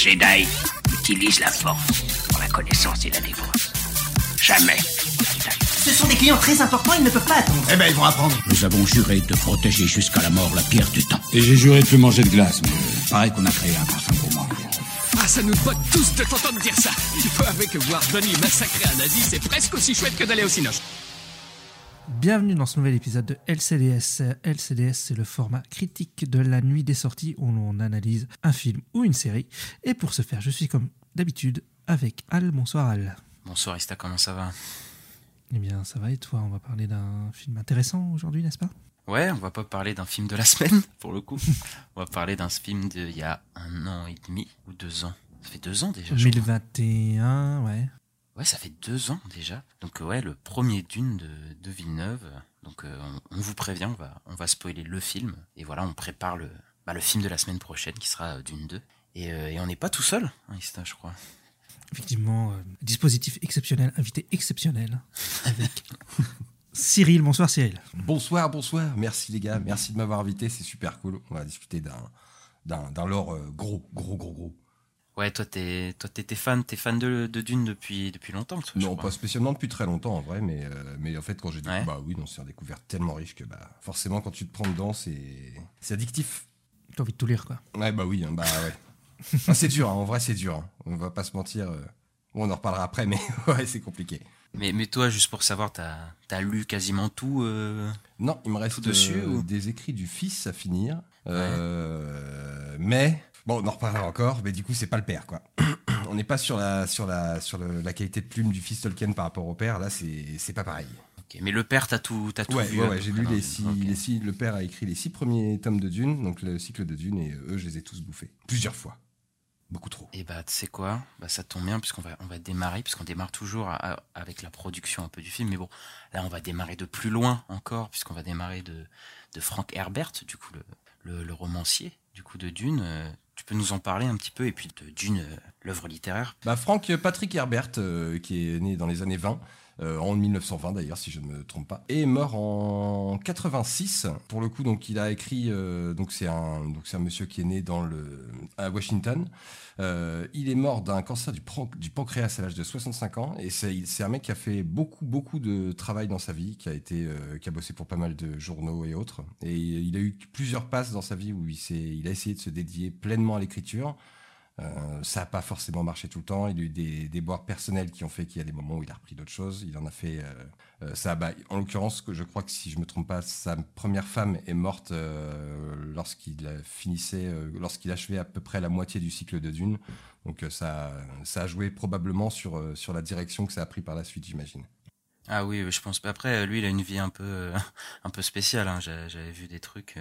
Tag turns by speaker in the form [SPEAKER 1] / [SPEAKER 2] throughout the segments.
[SPEAKER 1] Jedi utilise la force pour la connaissance et la défense. Jamais.
[SPEAKER 2] Ce sont des clients très importants, ils ne peuvent pas attendre.
[SPEAKER 3] Eh ben, ils vont apprendre.
[SPEAKER 4] Nous avons juré de protéger jusqu'à la mort la pierre du temps.
[SPEAKER 5] Et j'ai juré de plus manger de glace, mais
[SPEAKER 4] pareil qu'on a créé un parfum pour moi.
[SPEAKER 6] Ah, ça nous botte tous de t'entendre dire ça. Il faut avouer que voir Donnie massacrer un nazi, c'est presque aussi chouette que d'aller au cinoche.
[SPEAKER 7] Bienvenue dans ce nouvel épisode de LCDS. LCDS, c'est le format critique de la nuit des sorties où l'on analyse un film ou une série. Et pour ce faire, je suis comme d'habitude avec Al. Bonsoir Al.
[SPEAKER 8] Bonsoir Ista, comment ça va?
[SPEAKER 7] Eh bien, ça va et toi? On va parler d'un film intéressant aujourd'hui, n'est-ce pas?
[SPEAKER 8] Ouais, on va pas parler d'un film de la semaine, pour le coup. on va parler d'un film d'il y a un an et demi ou deux ans. Ça fait deux ans déjà.
[SPEAKER 7] 2021, ouais.
[SPEAKER 8] Ouais, ça fait deux ans déjà. Donc ouais, le premier Dune de, de Villeneuve. Donc euh, on, on, vous prévient, on va, on va spoiler le film. Et voilà, on prépare le, bah, le film de la semaine prochaine qui sera euh, Dune 2. Et, euh, et on n'est pas tout seul, hein, Ista, je crois.
[SPEAKER 7] Effectivement, euh, dispositif exceptionnel, invité exceptionnel avec Cyril. Bonsoir Cyril.
[SPEAKER 3] Bonsoir, bonsoir. Merci les gars, merci de m'avoir invité, c'est super cool. On va discuter d'un d'un lore euh, gros, gros, gros, gros.
[SPEAKER 8] Ouais, toi t'es toi t'es fan, t'es fan de, de, Dune depuis depuis longtemps. Toi,
[SPEAKER 3] non, pas spécialement depuis très longtemps en vrai, mais euh, mais en fait quand j'ai dit ouais. bah oui, non, c'est une découverte tellement riche que bah forcément quand tu te prends dedans, c'est c'est addictif.
[SPEAKER 7] T'as envie de tout lire quoi.
[SPEAKER 3] Ouais bah oui, hein, bah ouais. ah, c'est dur, hein, en vrai c'est dur. Hein. On va pas se mentir. Euh... Bon, on en reparlera après, mais ouais, c'est compliqué.
[SPEAKER 8] Mais, mais toi, juste pour savoir, t'as as lu quasiment tout euh...
[SPEAKER 3] Non, il me reste
[SPEAKER 8] dessus,
[SPEAKER 3] euh,
[SPEAKER 8] ou...
[SPEAKER 3] des écrits du fils à finir. Euh, mais bon, on en reparlera encore. Mais du coup, c'est pas le père, quoi. on n'est pas sur la sur la sur le, la qualité de plume du fils Tolkien par rapport au père. Là, c'est pas pareil.
[SPEAKER 8] Okay, mais le père, t'as tout, as tout
[SPEAKER 3] ouais,
[SPEAKER 8] vu.
[SPEAKER 3] Ouais, ouais j'ai lu les six, okay. les six. Le père a écrit les six premiers tomes de Dune, donc le cycle de Dune, et eux, je les ai tous bouffés plusieurs fois. Beaucoup trop.
[SPEAKER 8] Et bah, tu sais quoi? Bah, Ça tombe bien, puisqu'on va, on va démarrer, puisqu'on démarre toujours à, à, avec la production un peu du film. Mais bon, là, on va démarrer de plus loin encore, puisqu'on va démarrer de, de Frank Herbert, du coup, le, le, le romancier, du coup, de Dune. Tu peux nous en parler un petit peu, et puis Dune, euh, l'œuvre littéraire?
[SPEAKER 3] Bah, Frank Patrick Herbert, euh, qui est né dans les années 20. Euh, en 1920 d'ailleurs si je ne me trompe pas, et est mort en 86 pour le coup donc il a écrit euh, c'est un c'est monsieur qui est né à Washington. Euh, il est mort d'un cancer du, pancréas à l'âge de 65 ans et c'est un mec qui a fait beaucoup beaucoup de travail dans sa vie, qui a été qui bossé pour pas mal de journaux et autres et il a eu plusieurs passes dans sa vie où il a essayé de se dédier pleinement à l'écriture. Euh, ça n'a pas forcément marché tout le temps. Il y a eu des déboires personnels qui ont fait qu'il y a des moments où il a repris d'autres choses. Il en a fait euh, euh, ça. Bah, en l'occurrence, je crois que si je me trompe pas, sa première femme est morte lorsqu'il finissait, lorsqu'il achevait à peu près la moitié du cycle de Dune. Donc ça, ça a joué probablement sur sur la direction que ça a pris par la suite, j'imagine.
[SPEAKER 8] Ah oui, je pense. Après, lui, il a une vie un peu, un peu spéciale. Hein. J'avais vu des trucs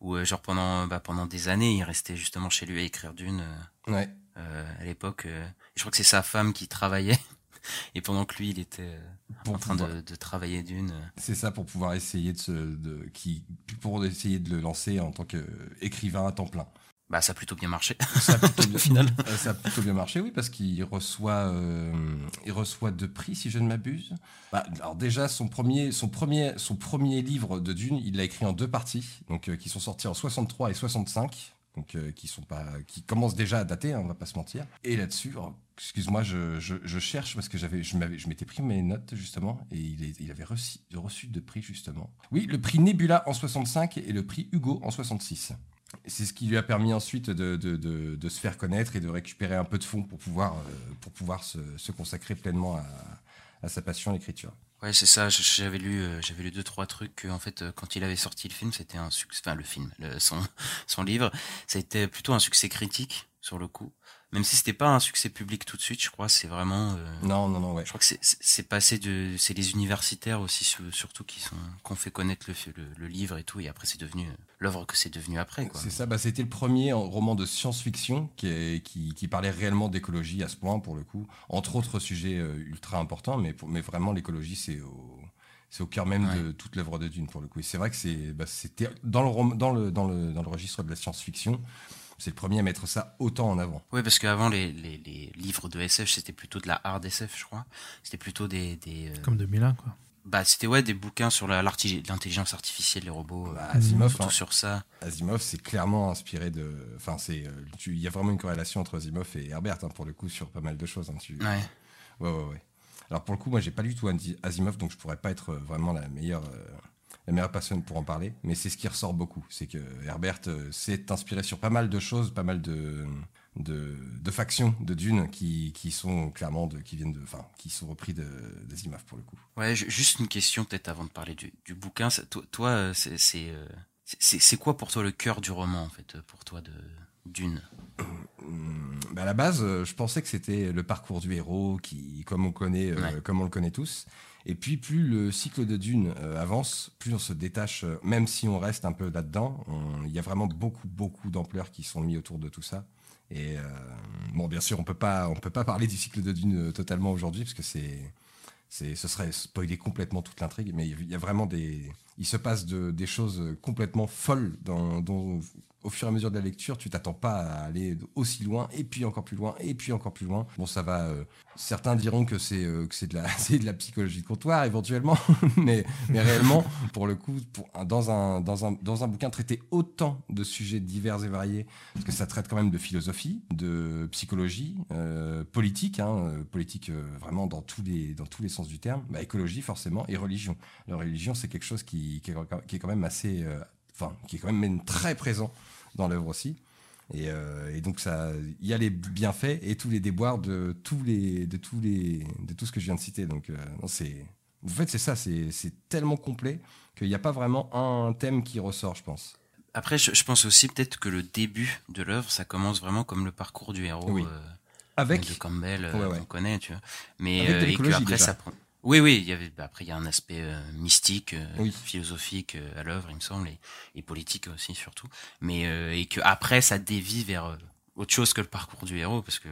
[SPEAKER 8] où, genre pendant, bah, pendant des années, il restait justement chez lui à écrire Dune.
[SPEAKER 3] Ouais.
[SPEAKER 8] Euh, à l'époque, euh, je crois que c'est sa femme qui travaillait. Et pendant que lui, il était euh, en train de, de, travailler d'une.
[SPEAKER 3] C'est ça pour pouvoir essayer de se, de, qui, pour essayer de le lancer en tant qu'écrivain à temps plein.
[SPEAKER 8] Bah, ça a plutôt bien marché.
[SPEAKER 3] Ça a plutôt bien, final. ça a plutôt bien marché, oui, parce qu'il reçoit, euh, il reçoit deux prix, si je ne m'abuse. Bah, alors déjà, son premier, son premier, son premier livre de Dune, il l'a écrit en deux parties, donc euh, qui sont sortis en 63 et 65 donc euh, qui sont pas qui commencent déjà à dater, hein, on va pas se mentir. Et là-dessus, excuse-moi, je, je, je, cherche parce que j'avais je m'avais je m'étais pris mes notes justement et il, est, il avait reçu, reçu deux prix justement. Oui, le prix Nebula en 65 et le prix Hugo en 66. C'est ce qui lui a permis ensuite de, se faire connaître et de récupérer un peu de fonds pour pouvoir, euh, se, consacrer pleinement à, sa passion, l'écriture.
[SPEAKER 8] Ouais, c'est ça. J'avais lu, euh, j'avais lu deux trois trucs. En fait, euh, quand il avait sorti le film, c'était un succès. Enfin, le film, le, son, son livre, été plutôt un succès critique sur le coup. Même si c'était pas un succès public tout de suite, je crois, c'est vraiment. Euh,
[SPEAKER 3] non, non, non, ouais.
[SPEAKER 8] Je crois que c'est passé de, c'est les universitaires aussi surtout qui sont, qu'on fait connaître le, le, le, livre et tout, et après c'est devenu l'œuvre que c'est devenu après.
[SPEAKER 3] C'est ça. Bah, c'était le premier roman de science-fiction qui, qui, qui parlait réellement d'écologie à ce point pour le coup, entre autres sujets ultra importants, mais pour, mais vraiment l'écologie c'est au c'est au cœur même ouais. de toute l'œuvre de Dune pour le coup. Et c'est vrai que c'est bah, c'était dans le dans le dans le dans le registre de la science-fiction. C'est le premier à mettre ça autant en avant.
[SPEAKER 8] Oui, parce qu'avant les, les, les livres de SF, c'était plutôt de la hard SF, je crois. C'était plutôt des, des
[SPEAKER 7] euh... comme 2001 quoi.
[SPEAKER 8] Bah, c'était ouais des bouquins sur l'intelligence artificielle, les robots, euh,
[SPEAKER 3] Bah, Asimov,
[SPEAKER 8] surtout
[SPEAKER 3] hein.
[SPEAKER 8] sur ça.
[SPEAKER 3] Asimov, c'est clairement inspiré de. Enfin, c'est. euh, Il y a vraiment une corrélation entre Asimov et Herbert, hein, pour le coup, sur pas mal de choses. hein, tu-
[SPEAKER 8] Ouais.
[SPEAKER 3] Ouais, ouais, ouais. Alors pour le coup, moi, j'ai pas du tout Asimov, donc je pourrais pas être vraiment la meilleure, euh, la meilleure personne pour en parler. Mais c'est ce qui ressort beaucoup, c'est que Herbert euh, s'est inspiré sur pas mal de choses, pas mal de de, de factions de Dune qui, qui sont clairement de, qui viennent de, enfin, qui sont repris de d'Asimov pour le coup.
[SPEAKER 8] Ouais, ju- juste une question peut-être avant de parler du, du bouquin. Toi, toi, euh, c'est c'est euh, c'est c'est quoi pour toi le cœur du roman en fait, pour toi de Dune?
[SPEAKER 3] Bah, à la base, je pensais que c'était le parcours du héros, qui, comme on connaît,
[SPEAKER 8] Ouais.
[SPEAKER 3] comme on le connaît tous. Et puis, plus le cycle de Dune euh, avance, plus on se détache, euh, même si on reste un peu là-dedans. Il y a vraiment beaucoup, beaucoup d'ampleurs qui sont mis autour de tout ça. Et euh, bon, bien sûr, on peut pas, on peut pas parler du cycle de Dune totalement aujourd'hui, parce que c'est, c'est, ce serait spoiler complètement toute l'intrigue. Mais il y a vraiment des, il se passe de, des choses complètement folles dans, au fur et à mesure de la lecture, tu t'attends pas à aller aussi loin, et puis encore plus loin, et puis encore plus loin. Bon, ça va. euh, certains diront que c'est euh, de la de la psychologie de comptoir éventuellement, mais mais réellement, pour le coup, dans un dans un dans un bouquin traité autant de sujets divers et variés, parce que ça traite quand même de philosophie, de psychologie, euh, politique, hein, politique vraiment dans tous les dans tous les sens du terme, bah, écologie forcément et religion. La religion, c'est quelque chose qui qui est, quand même assez, enfin, qui est quand même, même très présent dans l'œuvre aussi. Et, euh, et donc ça, il y a les bienfaits et tous les déboires de tous les, de tous les, de tout ce que je viens de citer. Donc euh, c'est, en fait, c'est ça, c'est, tellement complet qu'il n'y a pas vraiment un thème qui ressort, je pense.
[SPEAKER 8] Après, je, je pense aussi peut-être que le début de l'œuvre, ça commence vraiment comme le parcours du héros
[SPEAKER 3] Oui.
[SPEAKER 8] euh,
[SPEAKER 3] Avec,
[SPEAKER 8] de Campbell, euh,
[SPEAKER 3] Ouais, ouais.
[SPEAKER 8] on connaît, tu vois. Mais euh, et que après
[SPEAKER 3] déjà.
[SPEAKER 8] ça prend. Oui, oui, il y avait. bah, après, il y a un aspect euh, mystique, euh,
[SPEAKER 3] Oui.
[SPEAKER 8] philosophique euh, à l'œuvre, il me semble, et, et politique aussi surtout. Mais euh, et que après, ça dévie vers autre chose que le parcours du héros, parce que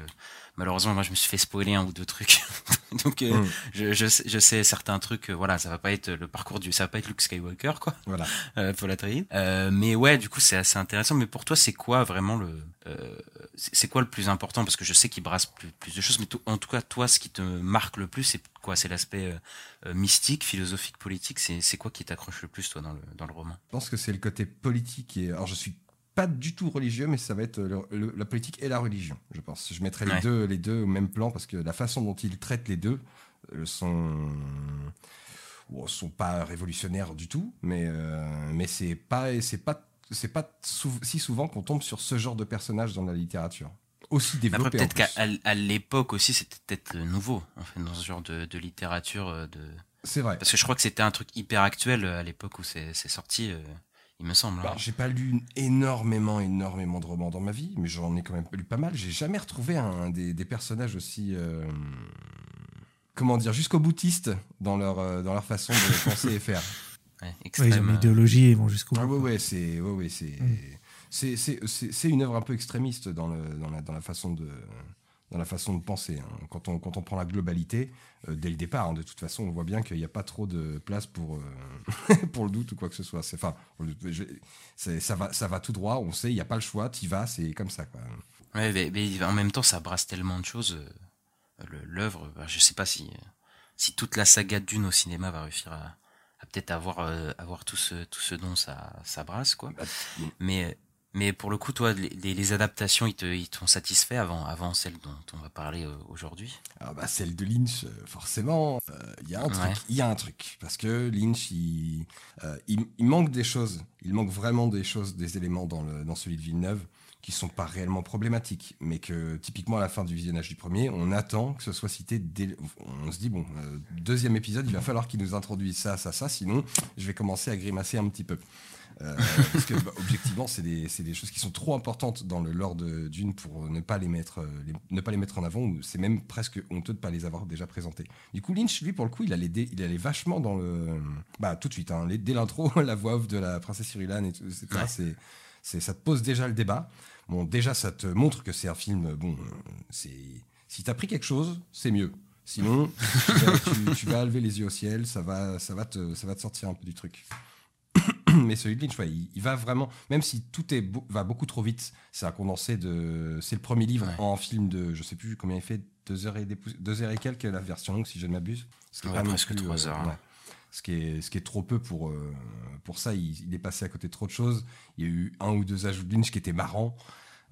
[SPEAKER 8] malheureusement, moi, je me suis fait spoiler un ou deux trucs. Donc, euh,
[SPEAKER 3] Mm.
[SPEAKER 8] je, je, sais- je sais certains trucs. euh, voilà, ça va pas être le parcours du, ça va pas être Luke Skywalker, quoi
[SPEAKER 3] voilà.
[SPEAKER 8] euh, Paul Atreides. Euh, mais ouais, du coup, c'est assez intéressant. Mais pour toi, c'est quoi vraiment le, euh, c'est quoi le plus important? Parce que je sais qu'il brasse plus, plus de choses, mais en tout cas, toi, ce qui te marque le plus, c'est quoi? C'est l'aspect mystique, philosophique, politique? C'est c'est quoi qui t'accroche le plus, toi, dans le dans le roman?
[SPEAKER 3] Je pense que c'est le côté politique. Et, alors, je suis pas du tout religieux, mais ça va être le- le- la politique et la religion, je pense. Je mettrais les, deux, les deux au même plan parce que la façon dont il traite les deux euh, sont. Sont pas révolutionnaires du tout, mais, euh, mais c'est pas, c'est pas, c'est pas sou- si souvent qu'on tombe sur ce genre de personnage dans la littérature. Aussi développé.
[SPEAKER 8] peut-être qu'à l'époque aussi, c'était peut-être nouveau, en fait, dans ce genre de, de littérature. euh, De...
[SPEAKER 3] C'est vrai.
[SPEAKER 8] Parce que je crois que c'était un truc hyper actuel euh, à l'époque où c'est c'est sorti, euh, il me semble. hein.
[SPEAKER 3] Alors, j'ai pas lu énormément, énormément de romans dans ma vie, mais j'en ai quand même lu pas mal. J'ai jamais retrouvé un des, des personnages aussi, euh, comment dire, jusqu'au boutiste dans leur, euh, dans leur façon de penser et faire.
[SPEAKER 8] Ouais,
[SPEAKER 7] Ouais, ils ont une
[SPEAKER 8] euh,
[SPEAKER 7] idéologie et ils vont jusqu'au
[SPEAKER 3] Ah
[SPEAKER 7] bout.
[SPEAKER 3] ouais, ouais, c'est, ouais, ouais, c'est, c'est, c'est, c'est- c'est une œuvre un peu extrémiste dans, le, dans, la, dans la façon de, dans la façon de penser. hein. Quand on, quand on prend la globalité, euh, dès le départ, hein, de toute façon, on voit bien qu'il n'y a pas trop de place pour, euh, pour le doute ou quoi que ce soit. C'est, enfin, ça va, ça va tout droit. On sait, il n'y a pas le choix. T'y vas, c'est comme ça, quoi.
[SPEAKER 8] Ouais, mais, mais en même temps, ça brasse tellement de choses. euh, L'œuvre, bah, je sais pas si si toute la saga Dune au cinéma va réussir à, à peut-être avoir euh, avoir tout ce tout ce dont ça ça brasse quoi.
[SPEAKER 3] Bah,
[SPEAKER 8] Mais mais pour le coup, toi, les, adaptations, ils t'ont satisfait avant avant celle dont on va parler euh, aujourd'hui?
[SPEAKER 3] Ah bah celle de Lynch, euh, forcément, euh, il y a un truc,
[SPEAKER 8] Ouais.
[SPEAKER 3] il y a un truc, parce que Lynch, il, euh, il, il manque des choses, il manque vraiment des choses, des éléments dans, le, dans celui de Villeneuve qui sont pas réellement problématiques, mais que typiquement à la fin du visionnage du premier, on attend que ce soit cité. Dès, on se dit bon, euh, deuxième épisode, il va falloir qu'il nous introduise ça, ça, ça, sinon je vais commencer à grimacer un petit peu. Euh, parce que bah, objectivement, c'est des, choses qui sont trop importantes dans le lore de Dune pour ne pas les mettre, euh, les- ne pas les mettre en avant. ou C'est même presque honteux de pas les avoir déjà présentés. Du coup, Lynch, lui, pour le coup, il allait, dé- il allait vachement dans le, bah tout de suite, hein, les- dès l'intro, la voix off de la princesse Irulan et tout, etc.
[SPEAKER 8] Ouais.
[SPEAKER 3] C'est, c'est, ça te pose déjà le débat. Bon, déjà, ça te montre que c'est un film. Bon, euh, c'est, si t'as pris quelque chose, c'est mieux. Sinon, tu vas, tu- tu vas lever les yeux au ciel, ça va, ça va te, ça va te sortir un peu du truc. mais celui de Lynch, ouais, il, il va vraiment, même si tout est beau- va beaucoup trop vite, c'est un condensé de, c'est le premier livre
[SPEAKER 8] Ouais.
[SPEAKER 3] en film de, je sais plus combien il fait, deux heures et des deux heures et quelques la version longue si je ne m'abuse. Ce qui est pas
[SPEAKER 8] presque
[SPEAKER 3] plus,
[SPEAKER 8] trois
[SPEAKER 3] euh,
[SPEAKER 8] heures,
[SPEAKER 3] ce qui est, ce qui est trop peu pour, euh, pour ça. Il, il est passé à côté de trop de choses. Il y a eu un ou deux ajouts de Lynch qui étaient marrants.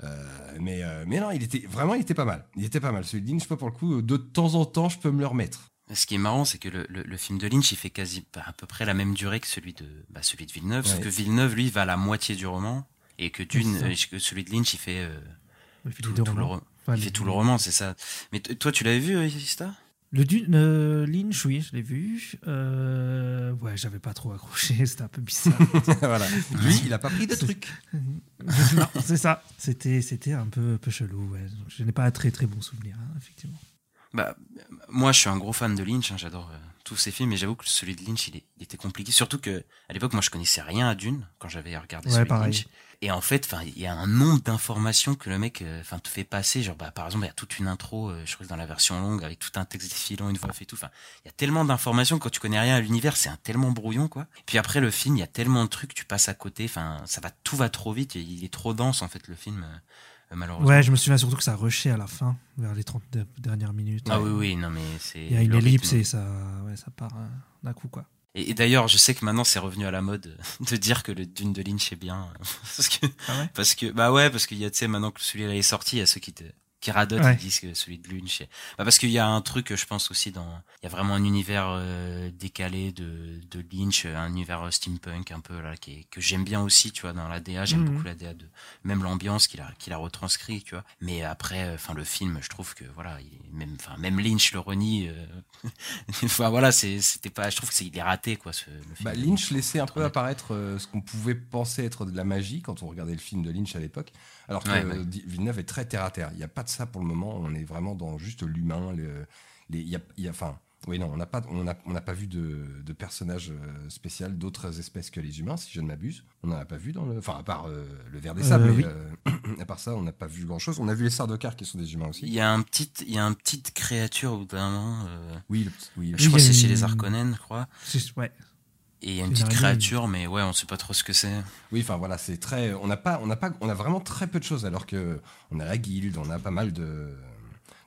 [SPEAKER 3] Euh, mais, mais non, il était vraiment, il était pas mal. Il était pas mal. Celui de Lynch, pas pour le coup, de temps en temps, je peux me le remettre.
[SPEAKER 8] Ce qui est marrant, c'est que le, le, le film de Lynch, il fait quasi bah, à peu près la même durée que celui de, bah, celui de Villeneuve, sauf
[SPEAKER 3] Ouais.
[SPEAKER 8] que Villeneuve, lui, va à la moitié du roman, et que Dune, euh, celui de Lynch, il fait, euh, tout, le,
[SPEAKER 7] roman.
[SPEAKER 8] ro-
[SPEAKER 7] Enfin,
[SPEAKER 8] il
[SPEAKER 7] le-
[SPEAKER 8] fait tout le roman, c'est ça. Mais toi, tu l'avais vu, euh, Ista?
[SPEAKER 7] Le Dune, euh, Lynch, oui, je l'ai vu. Euh, ouais, j'avais pas trop accroché, c'était un peu bizarre.
[SPEAKER 3] voilà. Lui, il a pas pris de trucs.
[SPEAKER 7] non, c'est ça. C'était, c'était un peu, un peu chelou. Ouais. Donc, je n'ai pas un très très bon souvenir, hein, effectivement.
[SPEAKER 8] Bah, moi, je suis un gros fan de Lynch. hein, J'adore euh, tous ses films, mais j'avoue que celui de Lynch, il, est- il était compliqué. Surtout que à l'époque, moi, je connaissais rien à Dune quand j'avais regardé
[SPEAKER 7] Ouais,
[SPEAKER 8] celui
[SPEAKER 7] pareil.
[SPEAKER 8] de Lynch. Et en fait, enfin, il y a un nombre d'informations que le mec, euh, enfin, te fait passer. Genre, bah, par exemple, il y a toute une intro, euh, je crois que dans la version longue, avec tout un texte défilant, une voix et tout. Enfin, il y a tellement d'informations quand tu connais rien à l'univers, c'est un tellement brouillon, quoi. Puis après, le film, il y a tellement de trucs, tu passes à côté. Enfin, ça va, tout va trop vite. Il est trop dense, en fait, le film, malheureusement.
[SPEAKER 7] Ouais, je me souviens surtout que ça rushait à la fin, vers les 30 de- dernières minutes.
[SPEAKER 8] Ah oui, oui, non, mais c'est.
[SPEAKER 7] Il y a une ellipse
[SPEAKER 8] rythme.
[SPEAKER 7] et ça, ouais, ça part euh, d'un coup, quoi.
[SPEAKER 8] Et, d'ailleurs, je sais que maintenant c'est revenu à la mode de dire que le Dune de Lynch est bien. parce que,
[SPEAKER 7] Ah ouais?
[SPEAKER 8] parce que, bah ouais, parce qu'il y a, tu sais, maintenant que celui-là est sorti, il y a ceux qui te, qui radotent,
[SPEAKER 7] Ouais.
[SPEAKER 8] ils disent que celui de Lynch bah parce qu'il y a un truc, je pense aussi dans, il y a vraiment un univers euh, décalé de, de Lynch, un univers euh, steampunk un peu, là, qui est, que j'aime bien aussi, tu vois, dans la DA, j'aime
[SPEAKER 7] Mhm.
[SPEAKER 8] beaucoup la DA de, même l'ambiance qu'il a, qu'il a retranscrit, tu vois. Mais après, enfin, le film, je trouve que, voilà, il est même, enfin, même Lynch le renie, euh, enfin, voilà, c'était pas, je trouve que c'est, il est raté, quoi, ce, le film.
[SPEAKER 3] Bah, Lynch laissait un peu apparaître euh, ce qu'on pouvait penser être de la magie quand on regardait le film de Lynch à l'époque. Alors que
[SPEAKER 8] Ouais, ouais.
[SPEAKER 3] Di- Villeneuve est très terre à terre. Il n'y a pas de ça pour le moment. On est vraiment dans juste l'humain. le- Les, il y a, il y a- enfin, oui, non, on n'a pas, on pas vu de, de personnage euh, spécial d'autres espèces que les humains, si je ne m'abuse. On n'en a pas vu dans le, enfin, à part euh, le ver des
[SPEAKER 7] Euh,
[SPEAKER 3] sables.
[SPEAKER 7] oui.
[SPEAKER 3] euh, à part ça, on n'a pas vu grand chose. On a vu les sardaukars qui sont des humains aussi.
[SPEAKER 8] Il y a un petit, il y a un petite créature au bout d'un moment. euh,
[SPEAKER 3] Oui, le- oui.
[SPEAKER 8] je crois que c'est chez les Harkonnen, je crois.
[SPEAKER 7] Ouais.
[SPEAKER 8] Et il y a une petite créature, mais ouais, on sait pas trop ce que c'est.
[SPEAKER 3] Oui, enfin voilà, c'est très. On n'a pas, on n'a pas, on a vraiment très peu de choses alors que on a la guilde, on a pas mal de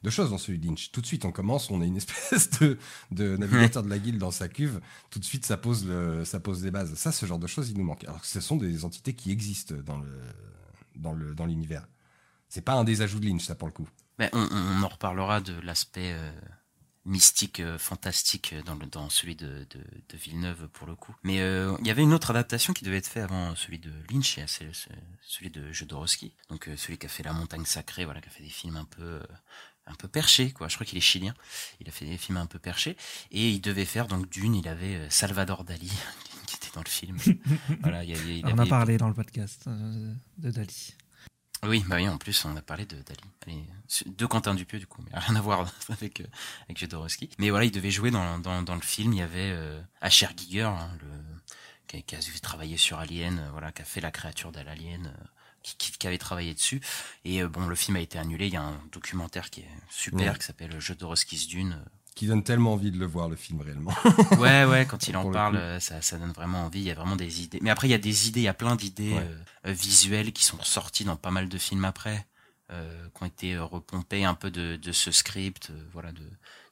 [SPEAKER 3] de choses dans celui de Lynch. Tout de suite, on commence, on a une espèce de, de navigateur de la guilde dans sa cuve. Tout de suite, ça pose le, ça pose des bases. Ça, ce genre de choses, il nous manque. Alors que ce sont des entités qui existent dans le dans le dans l'univers. C'est pas un des ajouts de Lynch, ça pour le coup.
[SPEAKER 8] Ben, on, on- on en reparlera de l'aspect euh, mystique, euh, fantastique dans, le, dans celui de, de, de Villeneuve pour le coup. Mais euh, il y avait une autre adaptation qui devait être faite avant celui de Lynch, et c'est celui de Jodorowsky. Donc euh, celui qui a fait La Montagne Sacrée, voilà, qui a fait des films un peu euh, un peu perchés, quoi. Je crois qu'il est chilien. Il a fait des films un peu perchés. Et il devait faire donc d'une, il avait euh, Salvador Dali qui était dans le film. voilà, il y a- il y
[SPEAKER 7] On
[SPEAKER 8] avait-
[SPEAKER 7] a parlé dans le podcast euh, de Dali.
[SPEAKER 8] Oui, bah oui, en plus, on a parlé de Dali. De Quentin Dupieux, du coup, mais rien à voir avec, euh, avec Jodorowsky. Mais voilà, il devait jouer dans, dans, dans le film. Il y avait euh, Asher Giger, hein, le, qui, a, qui a travaillé sur Alien, euh, voilà, qui a fait la créature d'Alien, euh, qui, qui, qui avait travaillé dessus. Et euh, bon, le film a été annulé. Il y a un documentaire qui est super,
[SPEAKER 3] Ouais.
[SPEAKER 8] qui s'appelle Jodorowsky's Dune.
[SPEAKER 3] Qui donne tellement envie de le voir le film réellement.
[SPEAKER 8] Ouais, ouais, quand il en parle, euh, ça, ça donne vraiment envie. Il y a vraiment des idées. Mais après, il y a des idées, il y a plein d'idées
[SPEAKER 3] Ouais.
[SPEAKER 8] euh, euh, visuelles qui sont sorties dans pas mal de films après, euh, qui ont été repompées un peu de, de ce script, euh, voilà, de,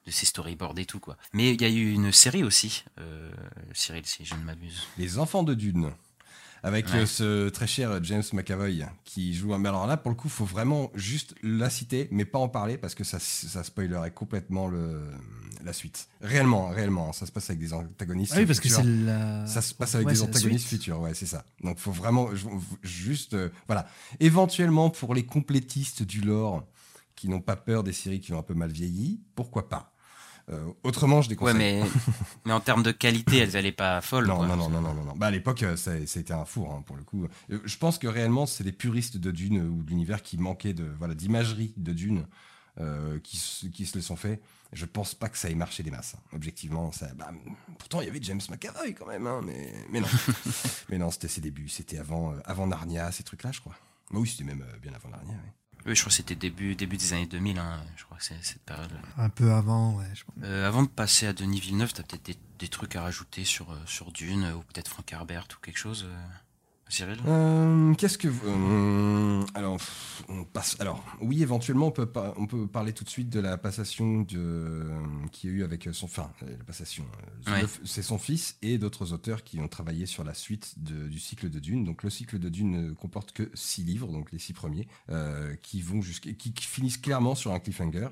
[SPEAKER 8] de ces storyboards et tout, quoi. Mais il y a eu une série aussi, Cyril, si je ne m'abuse.
[SPEAKER 3] Les enfants de Dune. Avec
[SPEAKER 8] Ouais.
[SPEAKER 3] euh, ce très cher James McAvoy qui joue un. Mais alors là, pour le coup, faut vraiment juste la citer, mais pas en parler parce que ça, ça spoilerait complètement le, la suite. Réellement, réellement. Ça se passe avec des antagonistes.
[SPEAKER 7] Ah oui, parce que
[SPEAKER 3] futurs.
[SPEAKER 7] c'est la.
[SPEAKER 3] Ça se passe avec
[SPEAKER 7] Ouais,
[SPEAKER 3] des
[SPEAKER 7] c'est
[SPEAKER 3] antagonistes futurs, ouais, c'est ça. Donc faut vraiment ju- juste, euh, voilà, éventuellement pour les complétistes du lore qui n'ont pas peur des séries qui ont un peu mal vieilli, pourquoi pas? Euh, autrement, je
[SPEAKER 8] Ouais,
[SPEAKER 3] déconseille.
[SPEAKER 8] mais, mais en termes de qualité, elles allaient pas folles,
[SPEAKER 3] Non, non, non, non, non. Bah, à l'époque, euh, ça, été un four, hein, pour le coup. Euh, Je pense que réellement, c'est les puristes de Dune ou de l'univers qui manquaient de, voilà, d'imagerie de Dune qui, se- qui se le sont fait. Je pense pas que ça ait marché des masses. hein. Objectivement, ça, bah, pourtant, il y avait James McAvoy quand même, hein, mais, mais non. mais non, c'était ses débuts. C'était avant, euh, avant Narnia, ces trucs-là, je crois. Bah oui, c'était même euh, bien avant Narnia, oui.
[SPEAKER 8] Oui, je crois que c'était début, début des années 2000, hein, je crois que c'est cette période-là.
[SPEAKER 7] Un peu avant, ouais. Je pense.
[SPEAKER 8] Euh, avant de passer à Denis Villeneuve, t'as peut-être des, des trucs à rajouter sur, euh, sur Dune, ou peut-être Frank Herbert ou quelque chose euh, Cyril?
[SPEAKER 3] Euh, Qu'est-ce que vous- euh, alors pff, on passe alors oui éventuellement on peut pas- on peut parler tout de suite de la passation de qu'il y a eu avec son enfin euh, la passation
[SPEAKER 8] Ouais.
[SPEAKER 3] le- c'est son fils et d'autres auteurs qui ont travaillé sur la suite de- du cycle de Dune. Donc le cycle de Dune ne comporte que six livres donc les six premiers qui vont jusqu'à qui, qui finissent clairement sur un cliffhanger.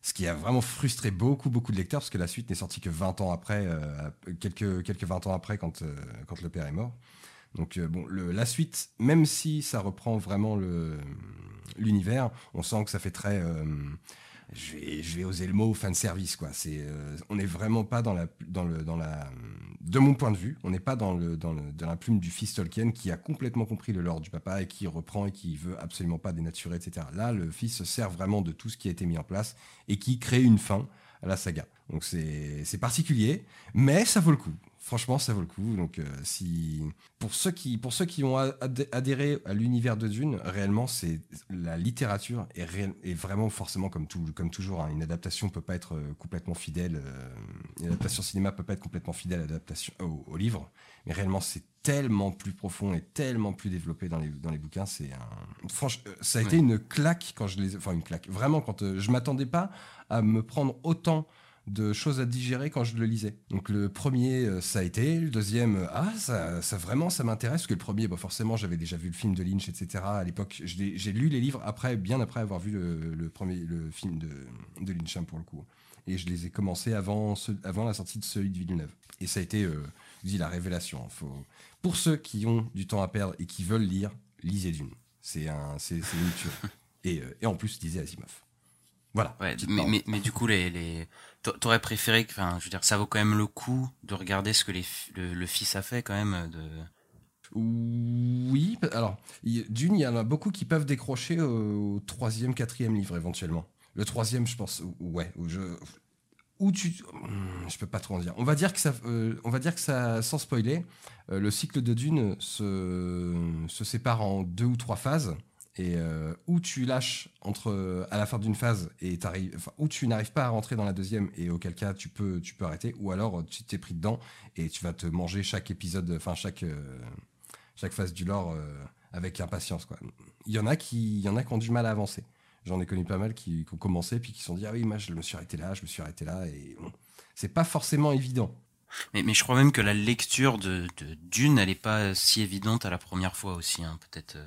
[SPEAKER 3] Ce qui a vraiment frustré beaucoup beaucoup de lecteurs parce que la suite n'est sortie que 20 ans après euh, quelques quelques 20 ans après quand euh, quand le père est mort donc euh, bon, la suite, même si ça reprend vraiment l'univers, on sent que ça fait très, euh, je, vais, oser le mot, fan service quoi. C'est, euh, on n'est vraiment pas dans la, dans le, dans la, de mon point de vue, on n'est pas dans le, dans la plume du fils Tolkien qui a complètement compris le lore du papa et qui reprend et qui veut absolument pas dénaturer, etc. Là, le fils se sert vraiment de tout ce qui a été mis en place et qui crée une fin à la saga. Donc c'est particulier, mais ça vaut le coup. Franchement, ça vaut le coup. Donc, euh, si pour ceux qui pour ceux qui ont adhé- adhéré à l'univers de Dune, réellement, c'est la littérature est, vraiment forcément comme tout comme toujours. hein, une adaptation peut pas être euh, complètement fidèle. euh, une adaptation cinéma peut pas être complètement fidèle à l'adaptation au, au livre, mais réellement, c'est tellement plus profond et tellement plus développé dans les dans les bouquins. C'est un franchement, ça a été une claque quand je les enfin une claque. Vraiment, quand euh, je m'attendais pas à me prendre autant de choses à digérer quand je le lisais. Donc le premier, euh, ça a été. Le deuxième, euh, ah, ça, ça vraiment, ça m'intéresse. Parce que le premier, bah, forcément, j'avais déjà vu le film de Lynch, etc. À l'époque, j'ai lu les livres après, bien après avoir vu le, le premier, le film de, de Lynch, hein, pour le coup. Et je les ai commencés avant, ce- avant la sortie de celui de Villeneuve. Et ça a été, euh, je dis, la révélation. hein. Faut, pour ceux qui ont du temps à perdre et qui veulent lire, lisez Dune. C'est un, c'est une tuerie. Et, euh, et en plus, lisez Asimov. Voilà.
[SPEAKER 8] Ouais,
[SPEAKER 3] Petite
[SPEAKER 8] mais,
[SPEAKER 3] parenthèse.
[SPEAKER 8] mais, mais du coup, les, les... t'a- t'aurais préféré, que- enfin, je veux dire, ça vaut quand même le coup de regarder ce que les, le, le fils a fait quand même. De...
[SPEAKER 3] Oui, alors, d'une, il y en a beaucoup qui peuvent décrocher au, troisième, quatrième livre éventuellement. Le troisième, je pense, ouais, je, où tu, hmm, je peux pas trop en dire. On va dire que ça, euh, on va dire que ça, sans spoiler, euh, le cycle de Dune se, se sépare en deux ou trois phases. Et euh, où tu lâches entre à la fin d'une phase et enfin, où tu n'arrives pas à rentrer dans la deuxième et auquel cas tu peux, tu peux arrêter, ou alors tu t'es pris dedans et tu vas te manger chaque épisode, enfin chaque euh, chaque phase du lore euh, avec impatience. Quoi. Il y en a qui, il y en a qui ont du mal à avancer. J'en ai connu pas mal qui, ont commencé puis qui se sont dit ah oui moi je me suis arrêté là, je me suis arrêté là et bon, c'est pas forcément évident.
[SPEAKER 8] Mais, mais je crois même que la lecture de, Dune, elle est pas si évidente à la première fois aussi, hein, peut-être.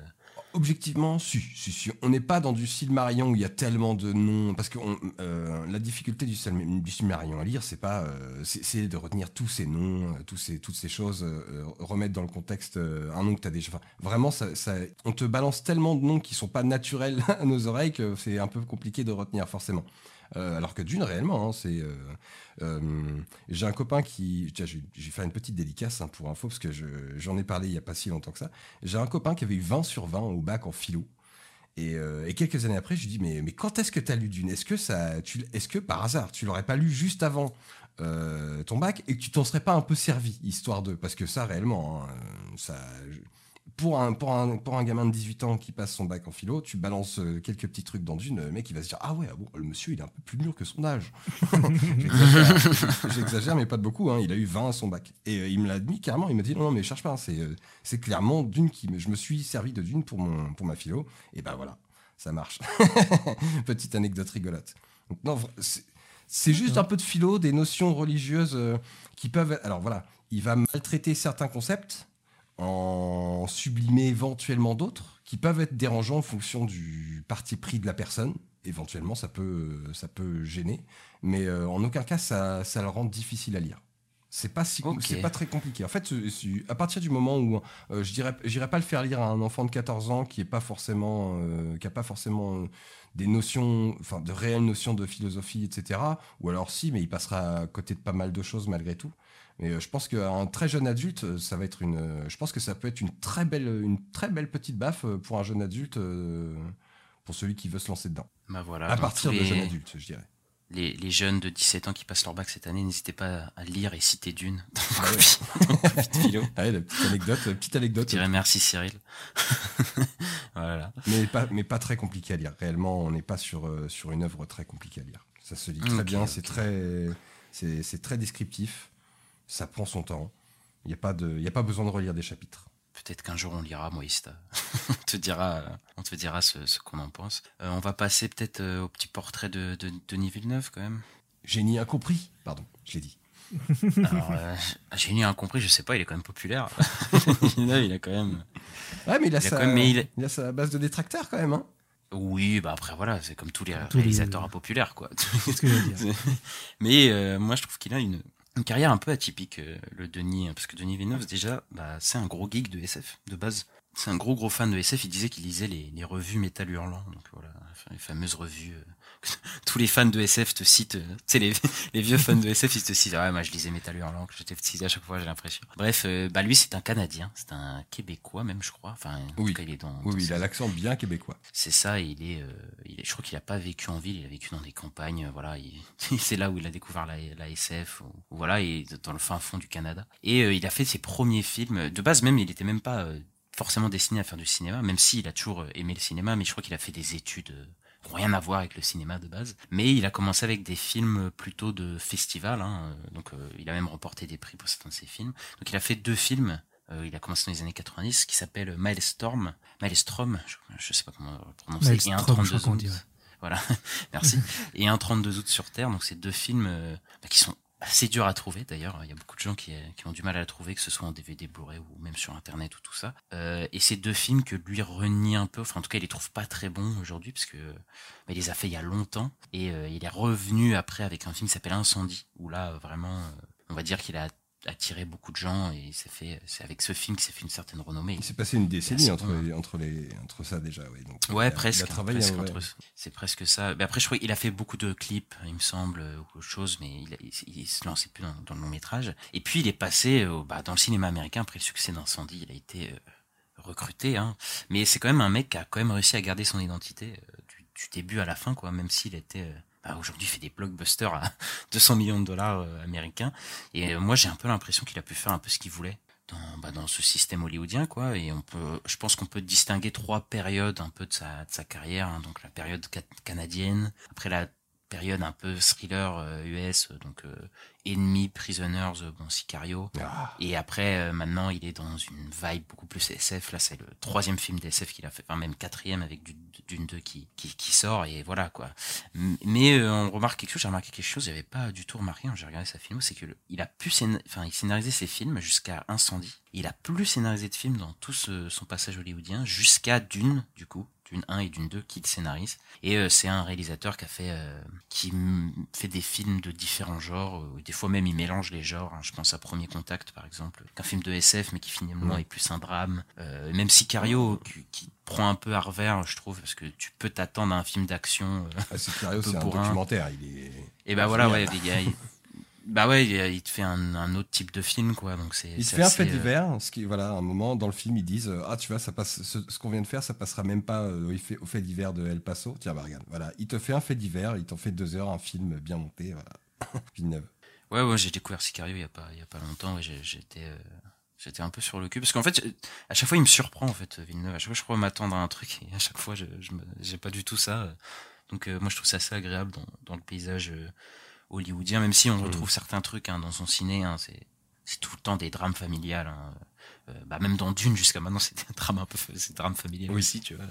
[SPEAKER 3] Objectivement, si, si, si. On n'est pas dans du Silmarillion où il y a tellement de noms. Parce que euh, la difficulté du, Silm- du Silmarillion à lire, c'est pas, euh, c'est de retenir tous ces noms, euh, tous ces, toutes ces choses, euh, remettre dans le contexte un nom que tu as déjà. Vraiment, on te balance tellement de noms qui sont pas naturels à nos oreilles que c'est un peu compliqué de retenir forcément. Euh, alors que d'une, réellement, hein, c'est. euh, euh, j'ai un copain qui. J'ai fait une petite dédicace hein, pour info, parce que je- j'en ai parlé il y a pas si longtemps que ça. J'ai un copain qui avait eu 20 sur 20 au bac en philo. Et, quelques années après, je lui dis mais, mais quand est-ce que tu as lu Dune? Est-ce que, est-ce que par hasard, tu l'aurais pas lu juste avant ton bac et que tu t'en serais pas un peu servi, histoire de... Parce que ça, réellement, hein, ça, pour, un, pour, un, pour un gamin de 18 ans qui passe son bac en philo, tu balances euh, quelques petits trucs dans Dune, le mec il va se dire Ah ouais, ah bon, le monsieur il est un peu plus mûr que son âge. J'exagère, mais pas de beaucoup. hein. Il a eu 20 à son bac. Et euh, il me l'a admis carrément. Il m'a dit non, non, mais cherche pas. hein. C'est, euh, c'est clairement Dune qui. me- Je me suis servi de Dune pour, mon, pour ma philo. Et ben voilà, ça marche. Petite anecdote rigolote. Donc, non, c'est, juste un peu de philo, des notions religieuses euh, qui peuvent. Alors voilà, il va maltraiter certains concepts en sublimer éventuellement d'autres qui peuvent être dérangeants en fonction du parti pris de la personne. Éventuellement, ça peut, ça peut gêner, mais euh, en aucun cas, ça, ça le rend difficile à lire. C'est pas si, c'est pas très compliqué. En fait, à partir du moment où euh, je dirais, j'irais pas le faire lire à un enfant de 14 ans qui est pas forcément, euh, qui a pas forcément des notions, enfin de réelles notions de philosophie, etc. Ou alors si, mais il passera à côté de pas mal de choses malgré tout. Mais euh, je pense qu'un très jeune adulte, euh, ça va être une. Je pense que ça peut être une très belle, une très belle petite baffe pour un jeune adulte, pour celui qui veut se lancer dedans.
[SPEAKER 8] Bah voilà.
[SPEAKER 3] à partir de jeune adulte, je dirais.
[SPEAKER 8] Les, les jeunes de 17 ans qui passent leur bac cette année, n'hésitez pas à lire et citer Dune dans vos
[SPEAKER 3] Ah
[SPEAKER 8] copies-.
[SPEAKER 3] Allez, la petite anecdote, la petite
[SPEAKER 8] Je
[SPEAKER 3] anecdote,
[SPEAKER 8] dirais merci Cyril. voilà.
[SPEAKER 3] mais pas, mais pas très compliqué à lire. Réellement, on n'est pas sur, euh, sur une œuvre très compliquée à lire. Ça se lit très bien, c'est très, c'est c'est très descriptif. Ça prend son temps. Il n'y a pas de, il y a pas besoin de relire des chapitres.
[SPEAKER 8] Peut-être qu'un jour on lira Moïsta. on te dira, on te dira ce, ce qu'on en pense. Euh, on va passer peut-être euh, au petit portrait de, de Denis Villeneuve quand même.
[SPEAKER 3] Génie incompris. Pardon, je l'ai dit.
[SPEAKER 8] Alors, euh, Génie incompris, je sais pas, il est quand même populaire. Villeneuve, il a quand même.
[SPEAKER 3] Ouais, mais il a,
[SPEAKER 8] Il a
[SPEAKER 3] sa,
[SPEAKER 8] quand même- mais il a-
[SPEAKER 3] il a sa base de détracteurs quand même. Hein.
[SPEAKER 8] Oui, bah après voilà, c'est comme tous les
[SPEAKER 7] Tous les-
[SPEAKER 8] réalisateurs impopulaires quoi.
[SPEAKER 7] C'est ce que je veux dire.
[SPEAKER 8] Mais euh, moi, je trouve qu'il a une, une carrière un peu atypique, euh, le Denis, parce que Denis Villeneuve, déjà, bah, c'est un gros geek de SF, de base. C'est un gros, gros fan de SF. Il disait qu'il lisait les, les revues Métal Hurlant, donc voilà, les fameuses revues. euh, tous les fans de SF te citent. euh, Tu sais, les, les vieux fans de SF, ils te citent. Ouais, moi, je lisais Métal Hurlant, que j'étais petit à chaque fois, j'ai l'impression. Bref, euh, bah, lui, c'est un Canadien, c'est un Québécois, même, je crois. Enfin, en
[SPEAKER 3] Oui.
[SPEAKER 8] tout cas, il est dans.
[SPEAKER 3] Oui,
[SPEAKER 8] dans
[SPEAKER 3] oui, il a l'accent bien québécois.
[SPEAKER 8] c'est ça, il est, euh, il est, je crois qu'il a pas vécu en ville, il a vécu dans des campagnes, voilà, il- c'est là où il a découvert la, la SF, ou, voilà, et dans le fin fond du Canada. Et euh, il a fait ses premiers films, de base même, il était même pas forcément destiné à faire du cinéma, même s'il a toujours aimé le cinéma, mais je crois qu'il a fait des études rien à voir avec le cinéma de base. Mais il a commencé avec des films plutôt de festival, hein, euh, donc euh, il a même remporté des prix pour certains de ses films. Donc il a fait deux films. euh, il a commencé dans les années 90, qui s'appelle Maelstrom, Maelstrom, je, je sais pas comment prononcer, et un
[SPEAKER 7] Maelstrom, je
[SPEAKER 8] 32
[SPEAKER 7] crois qu'on
[SPEAKER 8] août. Voilà, merci. Et un 32 août sur Terre, donc c'est deux films euh, bah, qui sont assez durs à trouver d'ailleurs. Il y a beaucoup de gens qui, qui ont du mal à la trouver, que ce soit en DVD, Blu-ray ou même sur Internet ou tout ça. Euh, et c'est deux films que lui renie un peu, enfin en tout cas il les trouve pas très bons aujourd'hui, parce que bah, il les a fait il y a longtemps. Et euh, il est revenu après avec un film qui s'appelle Incendie, où là vraiment, euh, on va dire qu'il a attiré beaucoup de gens et c'est fait, c'est avec ce film qu'il s'est fait une certaine renommée.
[SPEAKER 3] Il s'est passé une décennie entre,
[SPEAKER 8] bon.
[SPEAKER 3] entre, les, entre ça déjà. Oui. Donc,
[SPEAKER 8] Ouais,
[SPEAKER 3] il a-
[SPEAKER 8] presque.
[SPEAKER 3] Il a travaillé
[SPEAKER 8] presque
[SPEAKER 3] ouais.
[SPEAKER 8] C'est presque ça. Mais après, je crois qu'il a fait beaucoup de clips, il me semble, euh, ou autre chose, mais il, il, il se lançait plus dans, dans le long métrage. Et puis, il est passé bah, dans le cinéma américain après le succès d'Incendie. Il a été euh, recruté, hein. Mais c'est quand même un mec qui a quand même réussi à garder son identité euh, du, du début à la fin, quoi. Même s'il était bah, aujourd'hui fait des blockbusters à 200 millions de dollars euh, américains. Et euh, moi, j'ai un peu l'impression qu'il a pu faire un peu ce qu'il voulait dans, bah, dans ce système hollywoodien, quoi. Et on peut, je pense qu'on peut distinguer trois périodes un peu de sa, carrière. hein. Donc la période ca- canadienne, après la période un peu thriller euh, US, euh, donc euh, Enemy, Prisoners, euh, bon Sicario.
[SPEAKER 3] Ah,
[SPEAKER 8] Et après, euh, maintenant, il est dans une vibe beaucoup plus SF. Là, c'est le troisième film d'SF qu'il a fait, enfin même quatrième avec du- Dune 2 qui, qui, qui sort. Et voilà, quoi. Mais euh, on remarque quelque chose, j'ai remarqué quelque chose, j'avais pas du tout remarqué quand j'ai regardé sa film, c'est que le- il a pu enfin, il scénarisait ses films jusqu'à Incendie. Il a plus scénarisé de films dans tout ce- son passage hollywoodien jusqu'à Dune, du coup. Dune 1 et Dune 2 qu'il scénarise. Et euh, c'est un réalisateur qui a fait, euh, qui fait des films de différents genres. euh, des fois même il mélange les genres. hein. Je pense à Premier Contact par exemple, qu'un film de SF mais qui finalement est plus un drame. Même Sicario qui, qui prend un peu à revers, je trouve, parce que tu peux t'attendre à un film d'action.
[SPEAKER 3] ah, c'est Cario,
[SPEAKER 8] peu
[SPEAKER 3] c'est un documentaire. Il est...
[SPEAKER 8] et bah voilà, ouais, a- il- bah ouais, il, te fait un, un autre type de film, quoi. Donc c'est.
[SPEAKER 3] Il
[SPEAKER 8] c'est
[SPEAKER 3] fait un fait
[SPEAKER 8] euh,
[SPEAKER 3] divers, ce qui, voilà, à un moment dans le film, ils disent euh, Ah, tu vois, ça passe, ce, ce qu'on vient de faire, ça passera même pas euh, au, fait, au fait divers de El Paso. Tiens, bah regarde, voilà, il te fait un fait divers, il t'en fait deux heures, un film bien monté, voilà. Villeneuve.
[SPEAKER 8] Ouais, ouais, j'ai découvert Sicario il y a pas, il y a pas longtemps j'étais, euh, j'étais un peu sur le cul parce qu'en fait, à chaque fois, il me surprend en fait, Villeneuve. À chaque fois, je crois m'attendre à un truc et à chaque fois, je, j'ai pas du tout ça. Donc, euh, moi, je trouve ça assez agréable dans, dans le paysage euh, hollywoodien, même si on retrouve certains trucs hein, dans son ciné. Hein, c'est, c'est tout le temps des drames familiales. Hein. Euh, bah, même dans Dune jusqu'à maintenant, c'était un drame un peu, c'est un drame familial
[SPEAKER 3] Oui.
[SPEAKER 8] aussi, tu vois.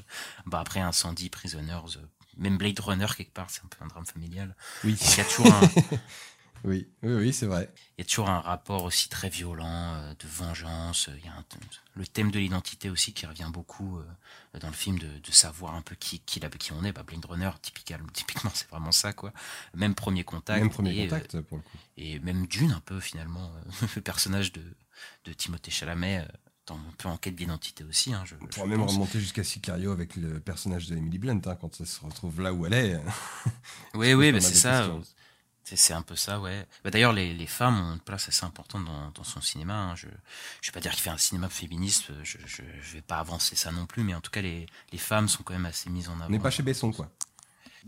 [SPEAKER 8] Bah après, Incendie, Prisoners, euh, même Blade Runner quelque part, c'est un peu un drame familial.
[SPEAKER 3] Oui,
[SPEAKER 8] Il y a toujours un,
[SPEAKER 3] oui, oui, oui, c'est vrai.
[SPEAKER 8] il y a toujours un rapport aussi très violent euh, de vengeance. Il y a un- le thème de l'identité aussi qui revient beaucoup euh, dans le film de, de savoir un peu qui qui, la- qui on est. Bah, Blade Runner, typiquement, typiquement c'est vraiment ça quoi. Même premier contact.
[SPEAKER 3] Même premier
[SPEAKER 8] et, euh,
[SPEAKER 3] contact pour le coup.
[SPEAKER 8] et même Dune un peu finalement euh, le personnage de de Timothée Chalamet. euh, dans un peu en quête d'identité aussi. Hein, je,
[SPEAKER 3] On
[SPEAKER 8] je
[SPEAKER 3] pourra même
[SPEAKER 8] pense.
[SPEAKER 3] remonter jusqu'à Sicario avec le personnage de Emily Blunt, hein, quand elle se retrouve là où elle est.
[SPEAKER 8] Oui, oui,
[SPEAKER 3] a
[SPEAKER 8] c'est ça.
[SPEAKER 3] questions.
[SPEAKER 8] C'est un peu ça, ouais. Bah, D'ailleurs, les, les femmes ont une place assez importante dans, dans son cinéma. hein. Je je vais pas dire qu'il fait un cinéma féministe, je, je vais pas avancer ça non plus, mais en tout cas, les, les femmes sont quand même assez mises en avant.
[SPEAKER 3] On n'est pas chez Besson, quoi.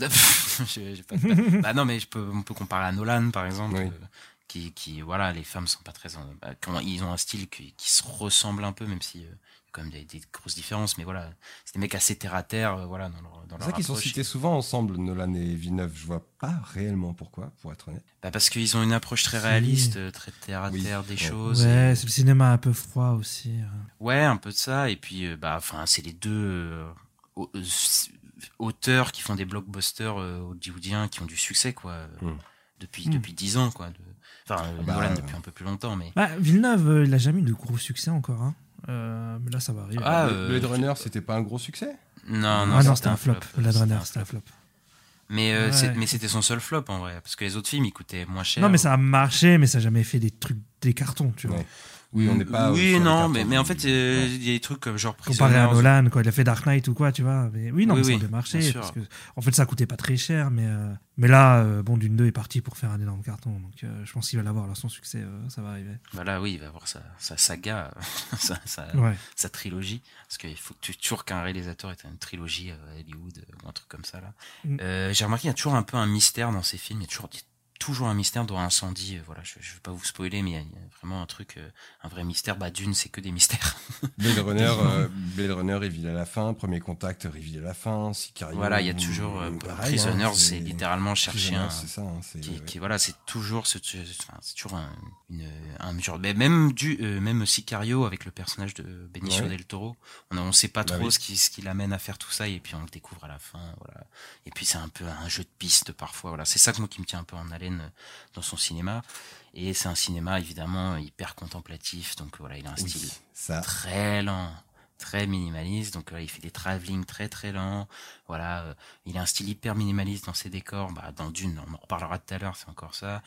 [SPEAKER 8] Pas de- bah non, mais je peux, on peut comparer à Nolan, par exemple.
[SPEAKER 3] Oui.
[SPEAKER 8] euh, qui, qui, voilà, les femmes sont pas très. en- bah, ils ont un style qui, qui se ressemble un peu, même si euh, quand même des, des grosses différences, mais voilà, c'est des mecs assez terre à terre, euh, voilà, dans leur, dans
[SPEAKER 3] C'est
[SPEAKER 8] leur
[SPEAKER 3] ça qu'ils sont cités souvent ensemble, Nolan et Villeneuve. Je vois pas réellement pourquoi, pour être honnête.
[SPEAKER 8] Bah, parce qu'ils ont une approche très réaliste, euh, très terre à
[SPEAKER 3] Oui.
[SPEAKER 8] terre des
[SPEAKER 3] Ouais.
[SPEAKER 8] choses.
[SPEAKER 7] Ouais,
[SPEAKER 8] et-
[SPEAKER 7] c'est le cinéma un peu froid aussi. hein.
[SPEAKER 8] Ouais, un peu de ça. Et puis, euh, bah, enfin, c'est les deux auteurs qui font des blockbusters euh, hollywoodiens qui ont du succès, quoi,
[SPEAKER 3] Hmm.
[SPEAKER 8] depuis
[SPEAKER 7] Hmm.
[SPEAKER 8] depuis dix ans, quoi. de- Enfin, euh,
[SPEAKER 3] bah,
[SPEAKER 8] Nolan depuis un peu plus longtemps, mais
[SPEAKER 7] Bah, Villeneuve, euh, il a jamais eu de gros succès encore. Hein. Euh, mais là, ça va arriver.
[SPEAKER 8] Ah,
[SPEAKER 3] Blade-
[SPEAKER 8] euh,
[SPEAKER 3] Blade Runner, c'était pas un gros succès
[SPEAKER 8] non, non,
[SPEAKER 7] ah non, c'était un flop. Blade
[SPEAKER 8] c'était
[SPEAKER 7] Runner,
[SPEAKER 8] un
[SPEAKER 7] c'était un
[SPEAKER 8] flop. Mais euh,
[SPEAKER 7] Ouais.
[SPEAKER 8] mais c'était son seul flop en vrai, parce que les autres films ils coûtaient moins cher.
[SPEAKER 7] Non, mais ça a marché, mais ça n'a jamais fait des trucs, des cartons, tu vois.
[SPEAKER 3] Ouais. Oui, on n'est pas.
[SPEAKER 8] Oui, non, mais, mais en fait, euh,
[SPEAKER 3] Ouais.
[SPEAKER 8] il y a des trucs comme genre
[SPEAKER 7] Comparé à. Nolan, quoi, il a fait Dark Knight ou quoi, tu vois. Mais oui, non,
[SPEAKER 8] Oui,
[SPEAKER 7] mais ça a
[SPEAKER 8] oui,
[SPEAKER 7] bien marché. Parce que, en fait, ça coûtait pas très cher, mais, euh, mais là, euh, bon, Dune 2 est parti pour faire un énorme carton. Donc, euh, je pense qu'il va l'avoir, là, son succès, euh, ça va arriver.
[SPEAKER 8] Bah là, oui, il va avoir sa, sa saga, sa, sa,
[SPEAKER 7] Ouais.
[SPEAKER 8] sa trilogie. Parce qu'il faut que tu, toujours qu'un réalisateur ait une trilogie à Hollywood ou un truc comme ça. là.
[SPEAKER 7] Mm.
[SPEAKER 8] Euh, J'ai remarqué qu'il y a toujours un peu un mystère dans ces films. Il y a toujours, toujours un mystère dans incendie. euh, Voilà, je ne vais pas vous spoiler, mais il y a, il y a vraiment un truc, euh, un vrai mystère. Bah, Dune, c'est que des mystères.
[SPEAKER 3] Blade Runner, euh, Blade Runner reveal à la fin, Premier Contact reveal à la fin, Sicario.
[SPEAKER 8] voilà, il y a toujours euh,
[SPEAKER 3] pareil,
[SPEAKER 8] Prisoners,
[SPEAKER 3] hein,
[SPEAKER 8] c'est littéralement chercher un,
[SPEAKER 3] C'est ça, hein,
[SPEAKER 8] qui,
[SPEAKER 3] ouais.
[SPEAKER 8] qui voilà c'est toujours c'est toujours un, une, un genre mais même du même Sicario avec le personnage de Benicio
[SPEAKER 3] Ouais.
[SPEAKER 8] del Toro on on sait pas
[SPEAKER 3] Bah
[SPEAKER 8] trop
[SPEAKER 3] oui.
[SPEAKER 8] ce qui ce qui l'amène à faire tout ça et puis on le découvre à la fin voilà et puis c'est un peu un jeu de piste parfois voilà c'est ça que moi qui me tient un peu en haleine dans son cinéma et c'est un cinéma évidemment hyper contemplatif donc voilà il a un
[SPEAKER 3] Oui,
[SPEAKER 8] style
[SPEAKER 3] ça.
[SPEAKER 8] très lent, très minimaliste. Donc euh, il fait des travelling très très lents. Voilà, euh, il a un style hyper minimaliste dans ses décors. Bah, dans Dune, on en reparlera tout à l'heure, c'est encore ça.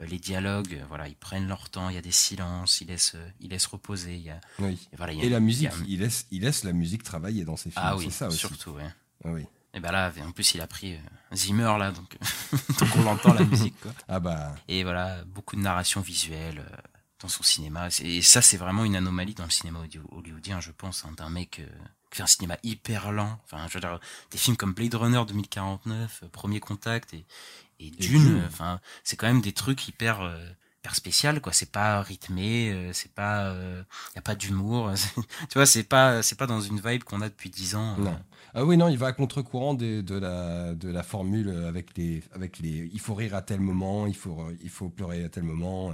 [SPEAKER 8] Euh, les dialogues, voilà, ils prennent leur temps. Il y a des silences, ils laissent, ils laissent reposer. Il y a,
[SPEAKER 3] Oui.
[SPEAKER 8] et voilà, il y a-
[SPEAKER 3] Et la musique,
[SPEAKER 8] il y a-
[SPEAKER 3] il laisse, il laisse la musique travailler dans ses films.
[SPEAKER 8] ah oui,
[SPEAKER 3] c'est ça aussi.
[SPEAKER 8] surtout. Ouais.
[SPEAKER 3] Ah oui.
[SPEAKER 8] Et ben là, en plus, il a pris euh, Zimmer là, donc donc on l'entend la musique quoi.
[SPEAKER 3] Ah bah,
[SPEAKER 8] Et voilà, beaucoup de narration visuelle euh, dans son cinéma. Et ça, c'est vraiment une anomalie dans le cinéma holly- hollywoodien, je pense, hein, d'un mec euh, qui fait un cinéma hyper lent. Enfin, je veux dire, des films comme Blade Runner 2049, euh, Premier Contact et, et Dune, euh, enfin, c'est quand même des trucs hyper... euh, hyper spécial quoi c'est pas rythmé euh, c'est pas il y a pas d'humour tu vois c'est pas c'est pas dans une vibe qu'on a depuis 10 ans euh.
[SPEAKER 3] non. Ah oui, non, il va à contre-courant des- de, la, de la formule avec les, avec les. Il faut rire à tel moment, il faut, il faut pleurer à tel moment.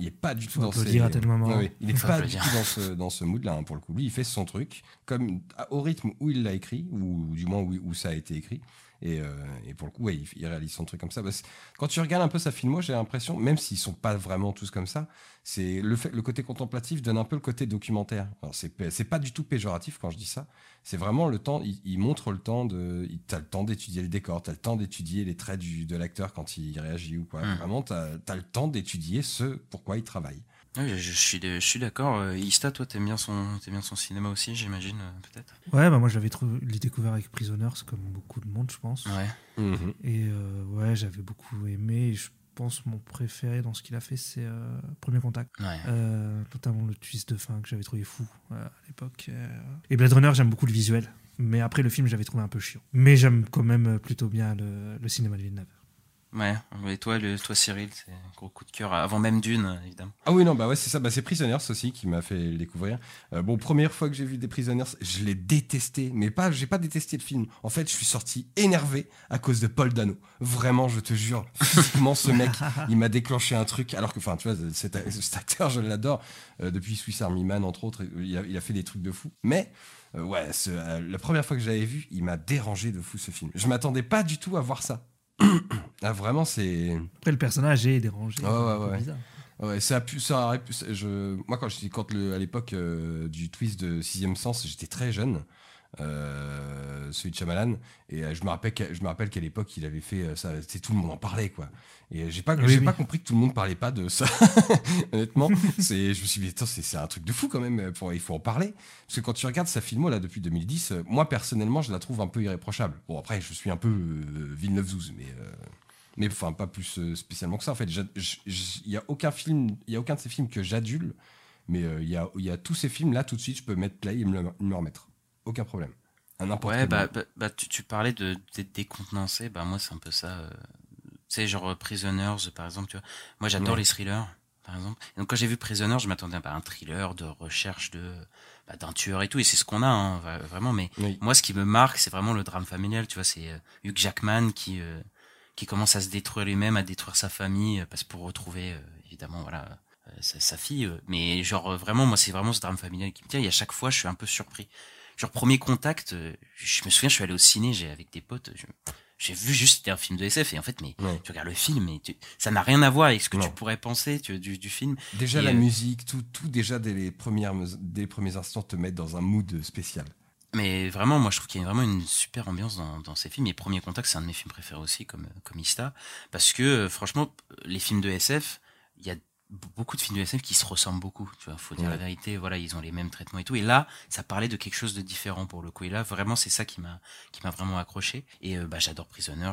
[SPEAKER 3] Il est pas du tout dans ces-
[SPEAKER 7] à tel moment.
[SPEAKER 3] Ah il est pas du tout dans ce, dans ce mood-là, hein, pour le coup. Lui, il fait son truc, comme au rythme où il l'a écrit, ou du moins où, où ça a été écrit. Et, euh, et pour le coup, ouais, il, il réalise son truc comme ça. C'est- quand tu regardes un peu sa filmo, j'ai l'impression, même s'ils sont pas vraiment tous comme ça, c'est le, fait, le côté contemplatif donne un peu le côté documentaire. Alors c'est pas du tout péjoratif quand je dis ça. C'est vraiment le temps. Il, il montre le temps de. il- T'as le temps d'étudier le décor, t'as le temps d'étudier les traits du, de l'acteur quand il réagit ou quoi.
[SPEAKER 8] Mm.
[SPEAKER 3] Vraiment, t'as as le temps d'étudier ce pourquoi il travaille.
[SPEAKER 8] Oui, je, je suis de- je suis d'accord Euh, Ista toi t'aimes bien son t'aimes bien son cinéma aussi j'imagine euh, peut-être?
[SPEAKER 7] Ouais, bah moi, je l'avais trouvé, l'ai découvert avec Prisoners, comme beaucoup de monde, je pense.
[SPEAKER 8] ouais
[SPEAKER 7] Et euh, ouais, j'avais beaucoup aimé. Je pense mon préféré dans ce qu'il a fait, c'est euh, Premier Contact.
[SPEAKER 8] ouais
[SPEAKER 7] Euh, notamment le twist de fin que j'avais trouvé fou euh, à l'époque. Et Blade Runner, j'aime beaucoup le visuel. Mais après, le film, j'avais trouvé un peu chiant. Mais j'aime quand même plutôt bien le, le cinéma de Villeneuve.
[SPEAKER 8] Ouais, et toi, le, toi Cyril, c'est un gros coup de cœur, avant même Dune, évidemment.
[SPEAKER 3] Ah oui, non, bah ouais, c'est ça. Bah, c'est Prisoners aussi qui m'a fait le découvrir. Euh, bon, première fois que j'ai vu des Prisoners, je l'ai détesté. Mais pas, j'ai pas détesté le film. En fait, je suis sorti énervé à cause de Paul Dano. Vraiment, je te jure. Physiquement, ce mec, il m'a déclenché un truc. Alors que, enfin, tu vois, cet, acteur, je l'adore. Euh, depuis Swiss Army Man, entre autres, il a, fait des trucs de fou. Mais, euh, ouais, la première fois que j'avais vu, il m'a dérangé de fou ce film. Je m'attendais pas du tout à voir ça. ah, vraiment, c'est.
[SPEAKER 7] Après, le personnage est dérangé.
[SPEAKER 3] Ouais, ouais,
[SPEAKER 7] peu
[SPEAKER 3] ouais.
[SPEAKER 7] bizarre.
[SPEAKER 3] Ouais, ça a pu, ça aurait pu- je, moi, quand j'étais, quand le, à l'époque euh, du twist de Sixième Sens, j'étais très jeune, euh, celui de Shyamalan, et euh, je me rappelle, qu'à- je me rappelle qu'à l'époque, il avait fait ça, c'est tout le monde en parlait, quoi. Et j'ai pas,
[SPEAKER 7] Oui,
[SPEAKER 3] j'ai
[SPEAKER 7] oui.
[SPEAKER 3] pas compris que tout le monde parlait pas de ça. Honnêtement, c'est, je me suis dit, c'est, un truc de fou quand même. Pour, il faut en parler. Parce que quand tu regardes sa filmo là depuis 2010, euh, moi personnellement, je la trouve un peu irréprochable. Bon, après, je suis un peu Villeneuve-Zouz, mais. Mais enfin pas plus euh, spécialement que ça en fait il y a aucun film il y a aucun de ces films que j'adule mais euh, il y, a, y a tous ces films là tout de suite je peux mettre play et me le, me le remettre aucun problème
[SPEAKER 8] Ouais, bah, bah, bah, tu, tu parlais de d'être décontenancé, bah moi c'est un peu ça. euh, tu sais, genre Prisoners, par exemple, tu vois. Moi j'adore
[SPEAKER 3] Ouais.
[SPEAKER 8] les thrillers, par exemple. Et donc quand j'ai vu Prisoners, je m'attendais à un thriller de recherche de bah, d'un tueur et tout, et c'est ce qu'on a, hein, vraiment. Mais
[SPEAKER 3] Oui.
[SPEAKER 8] moi, ce qui me marque, c'est vraiment le drame familial. Tu vois, c'est euh, Hugh Jackman qui euh, qui commence à se détruire lui-même, à détruire sa famille, euh, parce pour retrouver euh, évidemment voilà euh, sa, sa fille. Mais genre vraiment, moi, c'est vraiment ce drame familial qui me tient. Et à chaque fois, je suis un peu surpris. Genre premier contact, euh, je me souviens, je suis allé au ciné, j'ai avec des potes. je- j'ai vu juste c'était un film de SF et en fait mais
[SPEAKER 3] Ouais.
[SPEAKER 8] tu regardes le film et tu- ça n'a rien à voir avec ce que
[SPEAKER 3] Non.
[SPEAKER 8] tu pourrais penser tu, du, du film
[SPEAKER 3] Déjà
[SPEAKER 8] Et,
[SPEAKER 3] la
[SPEAKER 8] euh,
[SPEAKER 3] musique, tout, tout déjà dès les, premières, les premiers instants te mettre dans un mood spécial.
[SPEAKER 8] Mais vraiment, moi, je trouve qu'il y a vraiment une super ambiance dans, dans ces films. Et Premier Contact, c'est un de mes films préférés aussi, comme, comme Ista. Parce que, euh, franchement, les films de SF, il y a beaucoup de films de SF qui se ressemblent beaucoup. Tu vois, faut dire
[SPEAKER 3] Ouais.
[SPEAKER 8] la vérité. Voilà, ils ont les mêmes traitements et tout. Et là, ça parlait de quelque chose de différent pour le coup. Et là, vraiment, c'est ça qui m'a, qui m'a vraiment accroché. Et euh, bah, j'adore Prisoner.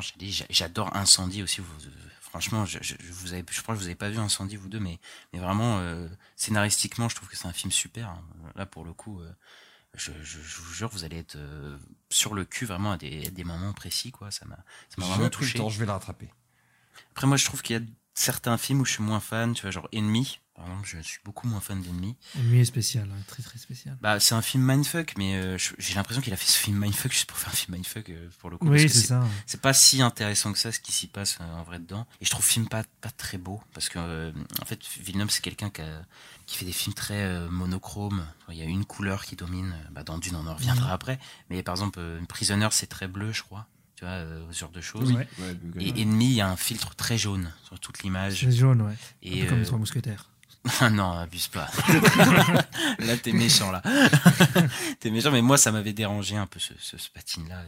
[SPEAKER 8] J'adore Incendie aussi. Vous, euh, franchement, je, je, je vous avez, je crois que vous avez pas vu Incendie vous deux, mais, mais vraiment, euh, scénaristiquement, je trouve que c'est un film super. hein. Là, pour le coup. Je, je, je vous jure, vous allez être euh, sur le cul vraiment à des, à des moments précis, quoi. Ça m'a, ça m'a vraiment
[SPEAKER 3] pris le
[SPEAKER 8] touché.
[SPEAKER 3] temps, je vais le rattraper.
[SPEAKER 8] Après, moi, je trouve qu'il y a certains films où je suis moins fan, tu vois, genre Ennemi. Par exemple, je suis beaucoup moins fan d'Ennemi.
[SPEAKER 7] Ennemi est spécial, hein, très très spécial.
[SPEAKER 8] Bah, c'est un film mindfuck, mais euh, j'ai l'impression qu'il a fait ce film mindfuck juste pour faire un film mindfuck euh, pour le coup.
[SPEAKER 7] Oui, c'est ça.
[SPEAKER 8] c'est pas si intéressant que ça ce qui s'y passe euh, en vrai dedans et je trouve le film pas pas très beau parce que en fait Villeneuve c'est quelqu'un qui, qui fait des films très monochromes il y a une couleur qui domine bah, dans Dune on en reviendra après mais par exemple Prisoner c'est très bleu je crois tu vois euh, ce genre de choses.
[SPEAKER 7] Ouais,
[SPEAKER 8] et Ennemi il y a un filtre très jaune sur toute l'image
[SPEAKER 7] C'est jaune, ouais.
[SPEAKER 8] et
[SPEAKER 7] un peu comme
[SPEAKER 8] euh,
[SPEAKER 7] les trois mousquetaires.
[SPEAKER 8] ah non, abuse pas. là, t'es méchant, là. t'es méchant, mais moi, ça m'avait dérangé un peu ce, ce, ce patine-là.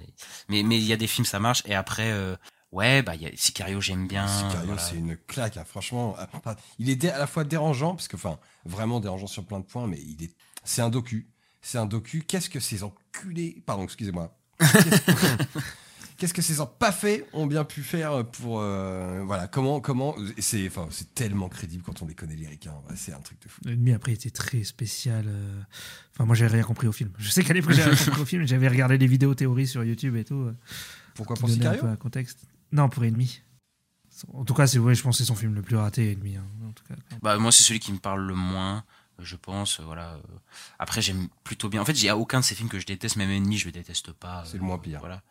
[SPEAKER 8] Mais mais il y a des films, ça marche. Et après, euh, ouais, bah, il y a Sicario, j'aime bien.
[SPEAKER 3] Sicario,
[SPEAKER 8] voilà.
[SPEAKER 3] c'est une claque, hein, franchement. Enfin, il est à la fois dérangeant, parce que, enfin, vraiment dérangeant sur plein de points, mais il est, c'est un docu. C'est un docu. Qu'est-ce que ces enculés, pardon, excusez-moi. Qu'est-ce que, ces empaffés ont bien pu faire pour, euh, voilà, comment, comment, c'est, enfin, c'est tellement crédible quand on les connaît les ricains. C'est un truc de fou.
[SPEAKER 7] L'ennemi après était très spécial. euh. Enfin, moi, j'avais rien compris au film. Je sais qu'à l'époque, j'avais rien compris au film. J'avais regardé des vidéos théories sur YouTube et tout. euh,
[SPEAKER 3] Pourquoi
[SPEAKER 7] pour
[SPEAKER 3] pour
[SPEAKER 7] donner un
[SPEAKER 3] Sicario
[SPEAKER 7] peu un contexte. Non, pour Ennemi. En tout cas, c'est ouais, je pense que c'est son film le plus raté, Ennemi. hein, en tout cas.
[SPEAKER 8] Bah, moi, c'est celui qui me parle le moins, je pense. euh, Voilà. euh. Après, j'aime plutôt bien. En fait, il y a aucun de ces films que je déteste, même Ennemi, je le déteste pas.
[SPEAKER 3] C'est
[SPEAKER 8] euh,
[SPEAKER 3] le moins pire.
[SPEAKER 8] Voilà.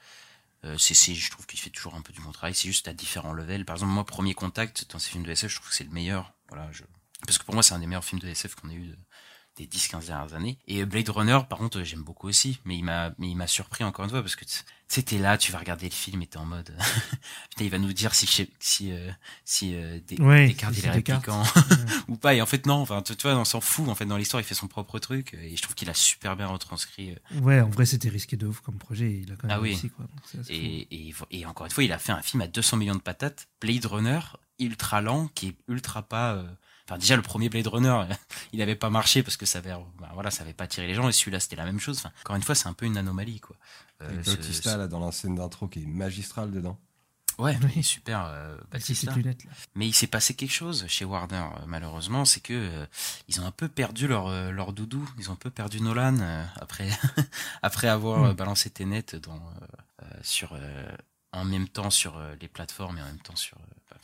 [SPEAKER 8] Euh, c'est, je trouve qu'il fait toujours un peu du bon travail. C'est juste à différents levels. Par exemple, moi, Premier Contact, dans ces films de SF, je trouve que c'est le meilleur. Voilà, je... Parce que pour moi, c'est un des meilleurs films de SF qu'on ait eu de- des 10-15 dernières années. Et Blade Runner, par contre, j'aime beaucoup aussi. Mais il m'a, mais il m'a surpris encore une fois parce que tu t'es là, tu vas regarder le film et t'es en mode, putain, il va nous dire si, si, euh, si, euh, des,
[SPEAKER 7] Ouais,
[SPEAKER 8] Descartes,
[SPEAKER 7] si
[SPEAKER 8] il est répliquant ou pas. Et en fait, non, enfin, tu, tu vois, on s'en fout. En fait, dans l'histoire, il fait son propre truc. Et je trouve qu'il a super bien retranscrit euh,
[SPEAKER 7] Ouais, en vrai, c'était risqué de ouf comme projet. Il a quand même
[SPEAKER 8] Ah oui.
[SPEAKER 7] réussi, quoi. donc.
[SPEAKER 8] Et, et, et encore une fois, il a fait un film à 200 millions de patates, Blade Runner, ultra lent, qui est ultra pas. euh, Enfin, déjà le premier Blade Runner, il avait pas marché parce que ça avait, bah, voilà, ça avait pas attiré les gens. Et celui-là, c'était la même chose. Enfin, encore une fois, c'est un peu une anomalie, quoi. Euh, ce-
[SPEAKER 3] Bautista, là, dans la scène d'intro, qui est magistrale dedans.
[SPEAKER 8] ouais,
[SPEAKER 7] Oui.
[SPEAKER 8] super. Euh,
[SPEAKER 7] lunettes.
[SPEAKER 8] Mais il s'est passé quelque chose chez Warner, euh, malheureusement, c'est que euh, ils ont un peu perdu leur euh, leur doudou, ils ont un peu perdu Nolan euh, après après avoir
[SPEAKER 7] Mm.
[SPEAKER 8] balancé Tenet dans euh, euh, sur euh, en même temps sur euh, les plateformes et en même temps sur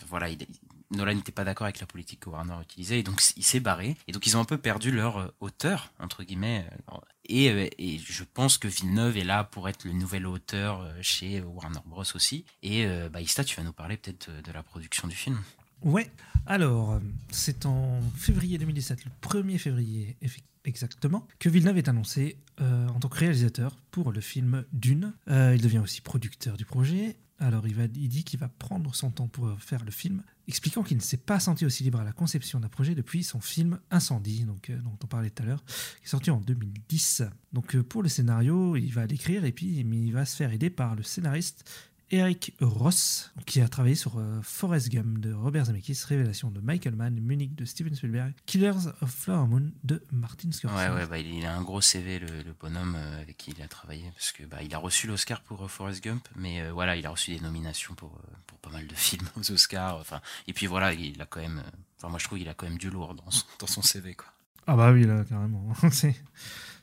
[SPEAKER 8] voilà, il, Nolan n'était pas d'accord avec la politique que Warner utilisait et donc il s'est barré et donc ils ont un peu perdu leur euh, auteur entre guillemets euh, euh, et je pense que Villeneuve est là pour être le nouvel auteur chez Warner Bros aussi et bah tu vas nous parler peut-être de, la production du film
[SPEAKER 7] Ouais, alors, c'est en février 2017, le 1er février exactement, que Villeneuve est annoncé en tant que réalisateur pour le film Dune. Il devient aussi producteur du projet. Alors, il, va, dit qu'il va prendre son temps pour faire le film, expliquant qu'il ne s'est pas senti aussi libre à la conception d'un projet depuis son film Incendie, euh, dont on parlait tout à l'heure, qui est sorti en 2010. Donc, euh, pour le scénario, il va l'écrire et puis il va se faire aider par le scénariste Eric Ross, qui a travaillé sur euh, Forrest Gump de Robert Zemeckis, Révélation de Michael Mann, Munich de Steven Spielberg, Killers of Flower Moon de Martin Scorsese.
[SPEAKER 8] Ouais, ouais, bah, il, a un gros CV, le, le bonhomme euh, avec qui il a travaillé, parce que bah, il a reçu l'Oscar pour euh, Forrest Gump, mais euh, voilà, il a reçu des nominations pour, euh, pour pas mal de films aux Oscars. Enfin, et puis voilà, il a quand même, enfin, moi je trouve qu'il a quand même du lourd dans son, dans son CV, quoi.
[SPEAKER 7] Ah bah oui, là, carrément. c'est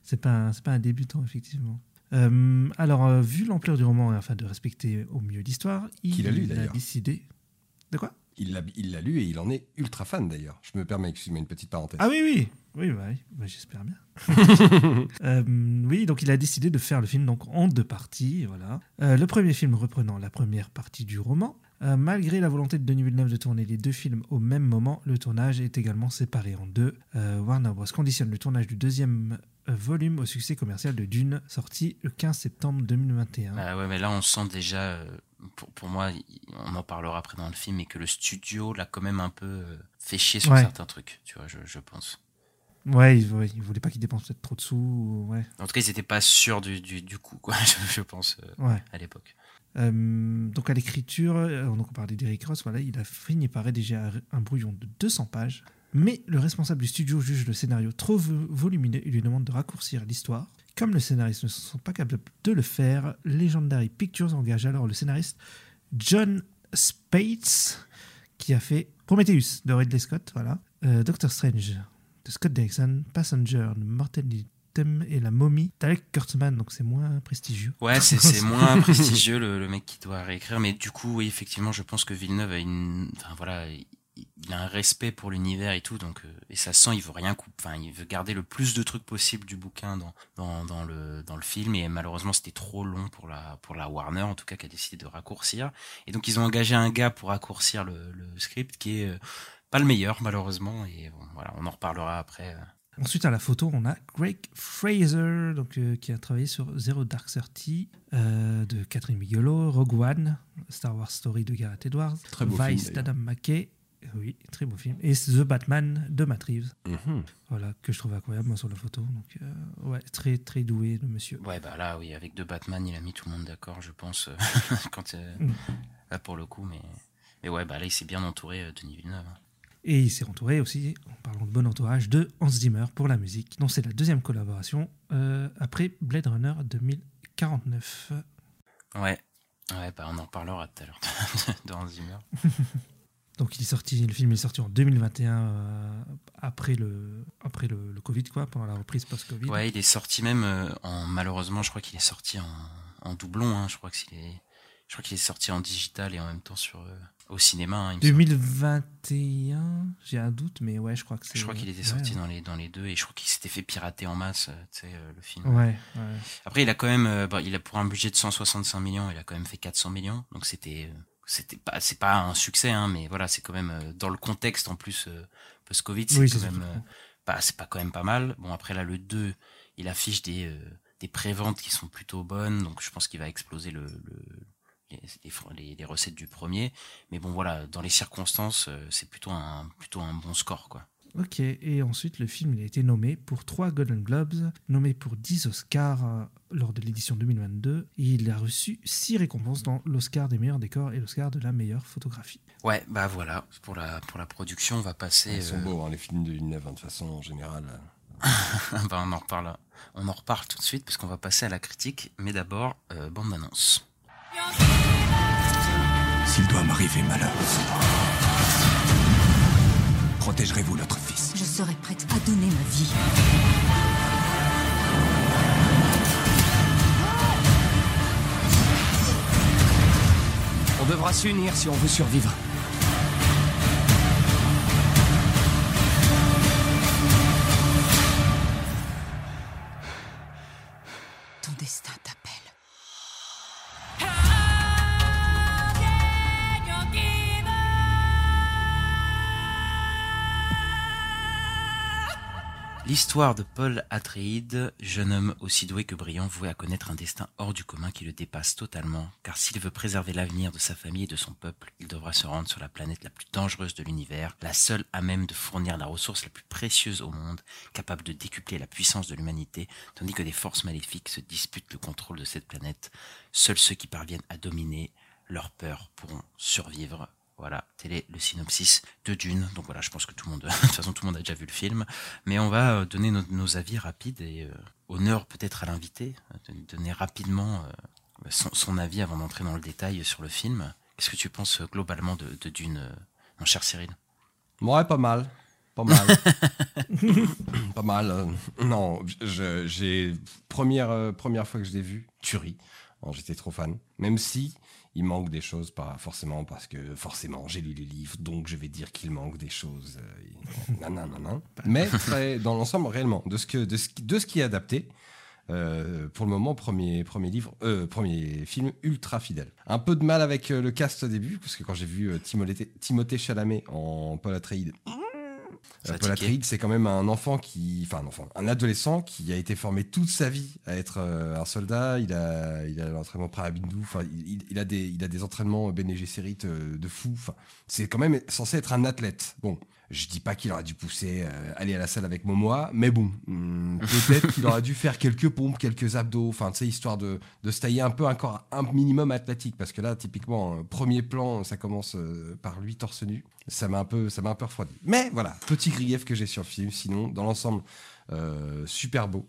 [SPEAKER 7] c'est pas, un- c'est pas un débutant, effectivement. Euh, alors, euh, vu l'ampleur du roman et afin de respecter au mieux l'histoire, il
[SPEAKER 3] a lu,
[SPEAKER 7] a
[SPEAKER 3] d'ailleurs.
[SPEAKER 7] décidé... De quoi?
[SPEAKER 3] Il l'a il l'a lu et il en est ultra fan d'ailleurs. Je me permets, excuse-moi, une petite parenthèse.
[SPEAKER 7] Ah oui, oui, oui, bah oui, bah, j'espère bien. Euh, oui, donc il a décidé de faire le film donc en deux parties, voilà. Euh, le premier film reprenant la première partie du roman. Euh, malgré la volonté de Denis Villeneuve de tourner les deux films au même moment, le tournage est également séparé en deux. Warner Bros. conditionne le tournage du deuxième volume au succès commercial de Dune, sorti le 15 septembre 2021.
[SPEAKER 8] Ah ouais, mais là, on sent déjà, euh, pour, pour moi, il- on en parlera après dans le film, mais que le studio l'a quand même un peu euh, fait chier sur
[SPEAKER 7] Ouais.
[SPEAKER 8] certains trucs, tu vois, je, je pense.
[SPEAKER 7] Ouais, il, ouais, il voulait pas qu'il dépense peut-être trop de sous. ou- Ouais,
[SPEAKER 8] En tout cas, ils n'étaient pas sûrs du, du, du coup, quoi, je, je pense, euh,
[SPEAKER 7] ouais.
[SPEAKER 8] à l'époque.
[SPEAKER 7] Euh, donc à l'écriture, donc on parlait d'Eric Ross, voilà, il a fini par rédiger un, un brouillon de 200 pages. Mais le responsable du studio juge le scénario trop vo- volumineux et lui demande de raccourcir l'histoire. Comme le scénariste ne sont pas capables de le faire, Legendary Pictures engage alors le scénariste John Spates, qui a fait Prometheus de Ridley Scott, voilà, euh, Doctor Strange de Scott Derrickson, Passenger de Morten et La Momie d'Alec Kurtzman, donc c'est moins prestigieux.
[SPEAKER 8] Ouais, c'est c'est moins prestigieux le, le mec qui doit réécrire, mais du coup, oui, effectivement, je pense que Villeneuve a une, enfin voilà, il, a un respect pour l'univers et tout, donc euh, et ça sent, il veut rien couper, enfin, il veut garder le plus de trucs possible du bouquin dans dans, dans le dans le film, et malheureusement, c'était trop long pour la pour la Warner, en tout cas, qui a décidé de raccourcir, et donc ils ont engagé un gars pour raccourcir le, le script qui est euh, pas le meilleur malheureusement, et bon, voilà, on en reparlera après. euh.
[SPEAKER 7] Ensuite, à la photo, on a Greg Fraser, donc, euh, qui a travaillé sur Zero Dark Thirty euh, de Catherine Bigelow, Rogue One, Star Wars Story de Gareth Edwards,
[SPEAKER 3] Très beau
[SPEAKER 7] Vice d'Adam McKay, oui, très beau film, et The Batman de Matt Reeves,
[SPEAKER 3] Mhm.
[SPEAKER 7] voilà, que je trouve incroyable moi, sur la photo. Donc, euh, ouais, très, très doué, le monsieur.
[SPEAKER 8] Ouais, bah là, oui, avec deux Batman, il a mis tout le monde d'accord, je pense, euh, quand euh,
[SPEAKER 7] Mm.
[SPEAKER 8] là pour le coup, mais mais ouais, bah là, il s'est bien entouré, euh, Denis Villeneuve. hein.
[SPEAKER 7] Et il s'est entouré aussi, en parlant de bon entourage, de Hans Zimmer pour la musique, dont c'est la deuxième collaboration après Blade Runner 2049.
[SPEAKER 8] Ouais, ouais, bah on en reparlera tout à l'heure de Hans Zimmer.
[SPEAKER 7] Donc il est sorti, le film est sorti en 2021 euh, après le après le, le Covid quoi, pendant la reprise post-Covid.
[SPEAKER 8] Ouais, il est sorti même en en malheureusement, je crois qu'il est sorti en, en doublon. Hein, je crois que est, je crois qu'il est sorti en digital et en même temps sur euh, au cinéma. hein, il me semble.
[SPEAKER 7] 2021, j'ai un doute, mais ouais, je crois que c'est.
[SPEAKER 8] Je crois qu'il était sorti
[SPEAKER 7] ouais.
[SPEAKER 8] dans les dans les deux et je crois qu'il s'était fait pirater en masse, euh, tu sais, euh, le film.
[SPEAKER 7] Ouais, ouais.
[SPEAKER 8] Après, il a quand même, euh, bah, il a pour un budget de 165 millions, il a quand même fait 400 millions. Donc c'était, euh, c'était pas, c'est pas un succès, hein, mais voilà, c'est quand même euh, dans le contexte en plus euh, c'est
[SPEAKER 7] Oui,
[SPEAKER 8] quand
[SPEAKER 7] c'est
[SPEAKER 8] même,
[SPEAKER 7] surtout
[SPEAKER 8] euh, pas, c'est pas quand même pas mal. Bon après là, le 2, il affiche des euh, des préventes qui sont plutôt bonnes, donc je pense qu'il va exploser le, le les, les, les- les recettes du premier. Mais bon voilà, dans les circonstances, euh, c'est plutôt un plutôt un bon score quoi.
[SPEAKER 7] Ok, et ensuite le film il a été nommé pour 3 Golden Globes, nommé pour 10 Oscars euh, lors de l'édition 2022, et il a reçu 6 récompenses dans l'Oscar des meilleurs décors et l'Oscar de la meilleure photographie.
[SPEAKER 8] Ouais, bah voilà, pour la pour la production, on va passer.
[SPEAKER 3] Ils sont
[SPEAKER 8] euh,
[SPEAKER 3] beaux, hein, les films de Villeneuve, hein, de toute façon, en général.
[SPEAKER 8] Ben, on en reparle. On en reparle tout de suite parce qu'on va passer à la critique. Mais d'abord, euh, bande d'annonce.
[SPEAKER 5] S'il doit m'arriver malheur, protégerez-vous notre fils.
[SPEAKER 9] Je serai prête à donner ma vie.
[SPEAKER 6] On devra s'unir si on veut survivre.
[SPEAKER 8] L'histoire de Paul Atreides, jeune homme aussi doué que brillant, voué à connaître un destin hors du commun qui le dépasse totalement, car s'il veut préserver l'avenir de sa famille et de son peuple, il devra se rendre sur la planète la plus dangereuse de l'univers, la seule à même de fournir la ressource la plus précieuse au monde, capable de décupler la puissance de l'humanité, tandis que des forces maléfiques se disputent le contrôle de cette planète. Seuls ceux qui parviennent à dominer leur peur pourront survivre. Voilà, tel le synopsis de Dune. Donc voilà, je pense que tout le monde, de toute façon, tout le monde a déjà vu le film. Mais on va euh, donner nos, nos avis rapides et euh, honneur peut-être à l'invité, euh, de donner rapidement euh, son, son avis avant d'entrer dans le détail sur le film. Qu'est-ce que tu penses globalement de, de Dune, mon cher Cyril?
[SPEAKER 3] Ouais, pas mal. Pas mal. pas mal. non, j'ai. Première, euh, première fois que je l'ai vu, tuerie. Alors, J'étais trop fan. Même si il manque des choses, pas forcément parce que forcément j'ai lu les livres, donc je vais dire qu'il manque des choses. euh, nan, nan, nan. Mais très- dans l'ensemble, réellement, de ce, que, de, ce, qui- de ce qui est adapté, euh, pour le moment, premier, premier livre, euh, premier film ultra fidèle. Un peu de mal avec euh, le cast au début, parce que quand j'ai vu Timothée, Timothée Chalamet en Paul Atreides, Paul c'est quand même un enfant qui, enfin un enfant, un adolescent qui a été formé toute sa vie à être euh, un soldat. Il a, il a l'entraînement prêt à Bindou. Enfin, il, il- a des, il a des entraînements Bene Gesserit euh, de fou. Enfin, c'est quand même censé être un athlète. Bon, je dis pas qu'il aurait dû pousser, euh, aller à la salle avec Momoa, mais bon, hum, peut-être qu'il aurait dû faire quelques pompes, quelques abdos. Enfin, tu sais, histoire de, de se tailler un peu un corps un minimum athlétique, parce que là, typiquement, euh, premier plan, ça commence euh, par lui torse nu. Ça m'a un peu, ça m'a un peu refroidi. Mais voilà, petit grief que j'ai sur le film. Sinon, dans l'ensemble, euh, super beau.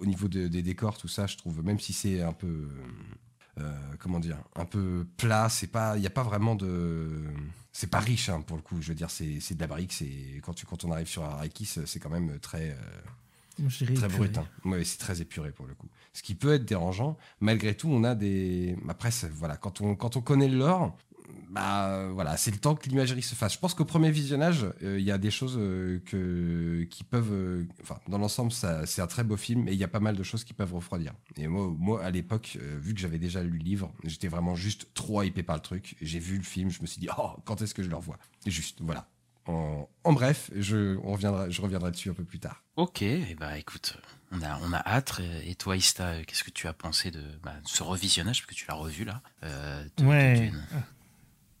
[SPEAKER 3] Au niveau de- des décors, tout ça, je trouve, même si c'est un peu, comment dire, un peu plat, c'est pas, il n'y a pas vraiment de, c'est pas riche hein, pour le coup. Je veux dire, c'est, c'est de la brique. C'est quand tu, quand on arrive sur Arrakis, c'est quand même très, euh, très
[SPEAKER 7] épuré.
[SPEAKER 3] brut. hein. Ouais, c'est très épuré pour le coup. Ce qui peut être dérangeant. Malgré tout, on a des. Après, voilà, quand on, quand on connaît le lore, bah voilà, c'est le temps que l'imagerie se fasse. Je pense qu'au premier visionnage, euh, il y a des choses euh, que, qui peuvent. euh, Enfin, dans l'ensemble, c'est un très beau film et il y a pas mal de choses qui peuvent refroidir. Et moi, moi à l'époque, euh, vu que j'avais déjà lu le livre, j'étais vraiment juste trop hypé par le truc. J'ai vu le film, je me suis dit, oh, quand est-ce que je le revois? Juste, voilà. En, en bref, je, on reviendra, je reviendrai dessus un peu plus tard.
[SPEAKER 8] Ok, et bah écoute, on a, on a hâte. Et toi, Ista, euh, qu'est-ce que tu as pensé de bah, ce revisionnage, parce que tu l'as revu là euh, de- de
[SPEAKER 7] Ouais.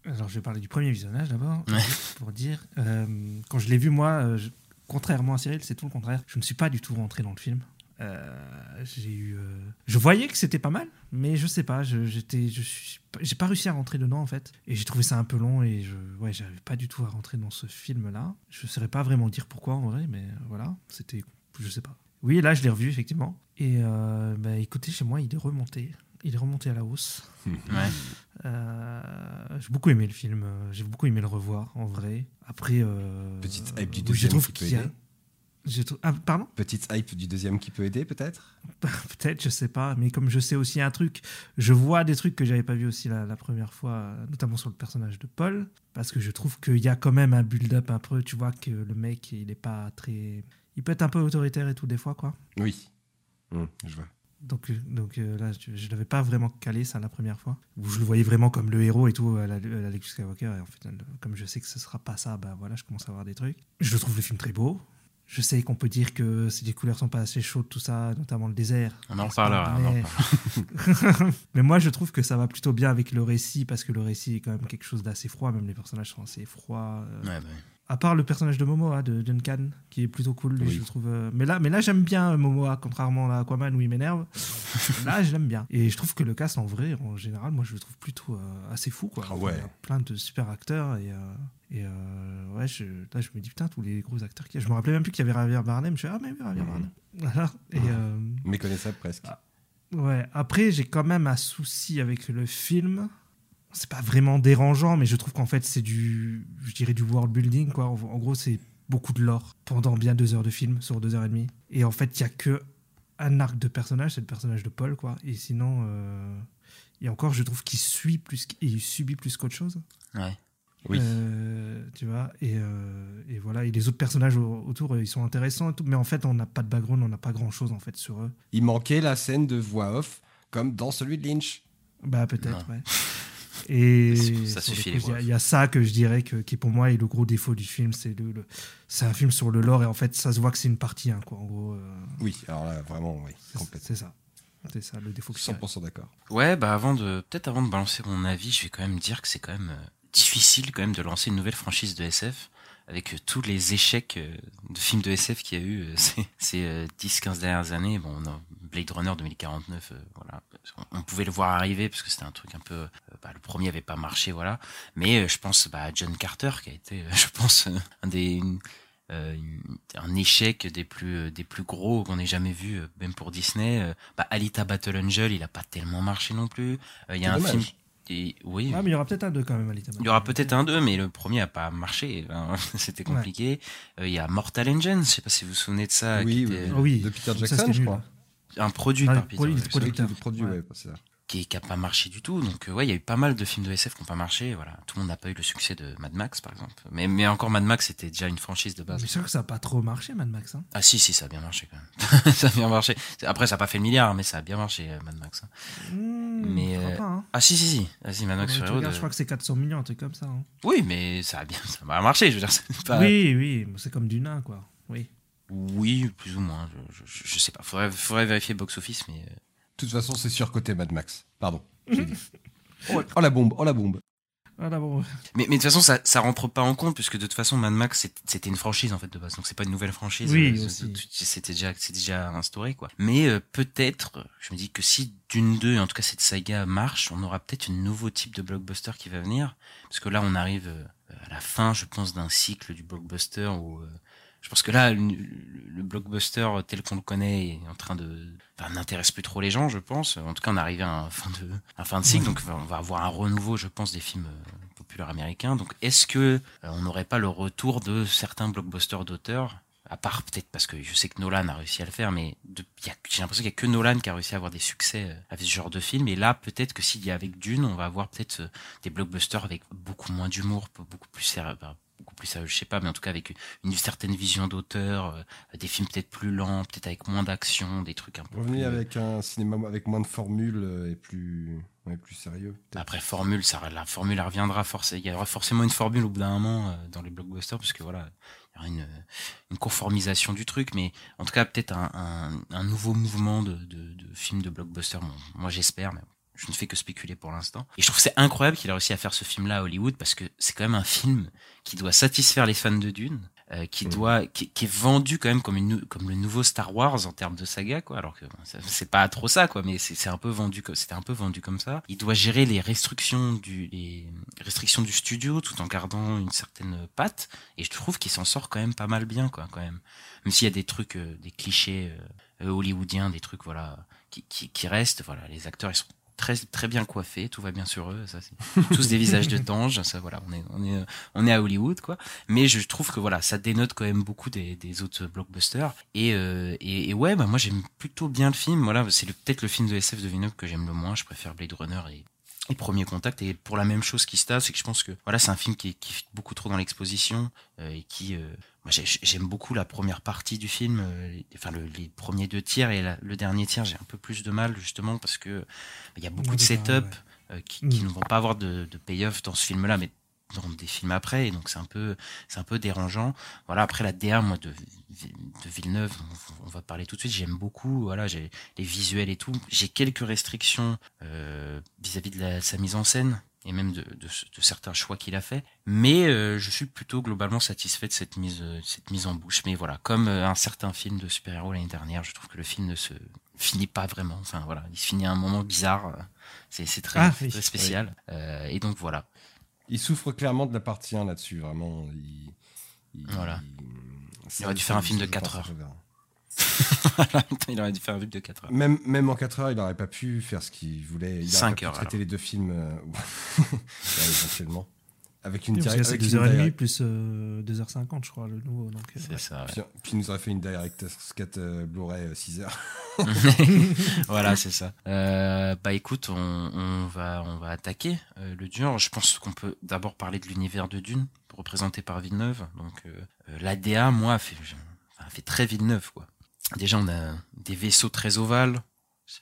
[SPEAKER 7] Alors, je vais parler du premier visionnage d'abord,
[SPEAKER 8] Ouais.
[SPEAKER 7] pour dire. euh, quand je l'ai vu, moi, euh, je- contrairement à Cyril, c'est tout le contraire. Je ne suis pas du tout rentré dans le film. Euh, j'ai eu. euh, Je voyais que c'était pas mal, mais je sais pas. J'étais, je j'ai pas réussi à rentrer dedans en fait, et j'ai trouvé ça un peu long et je, ouais, j'avais pas du tout à rentrer dans ce film-là. Je saurais pas vraiment dire pourquoi en vrai, mais voilà, c'était, je sais pas. Oui, là, je l'ai revu effectivement, et bah, écoutez, chez moi, il est remonté. Il est remonté à la hausse.
[SPEAKER 8] Ouais.
[SPEAKER 7] Euh, j'ai beaucoup aimé le film, euh, j'ai beaucoup aimé le revoir en vrai. Après, euh,
[SPEAKER 3] Petite hype du deuxième qui peut
[SPEAKER 7] a-
[SPEAKER 3] aider.
[SPEAKER 7] je Ah, pardon?
[SPEAKER 3] Petite hype du deuxième qui peut aider, peut-être?
[SPEAKER 7] Peut-être, je sais pas. Mais comme je sais aussi un truc, je vois des trucs que j'avais pas vu aussi la, la première fois, notamment sur le personnage de Paul, parce que je trouve qu'il y a quand même un build-up un peu. Tu vois que le mec, il est pas très, il peut être un peu autoritaire et tout des fois, quoi.
[SPEAKER 3] Oui. Hum, je vois.
[SPEAKER 7] Donc, euh, donc euh, là, je, je l'avais pas vraiment calé ça la première fois. Où je le voyais vraiment comme le héros et tout, à la, à la Luke Skywalker. Et en fait, comme je sais que ce sera pas ça, bah voilà, je commence à voir des trucs. Je trouve le film très beau. Je sais qu'on peut dire que si les couleurs sont pas assez chaudes, tout ça, notamment le désert.
[SPEAKER 8] On en on en
[SPEAKER 7] Mais-. Mais moi, je trouve que ça va plutôt bien avec le récit, parce que le récit est quand même quelque chose d'assez froid. Même les personnages sont assez froids. euh,
[SPEAKER 8] Ouais, bah,
[SPEAKER 7] à part le personnage de Momoa, de Duncan, qui est plutôt cool, lui,
[SPEAKER 3] Oui.
[SPEAKER 7] je trouve. euh, Mais là, mais là j'aime bien euh, Momoa, contrairement à Aquaman où il m'énerve. là, je l'aime bien. Et je trouve que le cast, en vrai, en général, moi, je le trouve plutôt euh, assez fou. Quoi.
[SPEAKER 3] Ah ouais.
[SPEAKER 7] Il y a plein de super acteurs. Et, euh, et ouais, je, là, je me dis, putain, tous les gros acteurs qu'il y a. Je me rappelais même plus qu'il y avait Javier Bardem. Je fais, ah, mais oui, Javier. Bardem. Voilà. Et. euh,
[SPEAKER 3] Méconnaissable presque.
[SPEAKER 7] Ah. Ouais, après, j'ai quand même un souci avec le film. C'est pas vraiment dérangeant, mais je trouve qu'en fait, c'est du, je dirais, du world building, quoi. En, en gros, c'est beaucoup de lore pendant bien deux heures de film, sur deux heures et demie. Et en fait, il y a que un arc de personnage, c'est le personnage de Paul, quoi. Et sinon, euh, et encore, je trouve qu'il suit plus, qu'il subit plus qu'autre chose.
[SPEAKER 8] ouais.
[SPEAKER 3] Oui.
[SPEAKER 7] Euh, tu vois, et, euh, et voilà. Et les autres personnages au- autour, ils sont intéressants et tout, mais en fait, on n'a pas de background, on n'a pas grand chose, en fait, sur eux.
[SPEAKER 3] Il manquait la scène de voix off, comme dans celui de Lynch.
[SPEAKER 7] Bah peut-être, ouais. Et
[SPEAKER 8] Ça suffit,
[SPEAKER 7] Il y a- y, ça que je dirais que, qui pour moi est le gros défaut du film, c'est le, le- c'est un film sur le lore et en fait ça se voit que c'est une partie 1 quoi. En gros, euh,
[SPEAKER 3] Oui, alors là, vraiment, oui,
[SPEAKER 7] c'est- ça, c'est ça le défaut que je dirais.
[SPEAKER 3] 100% d'accord.
[SPEAKER 8] Ouais, bah avant de peut-être avant de balancer mon avis, je vais quand même dire que c'est quand même euh, difficile quand même de lancer une nouvelle franchise de SF avec euh, tous les échecs euh, de films de SF qu'il y a eu euh, ces, ces euh, 10-15 dernières années. Bon, on a Blade Runner 2049, euh, voilà, on, pouvait le voir arriver parce que c'était un truc un peu, euh, bah, le premier avait pas marché, voilà. Mais euh, je pense bah, à John Carter qui a été, je pense, un des une- une- un échec des plus des plus gros qu'on ait jamais vu, même pour Disney. Bah, Alita Battle Angel, il a pas tellement marché non plus. Il y a un
[SPEAKER 3] dommage.
[SPEAKER 8] film. Et- oui,
[SPEAKER 7] Ah mais il y aura peut-être un 2 quand même, Alita.
[SPEAKER 8] il y aura peut-être un 2, mais le premier a pas marché. Enfin, C'était compliqué. Euh, Il y a Mortal Engine, je sais pas si vous vous souvenez de ça. qui
[SPEAKER 3] oui,
[SPEAKER 8] était
[SPEAKER 3] oui,
[SPEAKER 7] Ah oui,
[SPEAKER 3] de Peter
[SPEAKER 7] ça,
[SPEAKER 3] Jackson,
[SPEAKER 7] c'était
[SPEAKER 3] je crois.
[SPEAKER 8] Un produit
[SPEAKER 7] Ah,
[SPEAKER 8] par Peter
[SPEAKER 7] produit-
[SPEAKER 8] Jackson,
[SPEAKER 7] produit- Ouais.
[SPEAKER 3] ouais, c'est ça.
[SPEAKER 8] Qui n'a pas marché du tout. Donc euh, ouais, il y a eu pas mal de films de SF qui n'ont pas marché. Voilà, tout le monde n'a pas eu le succès de Mad Max par exemple. Mais, mais encore Mad Max c'était déjà une franchise de base.
[SPEAKER 7] Mais c'est sûr que ça n'a pas trop marché, Mad Max. Hein.
[SPEAKER 8] Ah si si, ça a bien marché quand même. ça a bien marché. Après ça a pas fait le milliard, mais ça a bien marché euh, Mad Max. hein.
[SPEAKER 7] Hmm,
[SPEAKER 8] Mais, euh,
[SPEAKER 7] pas, hein.
[SPEAKER 8] Ah si si si, ah, si Mad Max Road,
[SPEAKER 7] je crois que c'est 400 millions, un truc comme ça. hein.
[SPEAKER 8] Oui, mais ça a bien, ça a marché. Je veux dire, pas.
[SPEAKER 7] Oui, oui, c'est comme du nain, quoi. Oui.
[SPEAKER 8] Oui, plus ou moins. Je, je, je sais pas. Faudrait, faudrait vérifier box office, mais.
[SPEAKER 3] De toute façon, c'est surcoté Mad Max. Pardon. dit. oh, oh, la bombe, oh la bombe.
[SPEAKER 7] Voilà, bon.
[SPEAKER 8] Mais, mais de toute façon, ça, ça rentre pas en compte, puisque de toute façon, Mad Max, c'était une franchise, en fait, de base. Donc, c'est pas une nouvelle franchise.
[SPEAKER 7] Oui,
[SPEAKER 8] Euh, C'était déjà, c'est déjà instauré, quoi. Mais euh, peut-être, je me dis que si Dune 2, en tout cas cette saga marche, on aura peut-être un nouveau type de blockbuster qui va venir. Parce que là, on arrive euh, à la fin, je pense, d'un cycle du blockbuster où... euh, je pense que là, le, le blockbuster tel qu'on le connaît est en train de, enfin, n'intéresse plus trop les gens, je pense. En tout cas, on est arrivé à un fin de, un fin de cycle, donc on va avoir un renouveau, je pense, des films euh, populaires américains. Donc, est-ce que euh, on n'aurait pas le retour de certains blockbusters d'auteurs? À part peut-être parce que je sais que Nolan a réussi à le faire, mais j'ai l'impression qu'il n'y a que Nolan qui a réussi à avoir des succès euh, avec ce genre de film. Et là, peut-être que s'il y a avec Dune, on va avoir peut-être des blockbusters avec beaucoup moins d'humour, beaucoup plus sérieux, beaucoup plus sérieux, je sais pas, mais en tout cas avec une certaine vision d'auteur, euh, des films peut-être plus lents, peut-être avec moins d'action, des trucs un peu
[SPEAKER 3] Revenir
[SPEAKER 8] plus...
[SPEAKER 3] avec un cinéma avec moins de formules euh, et plus, ouais, plus sérieux.
[SPEAKER 8] Après formule, ça, la formule elle reviendra forcément. Il y aura forcément une formule au bout d'un moment euh, dans les blockbusters, parce que voilà, il y aura une, une conformisation du truc, mais en tout cas peut-être un, un, un nouveau mouvement de, de, de films de blockbuster. Bon, moi j'espère, mais je ne fais que spéculer pour l'instant. Et je trouve c'est incroyable qu'il a réussi à faire ce film-là à Hollywood, parce que c'est quand même un film qui doit satisfaire les fans de Dune. euh, qui doit qui, qui est vendu quand même comme une comme le nouveau Star Wars en termes de saga quoi alors que c'est pas trop ça quoi mais c'est un peu vendu c'était un peu vendu comme ça il doit gérer les restrictions du les restrictions du studio tout en gardant une certaine patte et je trouve qu'il s'en sort quand même pas mal bien quoi quand même même s'il y a des trucs euh, des clichés euh, hollywoodiens des trucs voilà qui, qui qui restent voilà les acteurs ils sont très très bien coiffés tout va bien sur eux ça tous des visages de tanges ça voilà on est on est on est à Hollywood quoi. Mais je trouve que voilà ça dénote quand même beaucoup des, autres blockbusters. Et, euh, et et ouais bah moi j'aime plutôt bien le film. Voilà c'est peut-être le film de SF de Villeneuve que j'aime le moins. Je préfère Blade Runner et et Premier Contact. Et pour la même chose qui se passe c'est que je pense que voilà c'est un film qui est, qui beaucoup trop dans l'exposition euh, et qui euh, j'aime beaucoup la première partie du film euh, enfin le- les premiers deux tiers et la- le dernier tiers j'ai un peu plus de mal justement parce que il y a beaucoup
[SPEAKER 7] Ouais,
[SPEAKER 8] de setup euh, qui, qui
[SPEAKER 7] Mm.
[SPEAKER 8] ne vont pas avoir de, de payoff dans ce film-là, mais dans des films après, et donc c'est un peu, c'est un peu dérangeant. Voilà. Après la DA, moi de, de Villeneuve, on, on va parler tout de suite. J'aime beaucoup. Voilà, j'ai les visuels et tout. J'ai quelques restrictions euh, vis-à-vis de la, sa mise en scène et même de, de, de certains choix qu'il a fait. Mais euh, je suis plutôt globalement satisfait de cette mise, euh, cette mise en bouche. Mais voilà, comme euh, un certain film de super-héros l'année dernière, je trouve que le film ne se finit pas vraiment. Enfin voilà, il se finit à un moment bizarre. C'est très,
[SPEAKER 7] Ah, oui.
[SPEAKER 8] très spécial. Euh, et donc voilà.
[SPEAKER 3] Il souffre clairement de la partie 1 là-dessus, vraiment. Il, il-
[SPEAKER 8] Voilà.
[SPEAKER 3] ça-
[SPEAKER 8] Il aurait dû faire un film de
[SPEAKER 3] je
[SPEAKER 8] quatre
[SPEAKER 3] pense
[SPEAKER 8] heures. il aurait dû faire un film de 4 heures.
[SPEAKER 3] Même, même en 4 heures, il n'aurait pas pu faire ce qu'il voulait. Il
[SPEAKER 8] Cinq
[SPEAKER 3] aurait pas pu
[SPEAKER 8] heures,
[SPEAKER 3] traiter
[SPEAKER 8] alors.
[SPEAKER 3] les deux films euh, ouais, éventuellement. Avec une direct-
[SPEAKER 7] c'est
[SPEAKER 3] avec une
[SPEAKER 7] 2h30
[SPEAKER 3] direct-
[SPEAKER 7] plus euh, 2h50, je crois, le nouveau. Euh,
[SPEAKER 8] C'est
[SPEAKER 7] ouais.
[SPEAKER 8] ça. ouais.
[SPEAKER 3] Puis, puis il nous aurait fait une Director's Cut euh, Blu-ray 6 heures.
[SPEAKER 8] voilà, c'est ça. Euh, bah écoute, on, on va on va attaquer euh, le dur. Je pense qu'on peut d'abord parler de l'univers de Dune, représenté par Villeneuve. Donc euh, euh, l'ADA, moi, a fait, a fait très Villeneuve quoi. Déjà, on a des vaisseaux très ovales.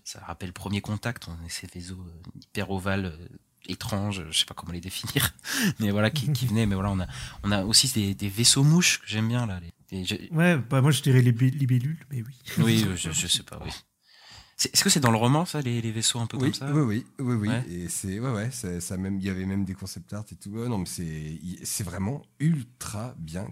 [SPEAKER 8] Ça, rappelle Premier Contact. On a ces vaisseaux euh, hyper ovales. euh, étranges, je sais pas comment les définir, mais voilà qui, qui venaient. Mais voilà, on a on a aussi des, des vaisseaux mouches que j'aime bien là. Les,
[SPEAKER 7] Ouais, bah, moi je dirais les libellules, mais oui.
[SPEAKER 8] oui, je, je sais pas, oui. Est-ce que c'est dans le roman, ça, les, les vaisseaux un peu
[SPEAKER 3] Oui,
[SPEAKER 8] comme ça?
[SPEAKER 3] oui, oui, oui, oui.
[SPEAKER 8] Ouais.
[SPEAKER 3] Et c'est, ouais, ouais, ça même, il y avait même des concept art et tout. Ouais, non, mais c'est, c'est vraiment ultra bien,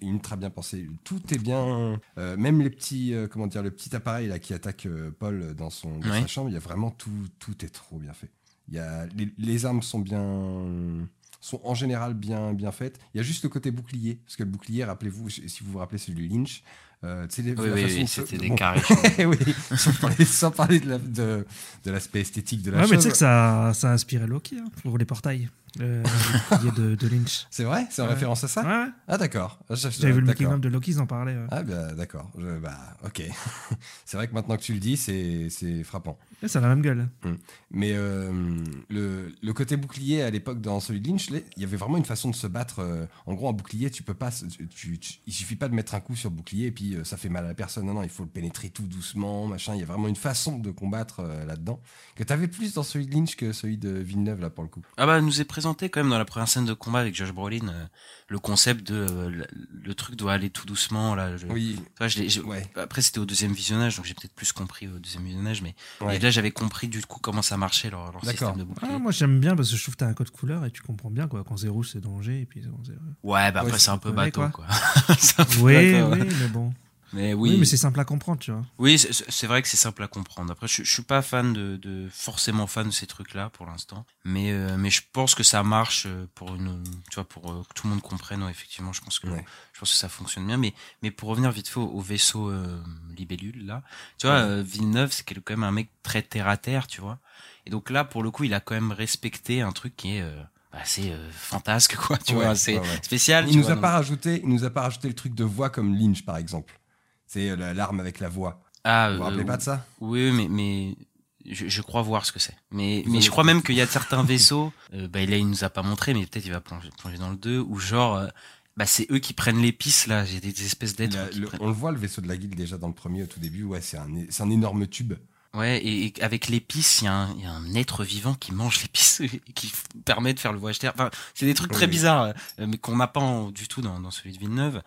[SPEAKER 3] ultra bien pensé. Tout est bien, euh, même les petits, euh, comment dire, le petit appareil là qui attaque euh, Paul dans son, dans
[SPEAKER 8] Ouais.
[SPEAKER 3] sa chambre. Il y a vraiment tout, tout est trop bien fait. Il y a, les, les armes sont bien, sont en général bien, bien faites. Il y a juste le côté bouclier, parce que le bouclier, rappelez-vous, si vous vous rappelez celui de Lynch, Euh, les-
[SPEAKER 8] Oui, oui, c'était des
[SPEAKER 3] bon.
[SPEAKER 8] carrés.
[SPEAKER 3] oui, sans parler, sans parler de la- de, de l'aspect esthétique de la
[SPEAKER 7] Ouais,
[SPEAKER 3] chose.
[SPEAKER 7] mais tu sais que ça, ça a inspiré Loki hein, pour les portails. Euh, le bouclier de, de Lynch.
[SPEAKER 3] C'est vrai? C'est en
[SPEAKER 7] Ouais.
[SPEAKER 3] référence à ça?
[SPEAKER 7] Ouais.
[SPEAKER 3] Ah d'accord. Ah,
[SPEAKER 7] J'avais vu le making of de Loki, ils en parlaient. ouais.
[SPEAKER 3] Ah bah d'accord. Bah ok. c'est vrai que maintenant que tu le dis, c'est c'est frappant.
[SPEAKER 7] Ça a la même gueule.
[SPEAKER 3] Mais euh, le, le côté bouclier à l'époque dans celui de Lynch, il y avait vraiment une façon de se battre. euh, en gros, un bouclier, tu peux pas. tu- tu- tu- il suffit pas de mettre un coup sur le bouclier et puis euh, ça fait mal à la personne. Non, non, il faut le pénétrer tout doucement, machin. Il y a vraiment une façon de combattre euh, là-dedans que tu avais plus dans celui de Lynch que celui de Villeneuve là pour le coup.
[SPEAKER 8] Ah bah, elle nous est présenté quand même dans la première scène de combat avec Josh Brolin euh, le concept de euh, le, le truc doit aller tout doucement là. Je,
[SPEAKER 3] Oui.
[SPEAKER 8] tu vois, je l'ai- je-
[SPEAKER 3] Ouais.
[SPEAKER 8] Après c'était au deuxième visionnage donc j'ai peut-être plus compris au deuxième visionnage mais
[SPEAKER 3] Ouais.
[SPEAKER 8] et là j'avais compris du coup comment ça marchait leur, leur système de bouclier.
[SPEAKER 7] Ah, moi j'aime bien parce que je trouve que t'as un code couleur et tu comprends bien quoi. Quand c'est rouge c'est danger et puis quand c'est-
[SPEAKER 8] Ouais bah après
[SPEAKER 3] Ouais,
[SPEAKER 8] c'est un peu bateau
[SPEAKER 7] quoi.
[SPEAKER 8] quoi. C'est un peu
[SPEAKER 7] Oui,
[SPEAKER 8] bateau,
[SPEAKER 7] oui,
[SPEAKER 8] ouais.
[SPEAKER 7] mais bon.
[SPEAKER 8] Mais
[SPEAKER 7] Oui,
[SPEAKER 8] oui.
[SPEAKER 7] mais c'est simple à comprendre, tu vois.
[SPEAKER 8] Oui, c'est- vrai que c'est simple à comprendre. Après, je, je suis pas fan de, de forcément fan de ces trucs-là pour l'instant, mais euh, mais je pense que ça marche euh, pour une, tu vois, pour euh, que tout le monde comprenne. ouais, effectivement, je pense que
[SPEAKER 3] Ouais.
[SPEAKER 8] je pense que ça fonctionne bien. Mais mais pour revenir vite fait au, au vaisseau euh, libellule là, tu vois,
[SPEAKER 3] Ouais.
[SPEAKER 8] euh, Villeneuve, c'est quand même un mec très terre à terre, tu vois. Et donc là, pour le coup, il a quand même respecté un truc qui est euh, bah, assez euh, fantasque, quoi. Tu
[SPEAKER 3] Ouais,
[SPEAKER 8] vois, c'est
[SPEAKER 3] ouais, ouais.
[SPEAKER 8] spécial.
[SPEAKER 3] Il nous
[SPEAKER 8] vois,
[SPEAKER 3] a
[SPEAKER 8] donc-
[SPEAKER 3] pas rajouté, il nous a pas rajouté le truc de voix comme Lynch par exemple. C'est euh, la- l'arme avec la voix.
[SPEAKER 8] Ah,
[SPEAKER 3] Vous vous
[SPEAKER 8] euh,
[SPEAKER 3] rappelez pas de ça
[SPEAKER 8] Oui, mais, mais je, je crois voir ce que c'est. Mais, mais je crois même qu'il y a certains vaisseaux, euh, bah, là, il nous a pas montré, mais peut-être il va plonger, plonger dans le 2, où genre, euh, bah, c'est eux qui prennent l'épice, là. J'ai des, des espèces d'êtres
[SPEAKER 3] On le voit le vaisseau de la guilde déjà dans le premier au tout début. Ouais, c'est un, un énorme tube.
[SPEAKER 8] Ouais, et, et avec l'épice, il y, a un- il y a un être vivant qui mange l'épice et qui permet de faire le voyage terre. Enfin, c'est des trucs très
[SPEAKER 3] Oui.
[SPEAKER 8] bizarres, euh, mais qu'on n'a pas en- du tout dans, dans celui de Villeneuve.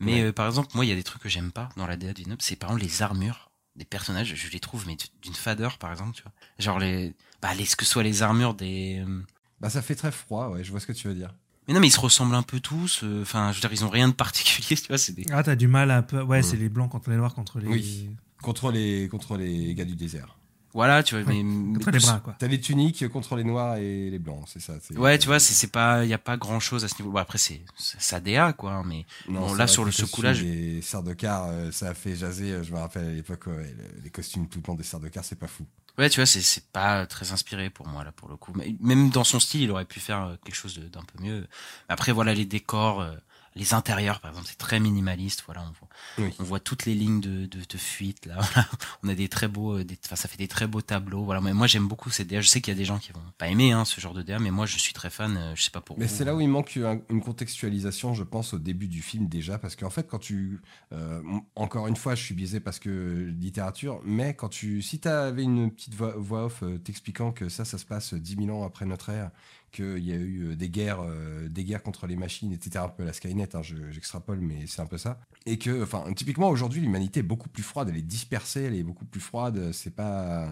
[SPEAKER 8] Mais
[SPEAKER 3] Ouais.
[SPEAKER 8] euh, par exemple, moi, il y a des trucs que j'aime pas dans la DA de Villeneuve, c'est par exemple les armures des personnages. Je les trouve mais d'une fadeur, par exemple, tu vois. Genre les, bah, les, que ce soit les armures des. euh,
[SPEAKER 3] Bah ça fait très froid. Ouais, je vois ce que tu veux dire.
[SPEAKER 8] Mais non, mais ils se ressemblent un peu tous. euh, Enfin, je veux dire, ils ont rien de particulier, tu vois. C'est des.
[SPEAKER 7] Ah, t'as du mal un peu. Ouais,
[SPEAKER 3] Mm.
[SPEAKER 7] c'est les blancs contre les noirs contre les.
[SPEAKER 3] Oui. Contre les contre les gars du désert.
[SPEAKER 8] Voilà, tu vois.
[SPEAKER 7] Ouais,
[SPEAKER 8] Mais, mais
[SPEAKER 7] Contre les bras, quoi.
[SPEAKER 3] T'as les tuniques contre les noirs et les blancs, c'est ça. c'est-
[SPEAKER 8] Ouais, tu vois, c'est c'est pas, il y a pas grand chose à ce niveau. Bon, après, c'est c'est sa DA, quoi. hein, Mais
[SPEAKER 3] Non,
[SPEAKER 8] bon, là, sur le
[SPEAKER 3] les
[SPEAKER 8] secoulage.
[SPEAKER 3] des serres de car, euh, ça a fait jaser. euh, Je me rappelle à l'époque, ouais, le- les costumes tout le temps des serres de car, c'est pas fou.
[SPEAKER 8] Ouais, tu vois, c'est c'est pas très inspiré pour moi là pour le coup. Mais même dans son style, il aurait pu faire euh, quelque chose de- d'un peu mieux. Après, voilà, les décors, euh, les intérieurs, par exemple, c'est très minimaliste. Voilà, on voit,
[SPEAKER 3] Oui.
[SPEAKER 8] on voit toutes les lignes de, de, de fuite là. Voilà. on a des très beaux, euh, des, enfin, ça fait des très beaux tableaux. Voilà, mais moi j'aime beaucoup ces DA. Je sais qu'il y a des gens qui vont pas aimer hein, ce genre de DA, mais moi je suis très fan. euh, Je sais pas pour
[SPEAKER 3] Mais c'est là où il manque un- une contextualisation, je pense, au début du film déjà, parce qu'en fait, quand tu, euh, encore une fois, je suis biaisé parce que littérature, mais quand tu, si tu avais une petite voix, voix off euh, t'expliquant que ça, ça se passe 10 000 ans après notre ère, qu'il y a eu euh, des guerres, euh, des guerres contre les machines, etc. Un peu la Skynet, hein, je- j'extrapole, mais c'est un peu ça. Et que, enfin, typiquement aujourd'hui, l'humanité est beaucoup plus froide, elle est dispersée, elle est beaucoup plus froide. C'est pas,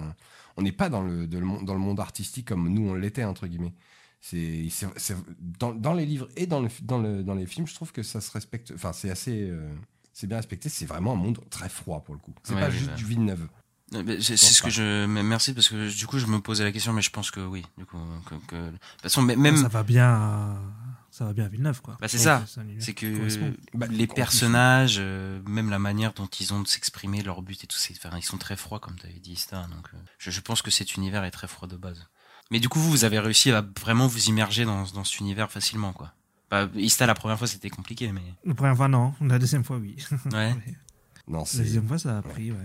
[SPEAKER 3] on n'est pas dans le, de dans le monde artistique comme nous on l'était entre guillemets. C'est, dans, dans les livres et dans, le, dans, le, dans les films, je trouve que ça se respecte. Enfin, c'est assez, euh, c'est bien respecté. C'est vraiment un monde très froid pour le coup. C'est
[SPEAKER 8] Ouais,
[SPEAKER 3] pas
[SPEAKER 8] oui,
[SPEAKER 3] juste
[SPEAKER 8] bah.
[SPEAKER 3] du Villeneuve.
[SPEAKER 8] Euh, bah, C'est ce
[SPEAKER 3] pas.
[SPEAKER 8] que je. mais Merci parce que du coup je me posais la question, mais je pense que oui. Du coup, que, que- de toute façon, mais- même.
[SPEAKER 7] Ça va bien. à- Ça va bien à Villeneuve, quoi.
[SPEAKER 8] Bah, c'est
[SPEAKER 7] Ouais,
[SPEAKER 8] ça. C'est que
[SPEAKER 7] correspond.
[SPEAKER 3] Bah,
[SPEAKER 8] les personnages, euh, même la manière dont ils ont de s'exprimer, leur but et tout, c'est, enfin, ils sont très froids, comme tu avais dit, Ista. Donc, euh, je, je pense que cet univers est très froid de base. Mais du coup, vous, vous avez réussi à vraiment vous immerger dans, dans cet univers facilement, quoi. Bah, Ista, la première fois, c'était compliqué, mais.
[SPEAKER 7] La première fois, non. La deuxième fois, oui.
[SPEAKER 8] Ouais.
[SPEAKER 3] Non,
[SPEAKER 7] La deuxième fois, ça a pris, ouais.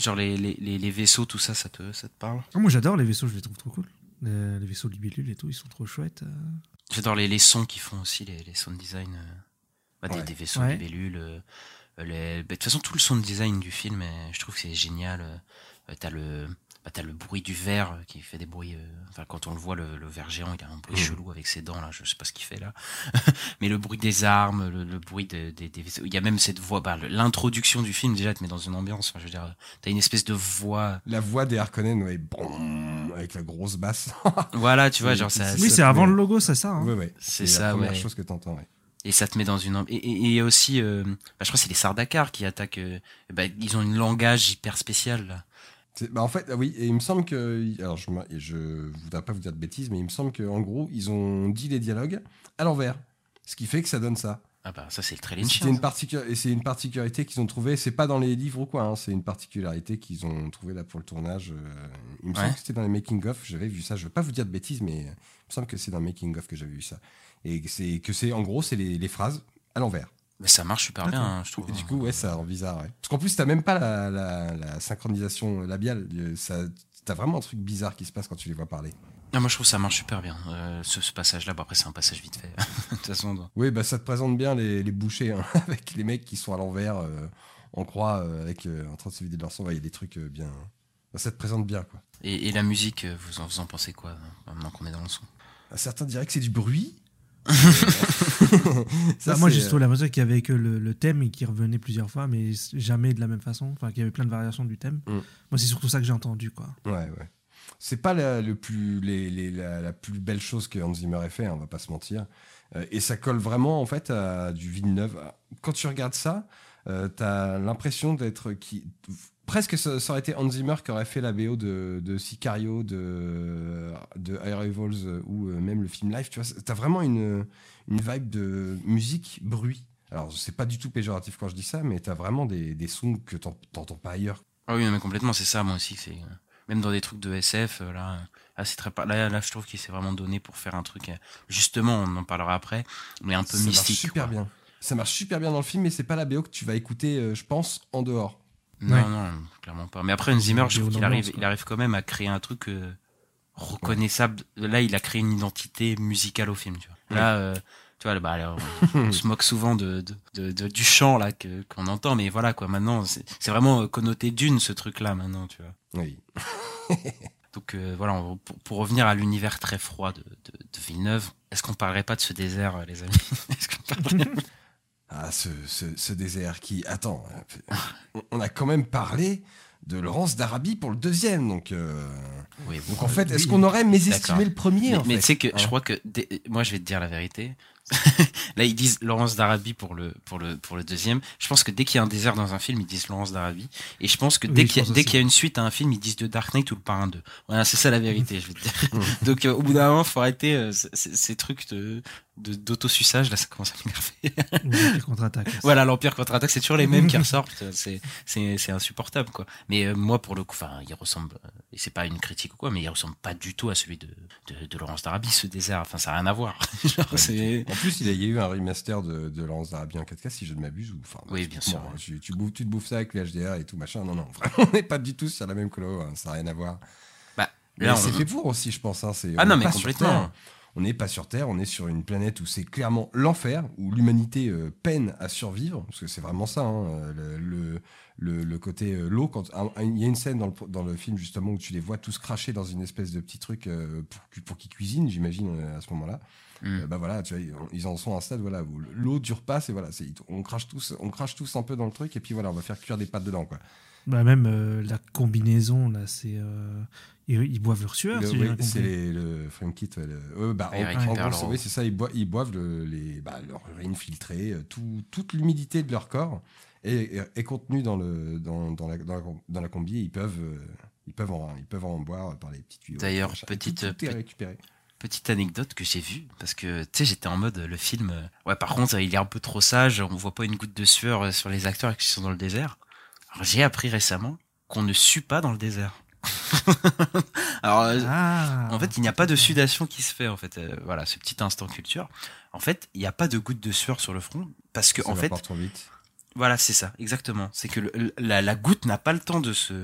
[SPEAKER 8] Genre, les, les, les, vaisseaux, tout ça, ça te, ça te parle
[SPEAKER 7] Ah, moi, j'adore les vaisseaux, je les trouve trop cool. Les, les vaisseaux libellules et tout, ils sont trop chouettes. euh.
[SPEAKER 8] J'adore les, les sons qu'ils font aussi, les, les sound design euh, bah, des,
[SPEAKER 3] Ouais.
[SPEAKER 8] des vaisseaux
[SPEAKER 7] Ouais.
[SPEAKER 8] libellules. euh, euh, les- bah, De toute façon, tout le sound design du film, euh, je trouve que c'est génial. euh, euh, t'as le, bah, t'as le bruit du verre euh, qui fait des bruits. euh, Enfin, quand on le voit, le, le verre géant, il a un bruit
[SPEAKER 3] Mhm.
[SPEAKER 8] chelou avec ses dents là. Je sais pas ce qu'il fait là. Mais le bruit des armes, le, le bruit de- des, des vaisseaux. Il y a même cette voix. Bah, l'introduction du film déjà te met dans une ambiance. Enfin, je veux dire, t'as une espèce de voix.
[SPEAKER 3] La voix des Harkonnen, ouais, boum, avec la grosse basse.
[SPEAKER 8] Voilà, tu vois,
[SPEAKER 3] Oui,
[SPEAKER 8] genre ça.
[SPEAKER 3] c'est-
[SPEAKER 7] Oui, c'est avant le logo, c'est ça. hein.
[SPEAKER 3] ouais, ouais.
[SPEAKER 8] C'est
[SPEAKER 3] la
[SPEAKER 8] ça,
[SPEAKER 3] première
[SPEAKER 8] ouais.
[SPEAKER 3] chose que t'entends, ouais.
[SPEAKER 8] Et ça te met dans une et, et, et il y a aussi euh, bah, je crois que c'est les Sardakar qui attaquent euh, bah, ils ont un langage hyper spécial là.
[SPEAKER 3] Bah en fait, ah oui, et il me semble que. Alors, je, je voudrais pas vous dire de bêtises, mais il me semble qu'en gros, ils ont dit les dialogues à l'envers. Ce qui fait que ça donne ça.
[SPEAKER 8] Ah bah ça c'est le très
[SPEAKER 3] C'était une, et c'est une particularité qu'ils ont trouvée. C'est pas dans les livres ou quoi. hein, c'est une particularité qu'ils ont trouvée là pour le tournage. euh, il me semble que c'était dans les making of. J'avais vu ça. Je veux pas vous dire de bêtises, mais il me semble que c'est dans le making of que j'avais vu ça. Et que c'est que c'est en gros c'est les, les phrases à l'envers.
[SPEAKER 8] Mais ça marche super bien, hein, je trouve.
[SPEAKER 3] Et du coup ouais ça rend bizarre. Ouais. Parce qu'en plus t'as même pas la, la- la synchronisation labiale. Euh, Ça t'as vraiment un truc bizarre qui se passe quand tu les vois parler.
[SPEAKER 8] Ah, moi je trouve que ça marche super bien. Euh, ce, ce passage-là, bon, après c'est un passage vite fait. de toute façon, donc.
[SPEAKER 3] Oui, bah ça te présente bien les, les bouchers, hein, avec les mecs qui sont à l'envers, euh, en croix, euh, avec, en train de se vider de leur sang. Il y a des trucs bien. bah, ça te présente bien, quoi.
[SPEAKER 8] Et, et la musique, vous en, vous en pensez quoi maintenant qu'on est dans le son?
[SPEAKER 3] Ah, Certains diraient que c'est du bruit. Ça,
[SPEAKER 7] Bah, moi, j'ai trouvé la musique qu'il y avait que le, le thème et qui revenait plusieurs fois, mais jamais de la même façon. Enfin, qu'il y avait plein de variations du thème.
[SPEAKER 3] Mm.
[SPEAKER 7] Moi, c'est surtout ça que j'ai entendu, quoi.
[SPEAKER 3] Ouais, ouais. C'est pas la, le plus, les, les- la, la plus belle chose que Hans Zimmer ait fait, hein, on va pas se mentir. Euh, et ça colle vraiment en fait à du Villeneuve. Quand tu regardes ça, euh, t'as l'impression d'être qui presque ça, ça aurait été Hans Zimmer qui aurait fait la BO de, de Sicario, de de Arrivals euh, ou euh, même le film live. Tu vois, t'as vraiment une une vibe de musique bruit. Alors c'est pas du tout péjoratif quand je dis ça, mais t'as vraiment des, des sons que t'en- t'entends pas ailleurs.
[SPEAKER 8] Ah oui, mais complètement, c'est ça, moi aussi. C'est euh, même dans des trucs de SF, là, là, c'est très par- là, là, je trouve qu'il s'est vraiment donné pour faire un truc. justement, on en parlera après, mais un peu
[SPEAKER 3] ça
[SPEAKER 8] mystique.
[SPEAKER 3] marche super
[SPEAKER 8] quoi.
[SPEAKER 3] bien. Ça marche super bien dans le film, mais c'est pas la BO que tu vas écouter, je pense, en dehors.
[SPEAKER 8] Non,
[SPEAKER 7] Ouais.
[SPEAKER 8] non, clairement pas. Mais après, Hans Zimmer, je trouve qu'il arrive, il arrive quand même à créer un truc euh, reconnaissable. Là, il a créé une identité musicale au film. Tu vois. Là, euh, tu vois, bah, alors, on, on se moque souvent de, de, de- de- du chant là que qu'on entend, mais voilà quoi. Maintenant, c'est vraiment euh, connoté d'une ce truc-là maintenant, tu vois.
[SPEAKER 3] Oui.
[SPEAKER 8] Donc euh, voilà, on- pour, pour revenir à l'univers très froid de, de, de Villeneuve, est-ce qu'on parlerait pas de ce désert, les amis? Est-ce qu'on parlerait-
[SPEAKER 3] Ah, ce, ce, ce désert qui. Attends, on- a quand même parlé de Laurence d'Arabie pour le deuxième, donc. euh,
[SPEAKER 8] Oui, bon.
[SPEAKER 3] Donc en fait, est-ce qu'on aurait mésestimé le premier
[SPEAKER 8] Mais,
[SPEAKER 3] en
[SPEAKER 8] mais
[SPEAKER 3] fait
[SPEAKER 8] tu sais que
[SPEAKER 3] Hein
[SPEAKER 8] je crois que moi je vais te dire la vérité. Là ils disent Laurence d'Arabie pour le pour le pour le deuxième. Je pense que dès qu'il y a un désert dans un film ils disent Laurence d'Arabie et je pense que dès qu'il y, qu'il y a une suite à un film ils disent de Dark Knight ou le Parrain 2. Voilà c'est ça la vérité je vais te dire. Donc euh, au bout d'un moment faut arrêter euh, ces trucs de- d'autosuçage là ça commence à m'énerver.
[SPEAKER 7] L'Empire contre-attaque.
[SPEAKER 8] voilà l'Empire contre-attaque c'est toujours les mêmes qui ressortent c'est c'est c'est insupportable quoi. Mais euh, moi pour le coup enfin il ressemble et c'est pas une critique ou quoi mais il ressemble pas du tout à celui de de, de Laurence d'Arabie ce désert enfin ça a rien à voir. Genre,
[SPEAKER 3] En plus, il y a eu un remaster de, de Laurence d'Arabie en 4K, si je ne m'abuse. Ou, enfin,
[SPEAKER 8] Oui, bien sûr,
[SPEAKER 3] bon,
[SPEAKER 8] ouais.
[SPEAKER 3] Tu, tu, bouffes, tu te bouffes ça avec les HDR et tout, machin. Non, non, vraiment, on n'est pas du tout sur la même colo, hein, ça n'a rien à voir.
[SPEAKER 8] Bah,
[SPEAKER 3] c'est fait pour aussi, je pense. hein, c'est-
[SPEAKER 8] Ah
[SPEAKER 3] on
[SPEAKER 8] non, mais complètement.
[SPEAKER 3] On n'est pas sur Terre, on est sur une planète où c'est clairement l'enfer, où l'humanité euh, peine à survivre, parce que c'est vraiment ça, hein, le, le, côté euh, l'eau. Quand il y a une scène dans le, dans film justement où tu les vois tous cracher dans une espèce de petit truc euh, pour, pour qu'ils cuisinent, j'imagine à ce moment-là.
[SPEAKER 8] Mm.
[SPEAKER 3] Euh, bah voilà, tu vois, ils- en sont à un stade voilà où l'eau dure pas, c'est voilà, c'est on crache tous, on crache tous un peu dans le truc et puis voilà, on va faire cuire des pâtes dedans quoi.
[SPEAKER 7] Bah, même euh, la combinaison, là, c'est. euh, ils, ils boivent leur sueur,
[SPEAKER 3] Le-
[SPEAKER 7] si
[SPEAKER 3] oui, c'est les- le frame kit. ouais, le- euh, bah, en- en, gros, oui, c'est ça, ils, boi- ils boivent le- les, bah, leur urine filtrée, euh, tout- toute l'humidité de leur corps est, est- est contenue dans, le, dans, dans, la, dans, la, dans la combi et ils peuvent, euh, ils, peuvent en, ils peuvent en boire par les petits tuyaux.
[SPEAKER 8] D'ailleurs, petite-
[SPEAKER 3] Tout, tout est récupéré.
[SPEAKER 8] Petite anecdote que j'ai vue, parce que tu sais, j'étais en mode le film. euh, Ouais, par contre, il est un peu trop sage, on voit pas une goutte de sueur euh, sur les acteurs qui sont dans le désert. Alors, j'ai appris récemment qu'on ne sue pas dans le désert. Alors, euh,
[SPEAKER 7] Ah
[SPEAKER 8] en fait, il n'y a pas de sudation qui se fait, en fait. Euh, voilà, ce petit instant culture. En fait, il n'y a pas de goutte de sueur sur le front, parce que,
[SPEAKER 3] Ça
[SPEAKER 8] en fait,
[SPEAKER 3] vite.
[SPEAKER 8] Voilà, c'est ça, exactement. C'est que le- la, la goutte n'a pas le temps de se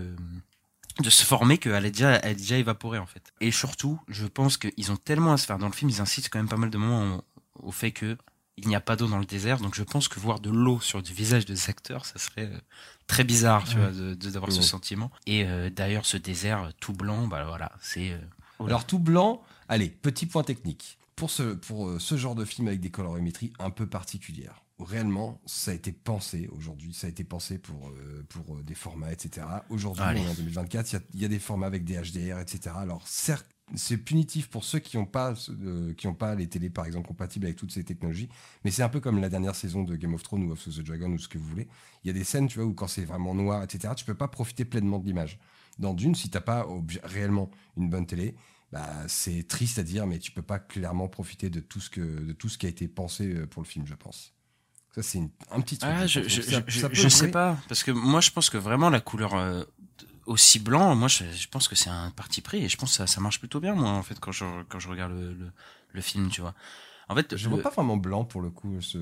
[SPEAKER 8] de se former qu'elle est déjà elle est déjà évaporée en fait. Et surtout, je pense qu'ils ont tellement à se faire dans le film, ils insistent quand même pas mal de moments au, au fait que il n'y a pas d'eau dans le désert, donc je pense que voir de l'eau sur du visage des acteurs, ça serait euh, très bizarre, tu
[SPEAKER 7] Ouais.
[SPEAKER 8] vois, de d'avoir ce sentiment. Et euh, d'ailleurs, ce désert euh, tout blanc, bah voilà, c'est euh,
[SPEAKER 3] Alors tout blanc, allez, petit point technique. Pour ce, pour ce genre de film avec des colorimétries un peu particulières, réellement ça a été pensé aujourd'hui, ça a été pensé pour, euh, pour euh, des formats, etc. Aujourd'hui,
[SPEAKER 8] Allez.
[SPEAKER 3] on est en 2024, il y a- il y, a des formats avec des HDR, etc. Alors certes, c'est punitif pour ceux qui n'ont pas, euh, qui ont pas les télés, par exemple, compatibles avec toutes ces technologies, mais c'est un peu comme la dernière saison de Game of Thrones ou of the Dragon ou ce que vous voulez. Il y a des scènes, tu vois, où quand c'est vraiment noir, etc., tu peux pas profiter pleinement de l'image. Dans Dune, si t'as pas réellement une bonne télé, bah, c'est triste à dire, mais tu peux pas clairement profiter de tout ce que de tout ce qui a été pensé pour le film, je pense. Ça, c'est une- un petit truc.
[SPEAKER 8] Ah, je, je,
[SPEAKER 3] ça-
[SPEAKER 8] je,
[SPEAKER 3] ça peut
[SPEAKER 8] je sais pas parce que moi je pense que vraiment la couleur euh, aussi blanc, moi je, je pense que c'est un parti pris et je pense que ça, ça marche plutôt bien moi en fait quand je quand je regarde le, le, le film, tu vois. En fait,
[SPEAKER 3] Je
[SPEAKER 8] le-
[SPEAKER 3] vois pas vraiment blanc pour le coup. Ce...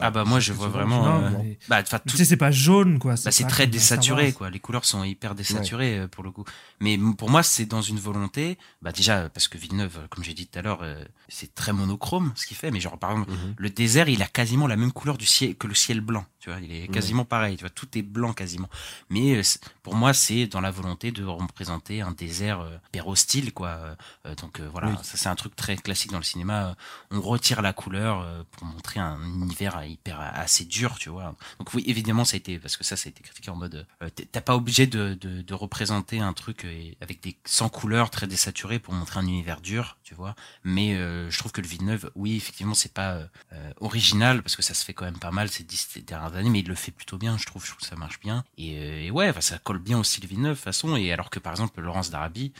[SPEAKER 8] Ah bah moi je vois vraiment. Euh, bah, tout-
[SPEAKER 7] sais, c'est pas jaune, quoi.
[SPEAKER 8] bah, c'est
[SPEAKER 7] pas
[SPEAKER 8] très désaturé quoi. Les couleurs sont hyper désaturées euh, pour le coup. Mais pour moi c'est dans une volonté. Bah déjà parce que Villeneuve, euh, comme j'ai dit tout à l'heure, euh, c'est très monochrome ce qu'il fait. Mais genre par exemple
[SPEAKER 3] Mhm.
[SPEAKER 8] le désert, il a quasiment la même couleur du ciel que le ciel blanc. Tu vois, il est quasiment pareil. Tu vois, tout est blanc quasiment. Mais euh, pour moi, c'est dans la volonté de représenter un désert euh, hyper hostile, quoi. Donc euh, voilà,
[SPEAKER 3] Oui.
[SPEAKER 8] ça c'est un truc très classique dans le cinéma. On retire la couleur euh, pour montrer un univers hyper assez dur, tu vois. Donc oui, évidemment, ça a été parce que ça, ça a été critiqué en mode, euh, t'es pas obligé de, de, de représenter un truc euh, avec des sans couleurs très désaturé pour montrer un univers dur, tu vois. Mais euh, je trouve que le Villeneuve, oui, effectivement, c'est pas euh, euh, original parce que ça se fait quand même pas mal ces dix dernières années, mais il le fait plutôt bien, je trouve. Je trouve que ça marche bien. Et, et ouais, ça colle bien au style Villeneuve, de toute façon. Et alors que par exemple, Laurence d'Arabie,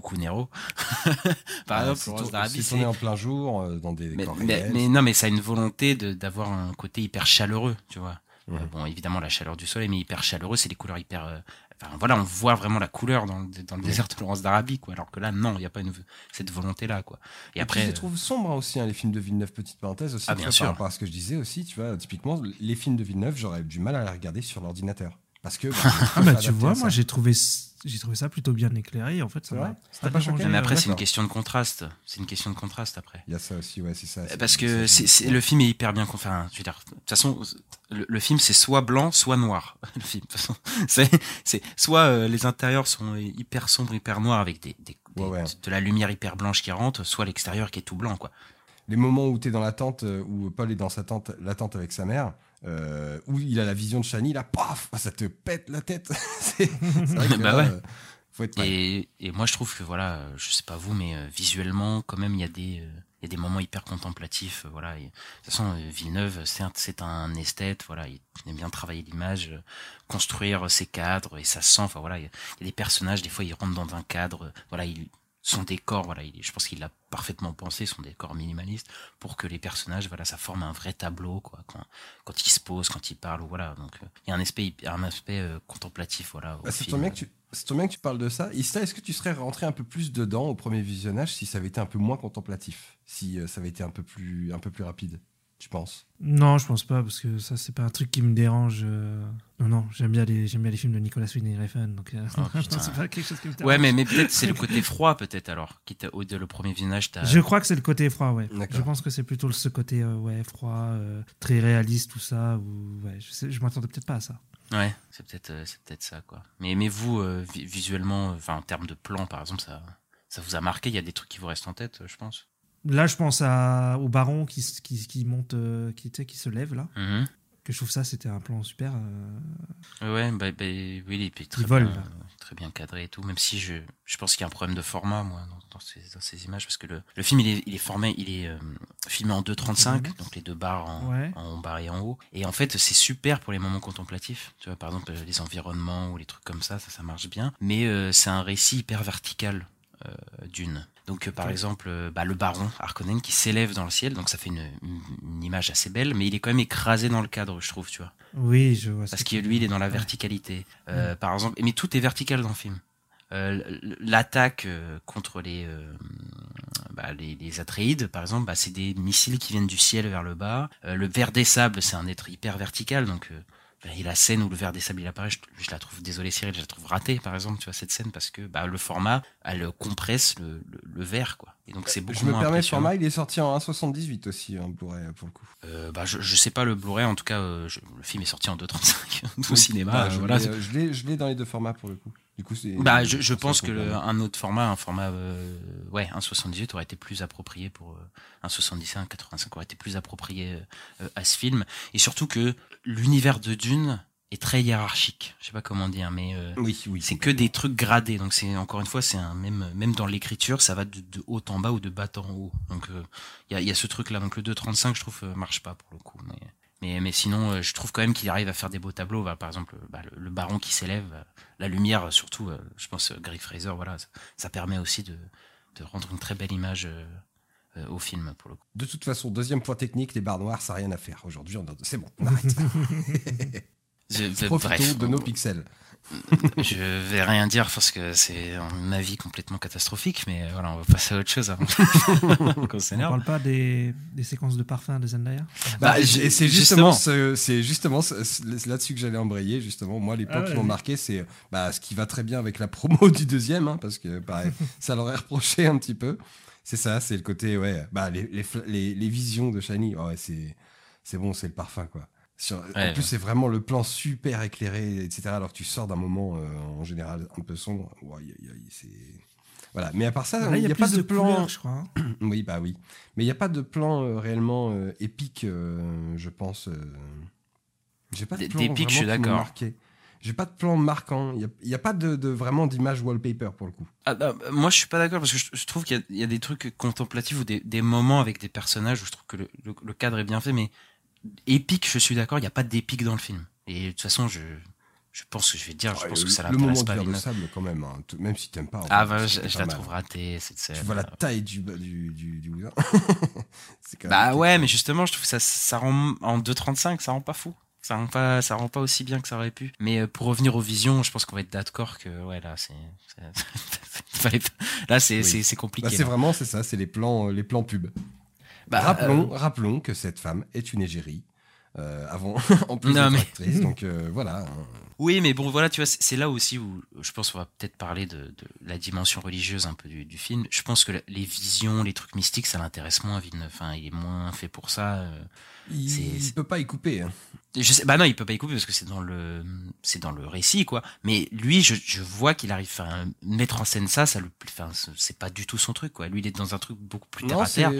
[SPEAKER 8] coucou Nero, par
[SPEAKER 3] Ah,
[SPEAKER 8] exemple, d'Arabie,
[SPEAKER 3] c'est
[SPEAKER 8] c'est
[SPEAKER 3] tourné en plein jour, euh, dans des
[SPEAKER 8] mais, non, mais ça a une volonté d'avoir un côté hyper chaleureux, tu vois. Euh, bon, évidemment, la chaleur du soleil, mais hyper chaleureux, c'est des couleurs hyper. euh, Enfin, voilà, on voit vraiment la couleur dans, le- dans le désert de Laurence d'Arabie, quoi. Alors que là, non, il n'y a pas une, cette volonté-là, quoi. Et,
[SPEAKER 3] Et
[SPEAKER 8] après.
[SPEAKER 3] puis, je les trouve sombres aussi, hein, les films de Villeneuve, petite parenthèse aussi.
[SPEAKER 8] Ah, bien sûr.
[SPEAKER 3] Par rapport à ce que je disais aussi, tu vois, typiquement, les films de Villeneuve, j'aurais du mal à les regarder sur l'ordinateur. Parce que. bah,
[SPEAKER 7] Ah bah
[SPEAKER 3] adapté
[SPEAKER 7] tu vois, moi j'ai trouvé j'ai trouvé ça plutôt bien éclairé. En fait, ça
[SPEAKER 3] C'est
[SPEAKER 7] m'a pas
[SPEAKER 3] pas choqué
[SPEAKER 8] mais après, c'est une question de contraste. C'est une question de contraste après.
[SPEAKER 3] Il y a ça aussi, ouais, c'est ça.
[SPEAKER 8] Parce que le film est hyper bien. Enfin, je veux dire, de toute façon, le, le film c'est soit blanc, soit noir. Le film, de toute façon, c'est, c'est soit euh, les intérieurs sont hyper sombres, hyper noirs avec des, des, des-
[SPEAKER 3] Ouais, ouais.
[SPEAKER 8] de la lumière hyper blanche qui rentre, soit l'extérieur qui est tout blanc, quoi.
[SPEAKER 3] Les moments où tu es dans la tente, euh, où Paul est dans sa tente, la tente avec sa mère, euh, où il a la vision de Shani, là, paf, ça te pète la tête. c'est vrai que
[SPEAKER 8] Bah
[SPEAKER 3] là,
[SPEAKER 8] ouais.
[SPEAKER 3] euh, faut être prêt.
[SPEAKER 8] Et, et moi, je trouve que voilà, je sais pas vous, mais euh, visuellement, quand même, il y a des, euh, il y a des moments hyper contemplatifs. voilà. Et, de toute façon, Villeneuve, c'est un, c'est un esthète. Voilà, il aime bien travailler l'image, construire ses cadres, et ça se sent. Enfin voilà, il y, a, il y a des personnages. Des fois, ils rentrent dans un cadre. Voilà, il, son décor, voilà, il, je pense qu'il l'a parfaitement pensé, son décor minimaliste, pour que les personnages, voilà, ça forme un vrai tableau, quoi. Quand, quand ils se posent, quand ils parlent, voilà. Donc, euh, il y a un aspect, un aspect euh, contemplatif, voilà.
[SPEAKER 3] Bah, tombe bien que tu. bien que tu parles de ça. Ista, est-ce que tu serais rentré un peu plus dedans au premier visionnage si ça avait été un peu moins contemplatif Si euh, ça avait été un peu plus, un peu plus rapide, tu penses?
[SPEAKER 7] Non, je pense pas parce que ça c'est pas un truc qui me dérange. euh. Non non, j'aime bien les j'aime bien les films de Nicolas Winding Refn donc euh,
[SPEAKER 8] Oh,
[SPEAKER 7] c'est pas quelque chose qui me dérange.
[SPEAKER 8] Ouais, mais, mais peut-être c'est le côté froid, peut-être alors. Quitte au de le premier visionnage, t'as.
[SPEAKER 7] Je crois que c'est le côté froid, ouais. Je pense que c'est plutôt ce côté euh, ouais froid, euh, très réaliste tout ça. Ou ouais, je sais, je m'attendais peut-être pas à ça.
[SPEAKER 8] Ouais, c'est peut-être euh, c'est peut-être ça, quoi. Mais, mais vous, euh, vi- visuellement, euh, enfin, en termes de plan, par exemple, ça, ça vous a marqué? Il y a des trucs qui vous restent en tête, euh, je pense?
[SPEAKER 7] Là, je pense à, au baron qui, qui, qui monte, euh, qui, se lève là.
[SPEAKER 8] Mhm.
[SPEAKER 7] Que je trouve ça, c'était un plan super. euh,
[SPEAKER 8] Ouais, bah, bah, oui, il est très,
[SPEAKER 7] Il vole,
[SPEAKER 8] bien,
[SPEAKER 7] là.
[SPEAKER 8] euh, très bien cadré et tout. Même si je, je pense qu'il y a un problème de format, moi, dans, dans ces, dans ces images, parce que le, le film, il est, il est formé, il est euh, filmé en 2.35, donc les deux barres en,
[SPEAKER 7] Ouais.
[SPEAKER 8] en bas et en haut. Et en fait, c'est super pour les moments contemplatifs. Tu vois, par exemple, les environnements ou les trucs comme ça, ça, ça marche bien. Mais c'est un récit hyper vertical euh, d'une. Donc, euh, par exemple, euh, bah, le baron Harkonnen qui s'élève dans le ciel, donc ça fait une, image assez belle, mais il est quand même écrasé dans le cadre, je trouve, tu vois.
[SPEAKER 7] Oui, je vois. ce
[SPEAKER 8] Parce
[SPEAKER 7] que
[SPEAKER 8] lui, il est dans la verticalité. Euh, Par exemple, mais tout est vertical dans le film. Euh, L'attaque euh, contre les, euh, bah, les, les Atreides, par exemple, bah, c'est des missiles qui viennent du ciel vers le bas. Le ver des sables, c'est un être hyper vertical, donc et la scène où le ver des sables il apparaît, je, je la trouve, désolé Cyril, je la trouve ratée, par exemple, tu vois cette scène parce que bah, le format, elle compresse le, le, le verre, quoi. Et donc c'est beaucoup
[SPEAKER 3] Je me
[SPEAKER 8] moins
[SPEAKER 3] permets, le format, il est sorti en 1,78 aussi, en Blu-ray, pour le coup.
[SPEAKER 8] Euh, bah, je, je sais pas le Blu-ray, en tout cas, euh, je- le film est sorti en 2.35 au cinéma.
[SPEAKER 3] Bah,
[SPEAKER 8] euh,
[SPEAKER 3] je
[SPEAKER 8] voilà,
[SPEAKER 3] euh, je l'ai- je l'ai dans les deux formats, pour le coup. Du coup, c'est.
[SPEAKER 8] Bah, je, je pense
[SPEAKER 3] se
[SPEAKER 8] que le- un autre format, un format, euh, ouais, un 78 aurait été plus approprié pour euh, un 77, un 85 aurait été plus approprié euh, à ce film. Et surtout que l'univers de Dune est très hiérarchique. Je sais pas comment dire, mais euh,
[SPEAKER 3] Oui, oui.
[SPEAKER 8] c'est que des trucs gradés. Donc c'est encore une fois, c'est un même même dans l'écriture, ça va de, de haut en bas ou de bas en haut. Donc il y, a, y a ce truc là. Donc le 2.35, je trouve euh, marche pas pour le coup. Mais mais, mais sinon, euh, je trouve quand même qu'il arrive à faire des beaux tableaux. Bah, par exemple, bah, le, le baron qui s'élève, euh, la lumière, euh, surtout, je pense, Greg Fraser, voilà, ça, ça permet aussi de, de rendre une très belle image au film pour le coup.
[SPEAKER 3] De toute façon, deuxième point technique, les barres noires, ça n'a rien à faire. Aujourd'hui, on c'est bon, on arrête.
[SPEAKER 8] Je-
[SPEAKER 3] Profitons
[SPEAKER 8] bref,
[SPEAKER 3] de nos pixels.
[SPEAKER 8] je vais rien dire parce que c'est un avis complètement catastrophique, mais voilà, on va passer à autre chose avant qu'on
[SPEAKER 7] On
[SPEAKER 8] s'énerve.
[SPEAKER 7] parle pas des, des séquences de parfum de Zendaya
[SPEAKER 3] Bah,
[SPEAKER 8] Bah,
[SPEAKER 3] c'est justement,
[SPEAKER 8] justement.
[SPEAKER 3] ce- c'est justement ce- ce- là-dessus que j'allais embrayer. Justement, moi, les points
[SPEAKER 7] Ah
[SPEAKER 3] qui
[SPEAKER 7] ouais,
[SPEAKER 3] m'ont marqué, c'est bah, ce qui va très bien avec la promo du deuxième, hein, parce que pareil, ça leur est reproché un petit peu. C'est ça, c'est le côté, ouais, bah, les, les, fla- les, les visions de Shiny, ouais, c'est, c'est bon, c'est le parfum, quoi. Sur- en plus,
[SPEAKER 8] ouais.
[SPEAKER 3] c'est vraiment le plan super éclairé, etc. Alors que tu sors d'un moment euh, en général un peu sombre. Ouais, y a- y a- c'est voilà. Mais à part ça, il
[SPEAKER 7] il y a,
[SPEAKER 3] n'y a,
[SPEAKER 7] plus
[SPEAKER 3] pas de,
[SPEAKER 7] de
[SPEAKER 3] plan.
[SPEAKER 7] couleurs, je crois. hein.
[SPEAKER 3] Oui, bah oui. Mais il n'y a pas de plan euh, réellement euh, épique, euh, je pense. euh. J'ai pas de plan
[SPEAKER 8] d'épique, je suis d'accord.
[SPEAKER 3] marqué. J'ai pas de plan marquant. Il n'y a, il y a pas de, de- vraiment d'image wallpaper pour le coup.
[SPEAKER 8] Ah, bah, moi, je suis pas d'accord parce que je, je trouve qu'il y a- il y, a des trucs contemplatifs ou des, des moments avec des personnages où je trouve que le, le- le cadre est bien fait, mais épique, je suis d'accord, il n'y a pas d'épique dans le film. Et de toute façon, je, je pense que je vais te dire, je pense
[SPEAKER 3] le,
[SPEAKER 8] que ça
[SPEAKER 3] le moment
[SPEAKER 8] l'intéresse pas.
[SPEAKER 3] verre de
[SPEAKER 8] Villeneuve.
[SPEAKER 3] sable, quand même. hein. Même si t'aimes pas.
[SPEAKER 8] Ah, bah, je, la
[SPEAKER 3] mal.
[SPEAKER 8] trouve ratée, cette scène.
[SPEAKER 3] Tu vois la taille du, du, du,
[SPEAKER 8] Bah ouais,
[SPEAKER 3] chose.
[SPEAKER 8] mais justement, je trouve que ça, ça rend en 2.35, ça rend pas fou. Ça rend pas, ça rend pas aussi bien que ça aurait pu. Mais euh, pour revenir aux visions, je pense qu'on va être d'accord que ouais là c'est, là c'est
[SPEAKER 3] Oui.
[SPEAKER 8] c'est compliqué.
[SPEAKER 3] Bah, c'est vraiment, c'est ça, c'est les plans, euh, les plans pub.
[SPEAKER 8] Bah,
[SPEAKER 3] rappelons,
[SPEAKER 8] euh,
[SPEAKER 3] rappelons que cette femme est une égérie. euh, avant, en plus
[SPEAKER 8] Non, mais-
[SPEAKER 3] actrice, donc euh, voilà. hein.
[SPEAKER 8] Oui, mais bon, voilà, tu vois, c'est là aussi où je pense qu'on va peut-être parler de, de la dimension religieuse un peu du, du film. Je pense que les visions, les trucs mystiques, ça l'intéresse moins, Villeneuve. Enfin, il est moins fait pour ça. euh.
[SPEAKER 3] Il, peut pas y couper. hein.
[SPEAKER 8] Je sais, bah non, il peut pas y couper parce que c'est dans le, c'est dans le récit, quoi. Mais lui, je, je vois qu'il arrive, enfin, mettre en scène ça, ça le, enfin, c'est pas du tout son truc, quoi. Lui, il est dans un truc beaucoup plus terre
[SPEAKER 3] Non,
[SPEAKER 8] à terre.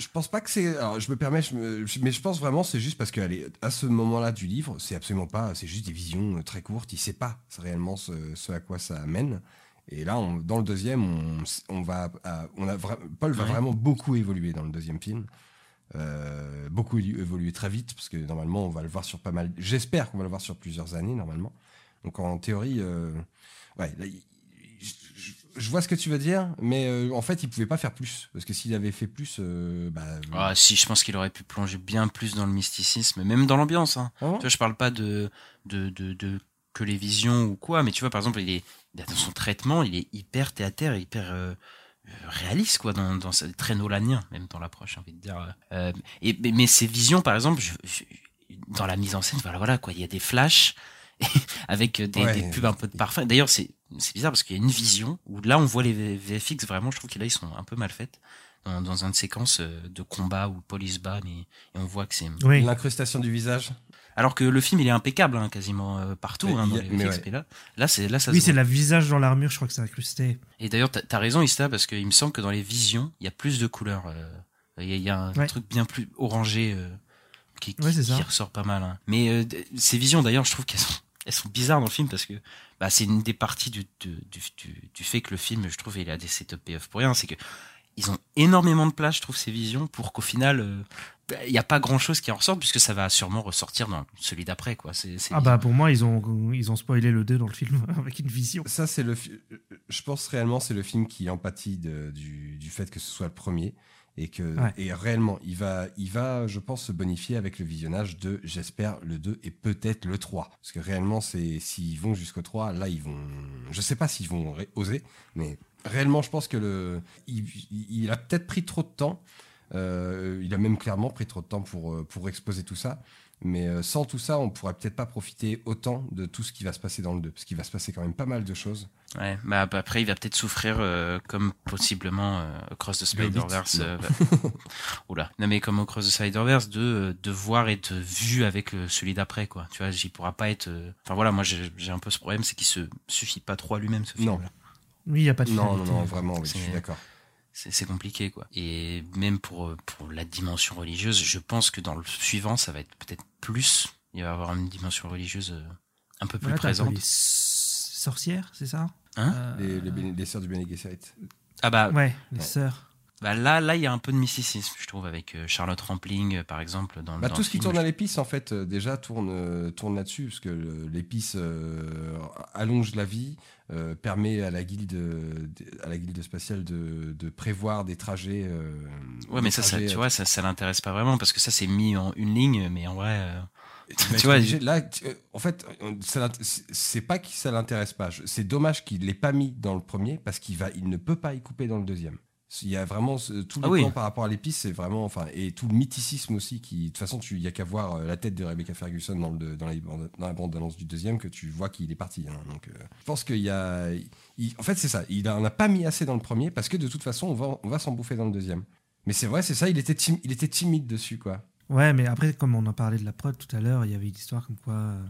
[SPEAKER 3] Je, pense pas que c'est. Alors, je me permets, je me- je- mais je pense vraiment c'est juste parce qu'à à ce moment-là du livre, c'est absolument pas. C'est juste des visions euh, très courtes. Il sait pas réellement ce, ce à quoi ça amène. Et là, on- dans le deuxième, on, on va, à- on a vra- Paul va
[SPEAKER 8] Ouais.
[SPEAKER 3] vraiment beaucoup évoluer dans le deuxième film. Euh, beaucoup évoluer très vite parce que normalement, on va le voir sur pas mal. J'espère qu'on va le voir sur plusieurs années normalement. Donc en théorie, euh, ouais, là, je- vois ce que tu veux dire, mais euh, en fait, il pouvait pas faire plus parce que s'il avait fait plus, euh, bah,
[SPEAKER 8] Ah, si, je pense qu'il aurait pu plonger bien plus dans le mysticisme, même dans l'ambiance. Hein.
[SPEAKER 3] Ah
[SPEAKER 8] Tu vois, je parle pas de, de, de, de que les visions ou quoi, mais tu vois, par exemple, il est, dans son traitement, il est hyper théâtre, hyper euh, euh, réaliste, quoi, dans, dans sa- très nolanien, même dans l'approche, j'ai envie de dire. Euh, et, mais, mais ces visions, par exemple, je- je- dans la mise en scène, voilà, voilà, quoi, il y a des flashs avec des,
[SPEAKER 3] Ouais.
[SPEAKER 8] des pubs un peu de parfum. D'ailleurs, c'est, c'est bizarre parce qu'il y a une vision où là, on voit les VFX, vraiment, je trouve que là, ils sont un peu mal faites. Dans, dans une séquence euh, de combat où Paul il se bat, mais, et on voit que c'est,
[SPEAKER 7] Oui.
[SPEAKER 3] l'incrustation du visage.
[SPEAKER 8] alors que le film il est impeccable hein, quasiment euh, partout
[SPEAKER 3] Mais
[SPEAKER 8] hein, dans
[SPEAKER 3] a-
[SPEAKER 8] les VFX,
[SPEAKER 3] ouais.
[SPEAKER 8] là là c'est là ça
[SPEAKER 7] Oui, c'est la visage dans l'armure, je crois que c'est incrusté.
[SPEAKER 8] et d'ailleurs t'as as raison Ista parce qu'il me semble que dans les visions il y a plus de couleurs euh, il y, a- il y a un
[SPEAKER 7] Ouais.
[SPEAKER 8] truc bien plus orangé euh, qui, qui,
[SPEAKER 7] Ouais,
[SPEAKER 8] ressort pas mal hein. mais euh, ces visions d'ailleurs je trouve qu'elles sont elles sont bizarres dans le film parce que bah, c'est une des parties du, du, du, du- du fait que le film je trouve il a des setup payoff pour rien c'est que ils ont énormément de place, je trouve, ces visions, pour qu'au final, euh, bah, il n'y a pas grand chose qui en ressorte, puisque ça va sûrement ressortir dans celui d'après, quoi. C'est, c'est-
[SPEAKER 7] Ah bah pour moi, ils ont, ils ont spoilé le 2 dans le film avec une vision.
[SPEAKER 3] Ça, c'est le. fi- Je pense réellement, c'est le film qui empathie de- du, du fait que ce soit le premier et que
[SPEAKER 7] Ouais.
[SPEAKER 3] et réellement, il va, il va, je pense, se bonifier avec le visionnage de, j'espère, le 2 et peut-être le 3. Parce que réellement, c'est s'ils vont jusqu'au 3, là, ils vont. Je sais pas s'ils vont oser, mais réellement, je pense que le, il, il- il a peut-être pris trop de temps. Euh, il a même clairement pris trop de temps pour, euh, pour exposer tout ça. Mais euh, sans tout ça, on pourrait peut-être pas profiter autant de tout ce qui va se passer dans le 2. Parce qu'il va se passer quand même pas mal de choses.
[SPEAKER 8] Ouais, bah bah, après il va peut-être souffrir euh, comme possiblement euh, Across the Spider-Verse. euh, Oula, non mais comme Across the Spider-Verse de euh, de voir être vu avec celui d'après quoi. Tu vois, j'y pourra pas être. Enfin voilà, moi j'ai un peu ce problème, c'est qu'il se suffit pas trop à lui-même ce film.
[SPEAKER 3] Non.
[SPEAKER 7] Oui, il n'y a pas de
[SPEAKER 3] Non, non,
[SPEAKER 7] finalité.
[SPEAKER 3] non, vraiment, oui, je suis d'accord.
[SPEAKER 8] C'est compliqué quoi. Et même pour euh, pour la dimension religieuse, je pense que dans le suivant ça va être peut-être plus. Il va y avoir une dimension religieuse euh, un peu plus présente.
[SPEAKER 7] les sorcières, c'est ça?
[SPEAKER 8] Hein?
[SPEAKER 7] Euh,
[SPEAKER 3] Les, les, béné- les sœurs du Bene Gesserit.
[SPEAKER 8] Ah bah
[SPEAKER 7] Ouais, les
[SPEAKER 3] Ouais.
[SPEAKER 7] sœurs.
[SPEAKER 8] Bah là, là, il y a un peu de mysticisme, je trouve, avec euh, Charlotte Rampling, euh, par exemple, dans,
[SPEAKER 3] Bah,
[SPEAKER 8] dans
[SPEAKER 3] tout ce qui tourne à l'épice, en fait, euh, déjà tourne, tourne là-dessus, parce que l'épice euh, allonge la vie, euh, permet à la guilde, à la guilde spatiale de, de prévoir des trajets. euh,
[SPEAKER 8] Ouais,
[SPEAKER 3] des
[SPEAKER 8] mais ça, ça, tu vois, ça, ça l'intéresse pas vraiment parce que ça, c'est mis en une ligne, mais en vrai.
[SPEAKER 3] tu
[SPEAKER 8] vois,
[SPEAKER 3] obligé- là, en fait, c'est pas que ça l'intéresse pas. C'est dommage qu'il l'ait pas mis dans le premier parce qu'il va, il ne peut pas y couper dans le deuxième. Il y a vraiment tout le
[SPEAKER 8] Ah oui.
[SPEAKER 3] plan par rapport à l'épice, c'est vraiment, enfin, et tout le mythicisme aussi qui, de toute façon, tu, il y a qu'à voir euh, la tête de Rebecca Ferguson dans, le, dans, la, dans la bande annonce du deuxième que tu vois qu'il est parti. hein. Donc, euh, je pense qu'il y a, il- en fait, c'est ça. Il en a pas mis assez dans le premier parce que de toute façon, on va, on va s'en bouffer dans le deuxième. Mais c'est vrai, c'est ça. Il était, tim- il était timide dessus, quoi.
[SPEAKER 7] Ouais, mais après, comme on en parlait de la prod tout à l'heure, il y avait une histoire comme quoi euh,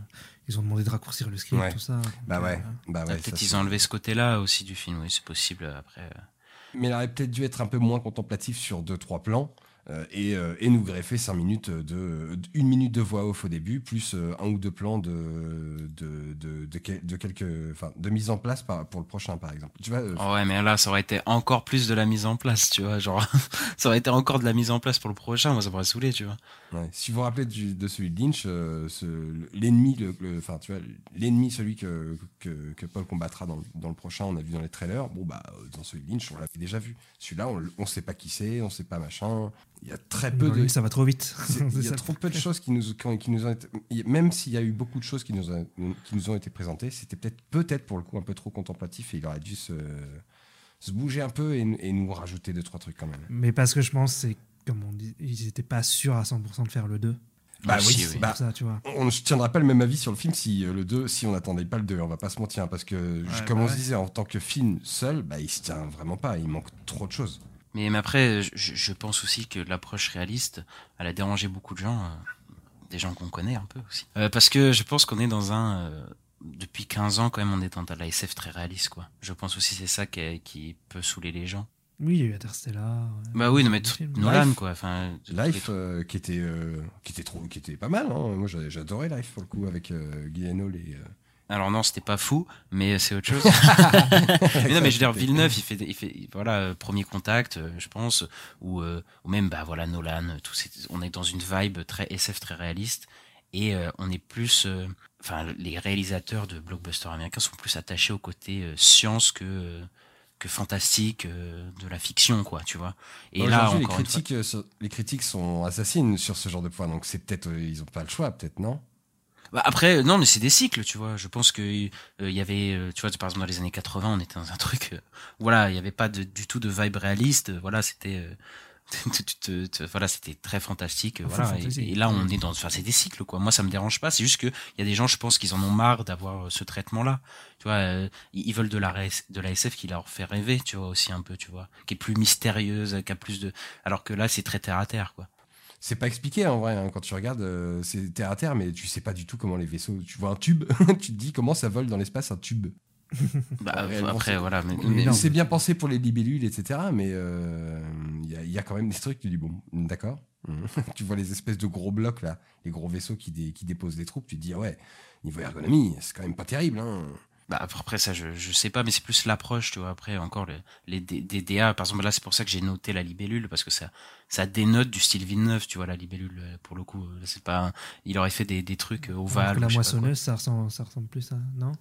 [SPEAKER 7] ils ont demandé de raccourcir le script,
[SPEAKER 3] Ouais.
[SPEAKER 7] tout ça.
[SPEAKER 3] Bah
[SPEAKER 7] euh,
[SPEAKER 3] ouais, bah
[SPEAKER 8] ah,
[SPEAKER 3] ouais.
[SPEAKER 8] Peut-être ils ont enlevé ce côté-là aussi du film, oui, c'est possible euh, après.
[SPEAKER 3] Mais il aurait peut-être dû être un peu moins contemplatif sur deux trois plans et, euh, et nous greffer cinq minutes de une minute de voix off au début plus euh, un ou deux plans de de, de, de, quel- de quelques enfin de mise en place par- pour le prochain par exemple. Tu vois euh,
[SPEAKER 8] Oh ouais, mais là, ça aurait été encore plus de la mise en place, tu vois. Genre, ça aurait été encore de la mise en place pour le prochain, moi, ça m'aurait saoulé, tu vois.
[SPEAKER 3] ouais. si vous vous rappelez du- de celui de Lynch, euh, ce- l'ennemi le, enfin tu vois l'ennemi celui que, que, que Paul combattra dans, le- dans le prochain, on a vu dans les trailers. Bon bah euh, dans celui de Lynch, on l'avait déjà vu. Celui-là, on, on sait pas qui c'est, on sait pas machin. Il y a très peu de
[SPEAKER 7] lui, ça va trop vite.
[SPEAKER 3] Il y a trop peu de choses qui nous, qui, qui nous ont été, même s'il y a eu beaucoup de choses qui nous, ont- qui nous ont été présentées, c'était peut-être peut-être pour le coup un peu trop contemplatif et il aurait dû se, se bouger un peu et, et nous rajouter deux trois trucs quand même.
[SPEAKER 7] Mais parce que je pense, c'est comme on dit, ils n'étaient pas sûrs à 100% de faire le 2.
[SPEAKER 3] Bah
[SPEAKER 8] Ah,
[SPEAKER 3] oui,
[SPEAKER 8] oui.
[SPEAKER 3] bah,
[SPEAKER 7] Pour ça, tu vois.
[SPEAKER 3] on ne tiendra pas le même avis sur le film si euh, le 2, si on n'attendait pas le 2, on va pas se mentir, hein, parce que comme
[SPEAKER 7] bah
[SPEAKER 3] on
[SPEAKER 7] ouais.
[SPEAKER 3] se disait, en tant que film seul, bah, il se tient vraiment pas, il manque trop de choses.
[SPEAKER 8] Mais, mais après, je, je pense aussi que l'approche réaliste, elle a dérangé beaucoup de gens, euh, des gens qu'on connaît un peu aussi. Euh, parce que je pense qu'on est dans un... euh, depuis 15 ans, quand même, on est dans de la SF très réaliste, quoi. Je pense aussi que c'est ça qui, qui peut saouler les gens.
[SPEAKER 7] Oui, il y a eu Interstellar. ouais.
[SPEAKER 8] Bah oui, non, mais. Nolan,
[SPEAKER 3] Life.
[SPEAKER 8] quoi. Enfin,
[SPEAKER 3] Life, euh, qui était euh, qui était trop, qui était pas mal. hein. Moi, j'adorais Life pour le coup avec euh, Guy Hall et.
[SPEAKER 8] Alors non, c'était pas fou, mais c'est autre chose. mais non, mais je veux dire, Villeneuve, il fait, il fait, voilà, euh, premier contact, euh, je pense, ou, euh, ou même, bah voilà, Nolan, tout on est dans une vibe très SF, très réaliste, et euh, on est plus, euh, enfin, les réalisateurs de blockbusters américains sont plus attachés au côté science que que fantastique euh, de la fiction, quoi, tu vois. Et là,
[SPEAKER 3] les
[SPEAKER 8] encore fois,
[SPEAKER 3] critiques, les critiques sont assassines sur ce genre de point, donc c'est peut-être ils ont pas le choix, peut-être non?
[SPEAKER 8] Bah après, non, mais c'est des cycles, tu vois. Je pense que euh, il y avait, euh, tu vois, par exemple dans les années 80, on était dans un truc, euh, voilà, il y avait pas de, du tout de vibe réaliste. euh, Voilà, c'était, euh, voilà, c'était très fantastique. Voilà, et, et là, on est dans, enfin, c'est des cycles, quoi. Moi, ça me dérange pas. C'est juste que il y a des gens, je pense, qu'ils en ont marre d'avoir ce traitement-là. Tu vois, euh, ils veulent de la de la SF qui leur fait rêver, tu vois, aussi un peu, tu vois, qui est plus mystérieuse, qui a plus de, alors que là, c'est très terre à terre, quoi.
[SPEAKER 3] C'est pas expliqué en vrai hein, quand tu regardes, euh, c'est terre à terre, mais tu sais pas du tout comment les vaisseaux. Tu vois un tube, tu te dis comment ça vole dans l'espace un tube.
[SPEAKER 8] Bah,
[SPEAKER 3] Ah,
[SPEAKER 8] après, voilà, mais,
[SPEAKER 7] Mais
[SPEAKER 8] mais-
[SPEAKER 7] non.
[SPEAKER 3] C'est bien pensé pour les libellules, etc. Mais euh, il y, a- il y a quand même des trucs. Tu dis bon, d'accord. tu vois les espèces de gros blocs là, les gros vaisseaux qui, dé- qui déposent des troupes. Tu te dis ah ouais, niveau ergonomie, c'est quand même pas terrible. Hein.
[SPEAKER 8] Bah après ça je, je sais pas mais c'est plus l'approche tu vois après encore le- les DDA par exemple là c'est pour ça que j'ai noté la libellule parce que ça ça dénote du style Villeneuve tu vois la libellule euh, pour le coup euh, c'est pas un- il aurait fait des, des trucs euh, ovales
[SPEAKER 7] la moissonneuse, ça ressemble, ça ressemble plus à. Non?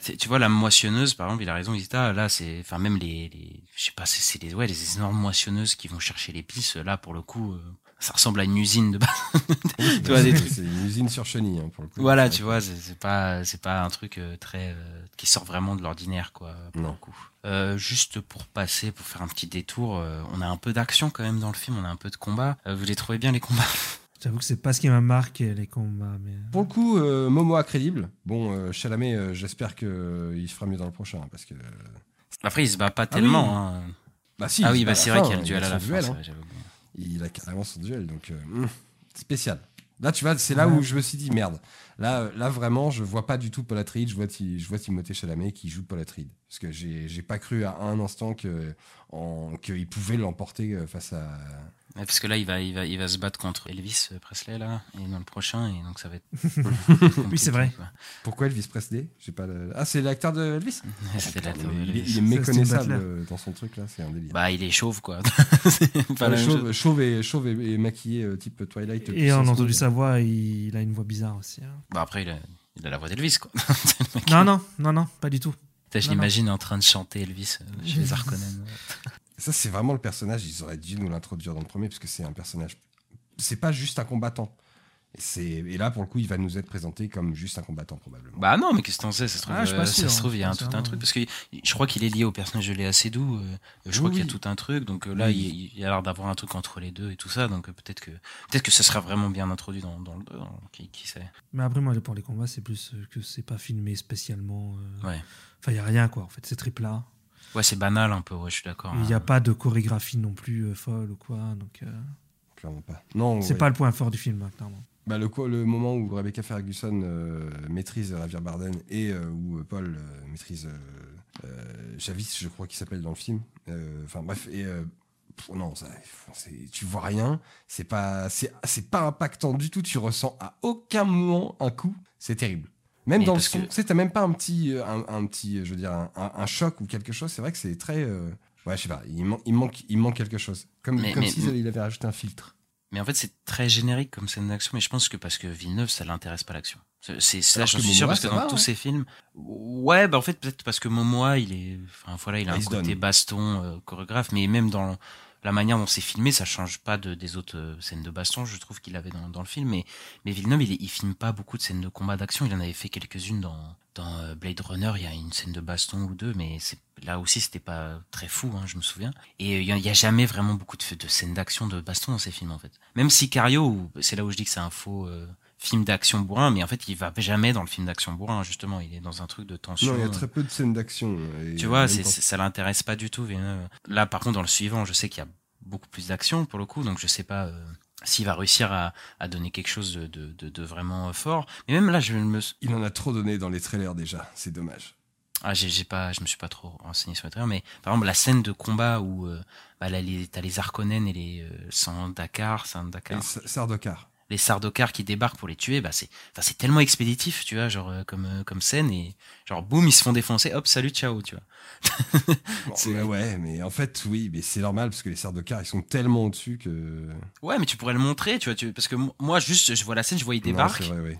[SPEAKER 8] C'est- tu vois la moissonneuse par exemple il a raison il dit ah, là c'est enfin même les, les je sais pas c'est c'est les ouais les énormes moissonneuses qui vont chercher l'épice là pour le coup euh, ça ressemble à une usine de base tu vois des trucs
[SPEAKER 3] C'est une usine sur chenille hein, pour le coup.
[SPEAKER 8] voilà tu vois c'est c'est pas c'est pas un truc euh, très euh, qui sort vraiment de l'ordinaire quoi pour
[SPEAKER 3] Non.
[SPEAKER 8] le coup Euh, juste pour passer pour faire un petit détour euh, on a un peu d'action quand même dans le film on a un peu de combat Euh, vous les trouvez bien les combats?
[SPEAKER 7] J'avoue que c'est pas ce qui m'a marqué, les combats. Mais...
[SPEAKER 3] Pour le coup, euh, Momoa crédible. Bon, euh, Chalamet, euh, j'espère que euh, il fera mieux dans le prochain parce que.
[SPEAKER 8] après il se bat pas
[SPEAKER 3] Ah
[SPEAKER 8] tellement
[SPEAKER 3] oui.
[SPEAKER 8] hein.
[SPEAKER 3] Bah si.
[SPEAKER 8] ah oui bah c'est vrai
[SPEAKER 3] fin,
[SPEAKER 8] qu'il y a le duel à la fin
[SPEAKER 3] duel, hein.
[SPEAKER 8] vrai.
[SPEAKER 3] Il a carrément son duel, donc euh, hum, spécial. Là, tu vois, c'est là
[SPEAKER 7] Ouais.
[SPEAKER 3] où je me suis dit merde. Là, là vraiment, je vois pas du tout Paul Atreides, je vois, je vois Timothée Chalamet qui joue Paul Atreides. Parce que j'ai pas cru à un instant que qu'il pouvait l'emporter euh, face à
[SPEAKER 8] Ouais, parce que là, il va, il va, il va se battre contre Elvis Presley là, et dans le prochain, et donc ça va être.
[SPEAKER 7] Oui, c'est vrai.
[SPEAKER 8] quoi.
[SPEAKER 3] Pourquoi Elvis Presley? J'ai pas le- Ah, c'est l'acteur de Elvis? Il, est, il est méconnaissable euh, dans son truc là, c'est un délire.
[SPEAKER 8] Bah, il est chauve quoi. pas
[SPEAKER 3] Ouais,
[SPEAKER 8] même
[SPEAKER 3] chauve, chauve et, chauve et, et maquillé euh, type Twilight.
[SPEAKER 7] Et on a entendu sa voix, il, il a une voix bizarre aussi. hein.
[SPEAKER 8] Bah, après, il a, il a la voix d'Elvis quoi.
[SPEAKER 7] Non, non, non, non, pas du tout.
[SPEAKER 8] Je l'imagine en train de chanter Elvis euh, chez les Harkonnen.
[SPEAKER 3] Ça, c'est vraiment le personnage. Ils auraient dû nous l'introduire dans le premier, parce que c'est un personnage. C'est pas juste un combattant. Et, là, pour le coup, il va nous être présenté comme juste un combattant, probablement.
[SPEAKER 8] Bah non, mais qu'est-ce que t'en sais Ça se trouve,
[SPEAKER 7] Ah, je suis pas
[SPEAKER 8] euh,
[SPEAKER 7] sûr,
[SPEAKER 8] ça se trouve il y a
[SPEAKER 7] hein.
[SPEAKER 8] un, tout un truc. Parce que je crois qu'il est lié au personnage de Léa Seydoux. euh, je crois
[SPEAKER 3] Oui,
[SPEAKER 8] qu'il y a
[SPEAKER 3] oui.
[SPEAKER 8] tout un truc. Donc euh, là,
[SPEAKER 3] Oui.
[SPEAKER 8] il, il y a l'air d'avoir un truc entre les deux et tout ça. Donc peut-être que peut-être que ça sera vraiment bien introduit dans, dans le 2. hein, qui, qui sait
[SPEAKER 7] Mais après, moi, pour les combats, c'est plus que c'est pas filmé spécialement. euh,
[SPEAKER 8] Ouais.
[SPEAKER 7] Enfin, il n'y a rien, quoi. En fait, c'est très plat.
[SPEAKER 8] Ouais, c'est banal un peu, ouais, je suis d'accord.
[SPEAKER 7] Il n'y a
[SPEAKER 8] hein.
[SPEAKER 7] pas de chorégraphie non plus euh, folle ou quoi. Donc, euh,
[SPEAKER 3] Clairement pas. Non,
[SPEAKER 7] c'est
[SPEAKER 3] ouais.
[SPEAKER 7] pas le point fort du film, hein, clairement.
[SPEAKER 3] Bah, le, le moment où Rebecca Ferguson euh, maîtrise Javier Bardem et euh, où Paul euh, maîtrise Javis, je crois qu'il s'appelle dans le film. Euh, Enfin bref, et euh, pff, non, ça, c'est- tu vois rien. C'est pas, c'est, c'est pas impactant du tout. Tu ressens à aucun moment un coup. C'est terrible. Même
[SPEAKER 8] Mais
[SPEAKER 3] dans le son,
[SPEAKER 8] que-
[SPEAKER 3] t'as même pas un petit, euh, un, un petit, euh, je veux dire, un, un- un choc ou quelque chose. C'est vrai que c'est très, euh, ouais, je sais pas. Il, man- il manque, il manque quelque chose. Comme,
[SPEAKER 8] Mais-
[SPEAKER 3] comme
[SPEAKER 8] mais-
[SPEAKER 3] s'il avait rajouté un filtre.
[SPEAKER 8] Mais en fait, c'est très générique comme scène d'action. Mais je pense que parce que Villeneuve, ça l'intéresse pas l'action. C'est
[SPEAKER 3] Alors
[SPEAKER 8] j'en suis sûr parce que dans
[SPEAKER 3] va,
[SPEAKER 8] tous
[SPEAKER 3] hein.
[SPEAKER 8] ses films, ouais, bah en fait peut-être parce que Momoa, il est, enfin voilà, il a un
[SPEAKER 3] il se
[SPEAKER 8] côté
[SPEAKER 3] donne.
[SPEAKER 8] baston euh, chorégraphe, mais même dans la manière dont c'est filmé, ça change pas de, des autres euh, scènes de baston. Je trouve qu'il avait dans, dans le film, mais mais Villeneuve, il, il filme pas beaucoup de scènes de combat d'action. Il en avait fait quelques-unes dans dans euh, Blade Runner. Il y a une scène de baston ou deux, mais c'est là aussi c'était pas très fou, hein, je me souviens. Et euh, il y, a- jamais vraiment beaucoup de, de scènes d'action de baston dans ces films en fait. Même Sicario, c'est là où je dis que c'est un faux film d'action bourrin, mais en fait il va jamais dans le film d'action bourrin justement. Il est dans un truc de tension.
[SPEAKER 3] Non, il y a très peu de scènes d'action. et
[SPEAKER 8] Tu vois, c'est, ça l'intéresse pas du tout. Villeneuve. Là, par contre, dans le suivant, je sais qu'il y a beaucoup plus d'action pour le coup, donc je sais pas euh, s'il va réussir à, à donner quelque chose de, de, de- de vraiment euh, fort. Mais même là, je me,
[SPEAKER 3] Il en a trop donné dans les trailers déjà, c'est dommage.
[SPEAKER 8] ah, j'ai, pas, je me suis pas trop renseigné sur le trailer, mais par exemple la scène de combat où euh, bah, là, les, t'as les Harkonnen et les euh, sans Dakar, sans Les Sardaukar qui débarquent pour les tuer, bah c'est, enfin c'est tellement expéditif, tu vois, genre euh, comme euh, comme scène et genre boum ils se font défoncer, hop salut ciao, tu vois.
[SPEAKER 3] Bon, mais ouais, mais en fait, oui, mais c'est normal parce que les Sardaukar, ils sont tellement au-dessus que.
[SPEAKER 8] Ouais, mais tu pourrais le montrer, tu vois, tu, parce que mo- moi juste je vois la scène, je vois il
[SPEAKER 3] Non,
[SPEAKER 8] débarque,
[SPEAKER 3] c'est vrai, oui.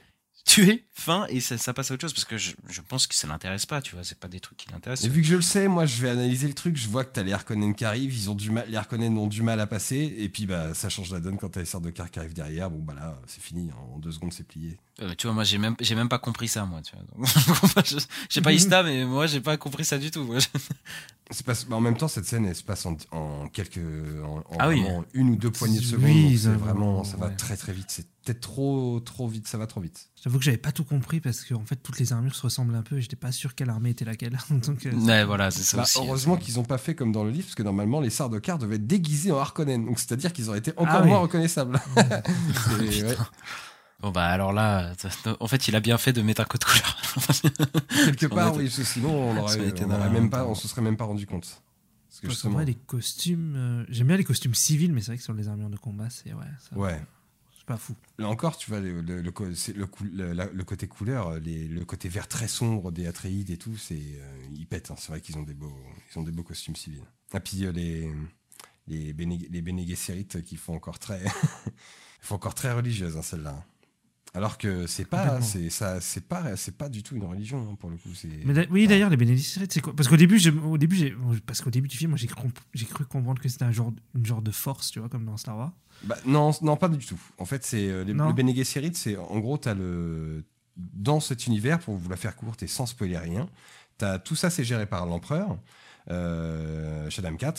[SPEAKER 8] Tuer, fin et ça, ça passe à autre chose parce que je, je pense que ça l'intéresse pas, tu vois, c'est pas des trucs qui l'intéressent.
[SPEAKER 3] Et vu que je le sais, moi, je vais analyser le truc. Je vois que t'as les Harkonnen qui arrivent. Ils ont du mal, les Harkonnen ont du mal à passer. Et puis, bah, ça change la donne quand t'as les Sardaukar qui arrivent derrière. Bon, bah là, c'est fini. En deux secondes, c'est plié.
[SPEAKER 8] Euh, tu vois, moi j'ai même j'ai même pas compris ça, moi, tu vois. J'ai pas Ista, mais moi j'ai pas compris ça du tout. moi.
[SPEAKER 3] C'est pas- bah, en même temps, cette scène, elle se passe en, en quelques, en, en
[SPEAKER 8] Ah oui.
[SPEAKER 3] une ou deux poignées de
[SPEAKER 7] Oui,
[SPEAKER 3] secondes. donc
[SPEAKER 7] ont-
[SPEAKER 3] vraiment, ça va très très vite. C'est peut-être trop, trop vite. Ça va trop vite.
[SPEAKER 7] J'avoue que j'avais pas tout compris parce que en fait, toutes les armures se ressemblent un peu et j'étais pas sûr quelle armée était laquelle. Donc, euh,
[SPEAKER 8] ouais, voilà, c'est ça
[SPEAKER 3] Bah,
[SPEAKER 8] aussi.
[SPEAKER 3] heureusement qu'ils ont pas fait comme dans le livre, parce que normalement les Sardaukar devaient être déguisés en Harkonnen, donc c'est-à-dire qu'ils auraient été encore
[SPEAKER 7] Ah oui.
[SPEAKER 3] moins reconnaissables. Ouais.
[SPEAKER 8] Bon bah alors là, en fait, il a bien fait de mettre un code couleur.
[SPEAKER 3] Quelque part,
[SPEAKER 8] était-
[SPEAKER 3] oui, parce que sinon on aurait, on même pas, on se serait même pas rendu compte. Parce que justement,
[SPEAKER 7] vrai, les costumes, euh, j'aime bien les costumes civils, mais c'est vrai que sur les armures de combat, c'est ouais, ça-
[SPEAKER 3] ouais.
[SPEAKER 7] Pas fou.
[SPEAKER 3] Là encore, tu vois, le, côté couleur, les- le côté vert très sombre des Atreides et tout, c'est, euh, ils pètent. hein. C'est vrai qu'ils ont des beaux, ils ont des beaux costumes civils. Et puis euh, les les les qui font encore très, font encore très religieuse hein, celle-là. Alors que c'est pas, c'est ça, c'est pas, c'est pas du tout une religion hein, pour le coup.
[SPEAKER 7] Mais d'a- oui, d'ailleurs, les bénédictions, c'est quoi? Parce qu'au début, au début, parce qu'au début du film, j'ai cru, cru comprendre que c'était un genre, une genre de force, tu vois, comme dans Star Wars.
[SPEAKER 3] Bah, non, non, pas du tout. En fait, c'est euh, le Bene Gesserit, c'est en gros, le dans cet univers, pour vous la faire courte et sans spoiler rien, t'as tout ça, c'est géré par l'empereur, euh, Shaddam IV.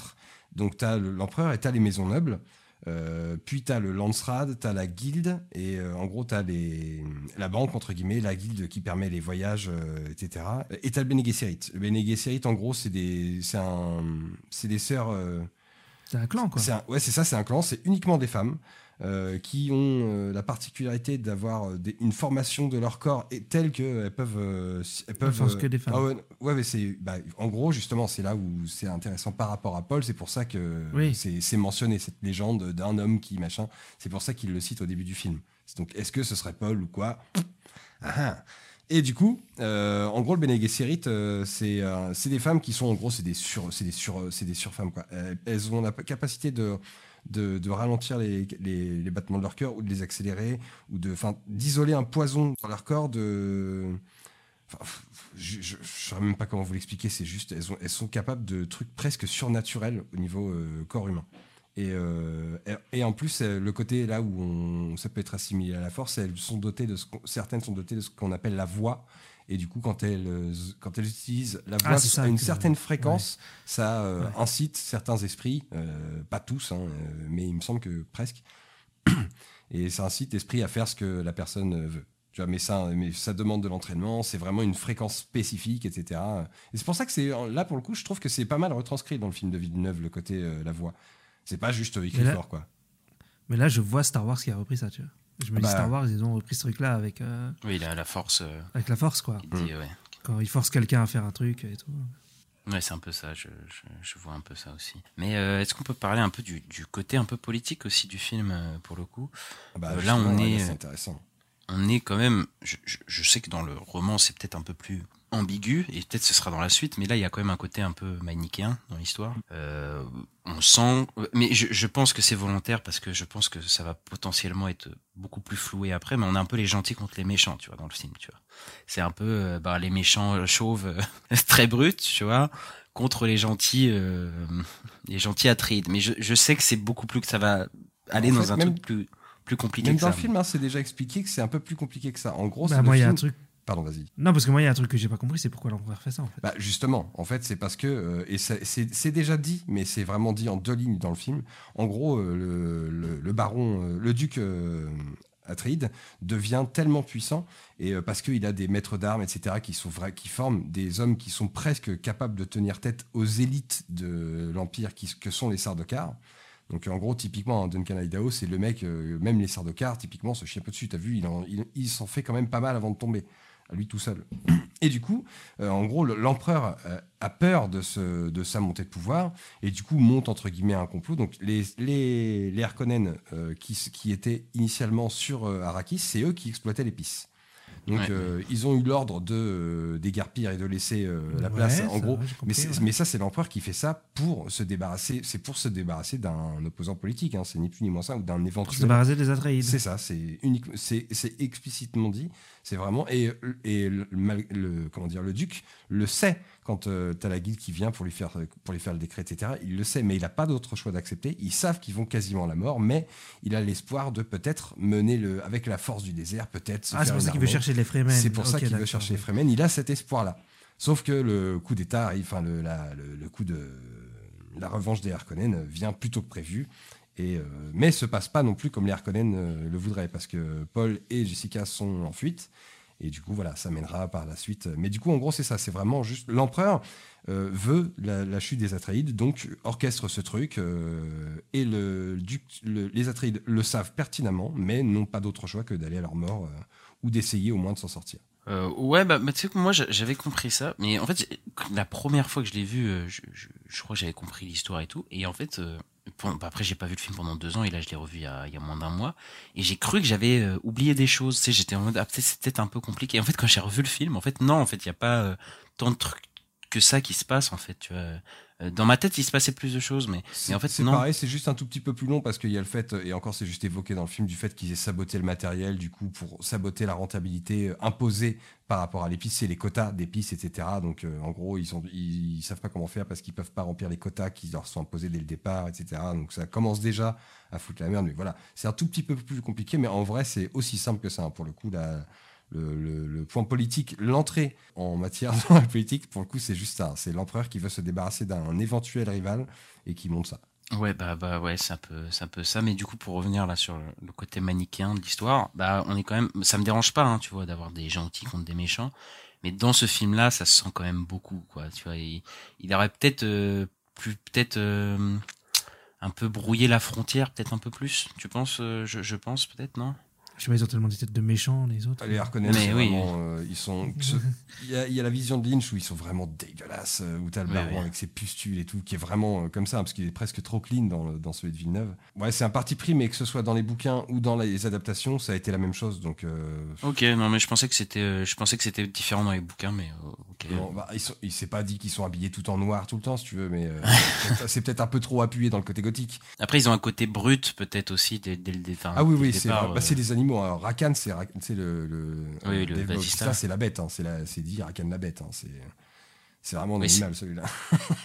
[SPEAKER 3] Donc t'as le- l'empereur et t'as les maisons nobles. Euh, puis t'as le Landsrad, t'as la guilde et euh, en gros t'as les la banque entre guillemets, la guilde qui permet les voyages, euh, etc. Et t'as le Bene Gesserit. Le Bene Gesserit, en gros, c'est des c'est un c'est des sœurs. euh,
[SPEAKER 7] C'est un clan, quoi.
[SPEAKER 3] un- ouais, c'est ça, c'est un clan, c'est uniquement des femmes. Euh, qui ont euh, la particularité d'avoir euh, une formation de leur corps et telle qu'elles peuvent, elles peuvent.
[SPEAKER 7] que des femmes.
[SPEAKER 3] ah ouais, ouais, mais c'est, bah, en gros, justement, c'est là où c'est intéressant par rapport à Paul. C'est pour ça que
[SPEAKER 7] Oui.
[SPEAKER 3] c'est, mentionné cette légende d'un homme qui machin. C'est pour ça qu'il le cite au début du film. Donc, est-ce que ce serait Paul ou quoi? Ah ah. Et du coup, euh, en gros, le Bene Gesserit, euh, c'est euh, des femmes qui sont, en gros, c'est des sur, des sur, des surfemmes quoi. Elles ont la capacité de de, ralentir les, les, battements de leur cœur ou de les accélérer ou de, d'isoler un poison dans leur corps. De, je, je saurais même pas comment vous l'expliquer. C'est juste, elles, elles sont capables de trucs presque surnaturels au niveau euh, corps humain. Et, euh, et, et en plus, euh, le côté là où ça peut être assimilé à la force, elles sont dotées de ce certaines sont dotées de ce qu'on appelle la voix. Et du coup, quand elles, euh, quand elles utilisent la
[SPEAKER 7] Ah,
[SPEAKER 3] voix
[SPEAKER 7] ça
[SPEAKER 3] à une certaine fréquence, ça euh,
[SPEAKER 7] Ouais.
[SPEAKER 3] incite certains esprits, euh, pas tous, hein, mais il me semble que presque. Et ça incite l'esprit à faire ce que la personne veut. Tu vois, mais ça, mais ça demande de l'entraînement, c'est vraiment une fréquence spécifique, etc. Et c'est pour ça que c'est là pour le coup, je trouve que c'est pas mal retranscrit dans le film de Villeneuve le côté euh, la voix. C'est pas juste écrit
[SPEAKER 7] là-
[SPEAKER 3] fort, quoi.
[SPEAKER 7] Mais là, je vois Star Wars qui a repris ça, tu vois. Je me
[SPEAKER 3] Ah
[SPEAKER 7] dis
[SPEAKER 3] bah.
[SPEAKER 7] Star Wars, ils ont repris ce truc-là avec, euh,
[SPEAKER 8] Oui, il a la force. euh,
[SPEAKER 7] avec la force, quoi.
[SPEAKER 8] qui dit, ouais.
[SPEAKER 7] Quand ils forcent quelqu'un à faire un truc et tout.
[SPEAKER 8] Ouais, c'est un peu ça, je, je, je vois un peu ça aussi. Mais euh, est-ce qu'on peut parler un peu du, du côté un peu politique aussi du film, euh, pour le coup?
[SPEAKER 3] Ah bah,
[SPEAKER 8] Euh, là, on
[SPEAKER 3] ouais,
[SPEAKER 8] est,
[SPEAKER 3] c'est intéressant.
[SPEAKER 8] On est quand même. Je, je, je sais que dans le roman, c'est peut-être un peu plus ambigu, et peut-être ce sera dans la suite, mais là, il y a quand même un côté un peu manichéen dans l'histoire. Euh, on sent. Mais je, je pense que c'est volontaire parce que je pense que ça va potentiellement être beaucoup plus floué après, mais on a un peu les gentils contre les méchants, tu vois, dans le film, tu vois. C'est un peu euh, bah, les méchants chauves euh, très bruts, tu vois, contre les gentils, euh, les gentils Atreides. Mais je, je sais que c'est beaucoup plus que ça va aller
[SPEAKER 3] En
[SPEAKER 8] dans
[SPEAKER 3] fait,
[SPEAKER 8] un
[SPEAKER 3] même-
[SPEAKER 8] truc plus plus compliqué
[SPEAKER 3] Même
[SPEAKER 8] que
[SPEAKER 3] dans
[SPEAKER 8] ça.
[SPEAKER 3] le film, hein, c'est déjà expliqué que c'est un peu plus compliqué que ça. En gros,
[SPEAKER 7] Bah, moi, il y a un truc.
[SPEAKER 3] Pardon, vas-y.
[SPEAKER 7] Non, parce que moi, il y a un truc que j'ai pas compris, c'est pourquoi l'empereur fait ça, en fait.
[SPEAKER 3] Bah justement, en fait, c'est parce que euh, et c'est déjà dit, mais c'est vraiment dit en deux lignes dans le film. En gros, euh, le, le- le baron, euh, le duc euh, Atreide devient tellement puissant et euh, parce qu'il a des maîtres d'armes, etc., qui sont vrais, qui forment des hommes qui sont presque capables de tenir tête aux élites de l'empire que sont les Sardaukar. Donc en gros, typiquement, Duncan Idaho, c'est le mec, euh, même les Sardaukar, typiquement, se chie un peu dessus. T'as vu, il en- il- il s'en fait quand même pas mal avant de tomber, à lui tout seul. Et du coup, euh, en gros, le- l'empereur euh, a peur de, sa montée de pouvoir et du coup monte entre guillemets un complot. Donc les, les, Harkonnen qui, étaient initialement sur Arrakis, c'est eux qui exploitaient l'épice. Donc
[SPEAKER 8] Ouais.
[SPEAKER 3] euh, ils ont eu l'ordre de euh, déguerpir et de laisser euh, la
[SPEAKER 7] Ouais,
[SPEAKER 3] place.
[SPEAKER 7] ça,
[SPEAKER 3] En gros, mais,
[SPEAKER 7] ouais.
[SPEAKER 3] ça, c'est l'empereur qui fait ça pour se débarrasser. C'est pour se débarrasser d'un opposant politique. hein. C'est ni plus ni moins ça ou d'un
[SPEAKER 7] Pour se
[SPEAKER 3] éventuel.
[SPEAKER 7] débarrasser des Atreides.
[SPEAKER 3] C'est ça. C'est unique. C'est c'est explicitement dit. C'est vraiment et et le, le- comment dire le duc le sait quand tu t'as la guilde qui vient pour lui faire pour lui faire le décret etc. Il le sait, mais il a pas d'autre choix d'accepter. Ils savent qu'ils vont quasiment à la mort, mais il a l'espoir de peut-être mener le avec la force du désert peut-être.
[SPEAKER 7] Ah, c'est pour ça qu'il veut chercher les Fremen.
[SPEAKER 3] C'est pour ça qu'il veut chercher les. Fremen. Il a cet espoir-là. Sauf que le coup d'État arrive, enfin le, la- le, le coup de la revanche des Harkonnen vient plus tôt que prévu. Et, euh, mais se passe pas non plus comme les Harkonnen euh, le voudraient, parce que Paul et Jessica sont en fuite. Et du coup, voilà, ça mènera par la suite. Mais du coup, en gros, c'est ça. C'est vraiment juste l'empereur euh, veut la, chute des Atreides, donc orchestre ce truc. euh, et les Atreides le savent pertinemment, mais n'ont pas d'autre choix que d'aller à leur mort ou d'essayer au moins de s'en sortir.
[SPEAKER 8] Ouais, bah, tu sais que moi j'a- j'avais compris ça, mais en fait la première fois que je l'ai vu, je, je, crois que j'avais compris l'histoire et tout, et en fait après j'ai pas vu le film pendant deux ans et là je l'ai revu il y a, moins d'un mois et j'ai cru que j'avais euh, oublié des choses, tu sais, j'étais en mode ah peut-être peut-être un peu compliqué. En fait quand j'ai revu le film, en fait non, en fait il y a pas euh, tant de trucs que ça qui se passe en fait, tu vois. Euh, Dans ma tête il se passait plus de choses, mais, mais en fait
[SPEAKER 3] c'est pareil, c'est juste un tout petit peu plus long parce qu'il y a le fait, et encore c'est juste évoqué dans le film, du fait qu'ils aient saboté le matériel, du coup, pour saboter la rentabilité euh, imposée par rapport à l'épice, c'est les quotas d'épices, etc. Donc, euh, en gros, ils, sont, ils, ils savent pas comment faire parce qu'ils peuvent pas remplir les quotas qui leur sont imposés dès le départ, etc. Donc, ça commence déjà à foutre la merde. Mais voilà, c'est un tout petit peu plus compliqué, mais en vrai, c'est aussi simple que ça. hein. Pour le coup, la, le, le- point politique, l'entrée en matière la politique, pour le coup, c'est juste ça. C'est l'empereur qui veut se débarrasser d'un éventuel rival et qui monte ça.
[SPEAKER 8] Ouais, bah, bah, ouais, c'est un peu, c'est ça. Mais du coup, pour revenir là sur le, côté manichéen de l'histoire, bah, on est quand même, ça me dérange pas, hein, tu vois, d'avoir des gentils contre des méchants. Mais dans ce film-là, ça se sent quand même beaucoup, quoi. Tu vois, il, il aurait peut-être, euh, plus, peut-être, euh, un peu brouiller la frontière, peut-être un peu plus. Tu penses euh, je pense peut-être non?
[SPEAKER 7] Je sais pas, ils ont tellement des têtes de méchants, les autres.
[SPEAKER 3] Les Harkonnen,
[SPEAKER 8] Mais oui.
[SPEAKER 3] vraiment, euh, ils sont. Il y, a, il y a la vision de Lynch où ils sont vraiment dégueulasses, euh, où t'as le
[SPEAKER 8] Ouais,
[SPEAKER 3] baron
[SPEAKER 8] ouais.
[SPEAKER 3] avec ses pustules et tout, qui est vraiment euh, comme ça, parce qu'il est presque trop clean dans, le- dans celui de Villeneuve. Ouais, c'est un parti pris, mais que ce soit dans les bouquins ou dans les adaptations, ça a été la même chose. Donc, euh,
[SPEAKER 8] Ok, non mais je pensais que c'était, euh, je pensais que c'était différent dans les bouquins, mais euh, ok.
[SPEAKER 3] non, bah, ils sont- il s'est pas dit qu'ils sont habillés tout en noir tout le temps, si tu veux, mais euh, c'est peut-être- un peu trop appuyé dans le côté gothique.
[SPEAKER 8] Après ils ont un côté brut peut-être aussi dès, dès le départ.
[SPEAKER 3] Ah oui,
[SPEAKER 8] dès
[SPEAKER 3] oui, c'est bah, c'est des animaux. Alors, Rakan, c'est le, le,
[SPEAKER 8] Oui, le. Bautista,
[SPEAKER 3] c'est la bête. hein, c'est dit Rakan la bête. hein, c'est vraiment un
[SPEAKER 8] Oui,
[SPEAKER 3] animal celui-là.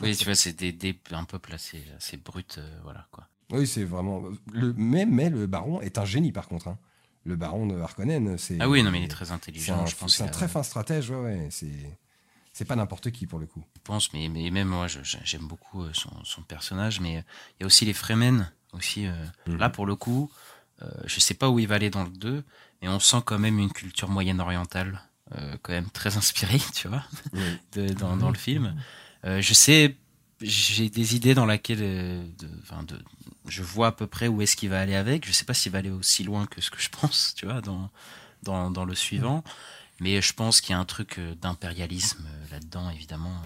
[SPEAKER 8] Oui, tu vois, c'est des, des- un peuple assez, assez brut, euh, voilà quoi.
[SPEAKER 3] Oui, c'est vraiment. Le, mais, mais le baron est un génie par contre. hein. Le baron de Harkonnen, c'est.
[SPEAKER 8] Ah oui, non mais il est très intelligent,
[SPEAKER 3] un,
[SPEAKER 8] je pense.
[SPEAKER 3] c'est un très fin stratège, ouais, ouais. C'est c'est pas n'importe qui pour le coup.
[SPEAKER 8] je pense, mais, mais même moi, j'aime beaucoup euh, son, son personnage, mais euh, il y a aussi les Fremen, aussi. euh,
[SPEAKER 3] Mhm.
[SPEAKER 8] Là, pour le coup, je sais pas où il va aller dans le 2, mais on sent quand même une culture moyenne-orientale, euh, quand même très inspirée, tu vois, de- dans, dans le film. Euh, je sais, j'ai des idées dans laquelle, euh, de, je vois à peu près où est-ce qu'il va aller avec. Je sais pas s'il va aller aussi loin que ce que je pense, tu vois, dans, dans, dans le suivant. Mais je pense qu'il y a un truc euh, d'impérialisme euh, là-dedans, évidemment,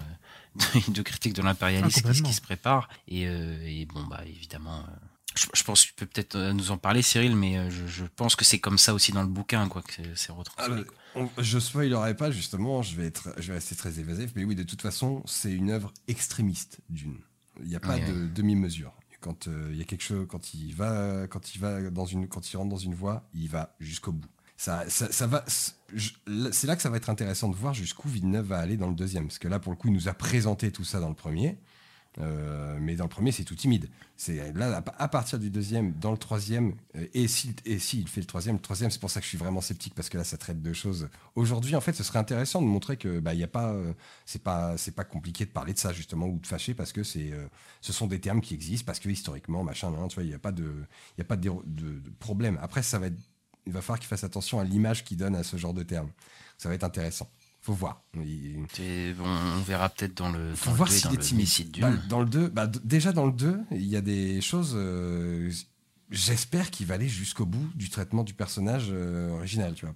[SPEAKER 8] euh, de, de critique de
[SPEAKER 7] Ah,
[SPEAKER 8] l'impérialisme qui, qui se prépare. Et, euh, et bon, bah évidemment, euh, je, je pense que tu peux peut-être euh, nous en parler, Cyril, mais euh, je, je pense que c'est comme ça aussi dans le bouquin, quoi, que c'est- retranscrit.
[SPEAKER 3] Ah, bah, je spoilerai pas justement, je vais, être, je vais rester très évasif, mais oui, de toute façon, c'est une œuvre extrémiste d'une. Il n'y a pas de demi-mesure. Quand euh, il y a quelque chose, quand il va, quand il va dans une, quand il rentre dans une voie, il va jusqu'au bout. Ça, ça, ça va. C'est là que ça va être intéressant de voir jusqu'où Villeneuve va aller dans le deuxième, parce que là, pour le coup, il nous a présenté tout ça dans le premier. Euh, mais dans le premier, c'est tout timide. C'est là, à partir du deuxième, dans le troisième, euh, et si, et si fait le troisième, le troisième, c'est pour ça que je suis vraiment sceptique parce que là, ça traite de choses. Aujourd'hui, en fait, ce serait intéressant de montrer que bah, y a pas, euh, c'est pas, c'est pas compliqué de parler de ça justement ou de fâcher parce que c'est, ce sont des termes qui existent parce que historiquement, machin, tu vois, il n'y a pas de, il a pas de problème. Après, ça va être, il va falloir qu'il fasse attention à l'image qu'il donne à ce genre de termes. Ça va être intéressant. Faut voir. Il-
[SPEAKER 8] Et bon, on verra peut-être dans le,
[SPEAKER 3] faut
[SPEAKER 8] dans
[SPEAKER 3] voir s'il est timide. Bah, dans le 2, bah, déjà dans le 2, il y a des choses. euh, J'espère qu'il va aller jusqu'au bout du traitement du personnage euh, original, tu vois.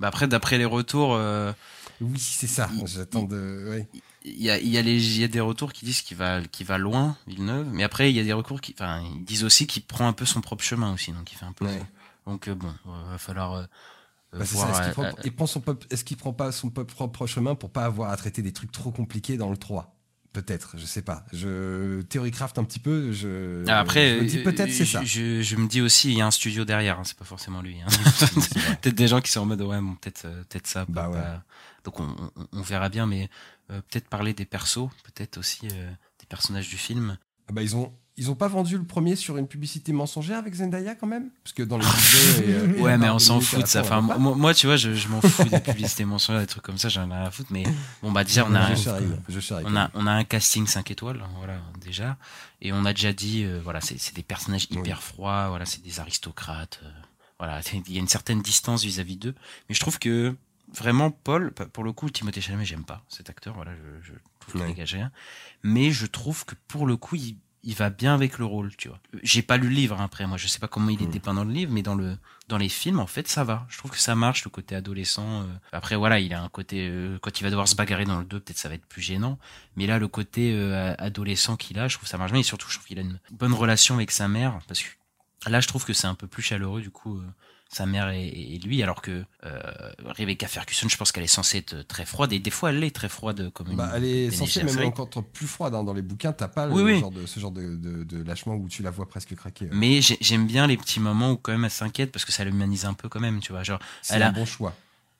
[SPEAKER 8] Bah après, d'après les retours, euh,
[SPEAKER 3] Oui, c'est ça.
[SPEAKER 8] Il-
[SPEAKER 3] J'attends de. ouais.
[SPEAKER 8] il y a, il y, a les- il y a des retours qui disent qu'il va, qu'il va loin, Villeneuve, mais après, il y a des recours qui, enfin, ils disent aussi qu'il prend un peu son propre chemin aussi, donc il fait un peu.
[SPEAKER 3] Ouais.
[SPEAKER 8] Donc euh, bon, va falloir
[SPEAKER 3] Bah, c'est
[SPEAKER 8] voir.
[SPEAKER 3] ça. Est-ce qu'il
[SPEAKER 8] euh,
[SPEAKER 3] prend,
[SPEAKER 8] euh,
[SPEAKER 3] il prend son est-ce qu'il prend pas son propre chemin pour pas avoir à traiter des trucs trop compliqués dans le 3 Peut-être, je sais pas. Je théorie craft un petit peu. Je,
[SPEAKER 8] Ah, Après,
[SPEAKER 3] je me dis
[SPEAKER 8] euh,
[SPEAKER 3] peut-être c'est ça.
[SPEAKER 8] Je, je me dis aussi, il y a un studio derrière, hein, c'est pas forcément lui. hein. Peut-être des gens qui sont en mode, ouais, bon, peut-être, euh, peut-être ça.
[SPEAKER 3] Bah ouais.
[SPEAKER 8] pas- Donc on, on- on verra bien, mais euh, peut-être parler des persos, peut-être aussi euh, des personnages du film.
[SPEAKER 3] Ah bah, ils ont ils ont pas vendu le premier sur une publicité mensongère avec Zendaya quand même? Parce que dans les vidéos et, euh,
[SPEAKER 8] Ouais, mais on s'en fout de ça. Enfin, moi, moi, tu vois, je, je m'en fous des publicités mensongères, des trucs comme ça, j'en ai rien à foutre. Mais bon, bah déjà, on a,
[SPEAKER 3] je charrie, je charrie,
[SPEAKER 8] on a,
[SPEAKER 3] même.
[SPEAKER 8] on a un casting 5 étoiles, voilà, déjà. Et on a déjà dit, euh, voilà, c'est des personnages hyper froids, voilà, c'est des aristocrates. euh, voilà, il y a une certaine distance vis-à-vis d'eux. Mais je trouve que vraiment, Paul, pour le coup, Timothée Chalamet, j'aime pas cet acteur, voilà, je, je trouve qu'il
[SPEAKER 3] Ouais.
[SPEAKER 8] dégage rien. Mais je trouve que pour le coup, il, il va bien avec le rôle, tu vois. J'ai pas lu le livre hein, après, moi, je sais pas comment il est
[SPEAKER 3] Mm.
[SPEAKER 8] dépeint dans le livre, mais dans le dans les films, en fait, ça va. Je trouve que ça marche, le côté adolescent. euh. Après, voilà, il a un côté euh, quand il va devoir se bagarrer dans le 2, peut-être ça va être plus gênant. Mais là, le côté euh, adolescent qu'il a, je trouve que ça marche bien. Et surtout, je trouve qu'il a une bonne relation avec sa mère, parce que là, je trouve que c'est un peu plus chaleureux, du coup. Euh, sa mère et, et lui, alors que euh, Rebecca Ferguson, je pense qu'elle est censée être très froide, et des fois elle est très froide comme une.
[SPEAKER 3] Bah, elle est censée même encore plus froide hein, dans les bouquins. T'as pas le
[SPEAKER 8] Oui, oui.
[SPEAKER 3] Genre de, ce genre de, de, de lâchement où tu la vois presque craquer. ouais.
[SPEAKER 8] Mais j'ai- j'aime bien les petits moments où quand même elle s'inquiète parce que ça l'humanise un peu quand même, tu vois. Genre,
[SPEAKER 3] C'est un
[SPEAKER 8] a,
[SPEAKER 3] bon choix.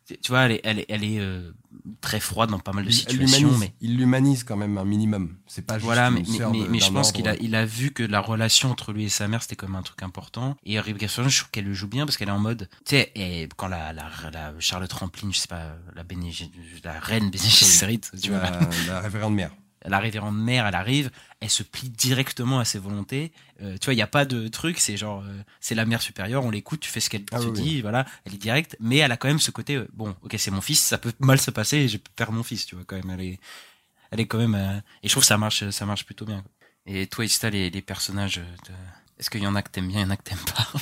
[SPEAKER 8] Tu vois, elle est, elle est, elle est euh, très froide dans pas mal de situations, mais
[SPEAKER 3] Il l'humanise quand même un minimum. C'est pas juste
[SPEAKER 8] voilà, mais,
[SPEAKER 3] une
[SPEAKER 8] mais, mais,
[SPEAKER 3] de-
[SPEAKER 8] mais je pense qu'il a, il a vu que la relation entre lui et sa mère c'était comme un truc important. Et Rebecca Ferguson, je trouve qu'elle le joue bien parce qu'elle est en mode, tu sais, et quand la, la, la Charlotte Rampling, je sais pas, la, Ge- la reine Gesserit, tu vois,
[SPEAKER 3] la, la révérende mère.
[SPEAKER 8] la révérende mère, elle arrive, elle se plie directement à ses volontés. Euh, tu vois, il n'y a pas de truc, c'est genre, euh, c'est la mère supérieure, on l'écoute, tu fais ce qu'elle
[SPEAKER 3] Ah
[SPEAKER 8] te
[SPEAKER 3] oui,
[SPEAKER 8] dit, voilà, elle est directe, mais elle a quand même ce côté, euh, bon, ok, c'est mon fils, ça peut mal se passer et je peux perdre mon fils, tu vois, quand même, elle est, elle est quand même, euh, et je trouve que ça marche, ça marche plutôt bien. quoi. Et toi, Ista, les, les personnages, de... est-ce qu'il y en a que t'aimes bien, il y en a que t'aimes pas?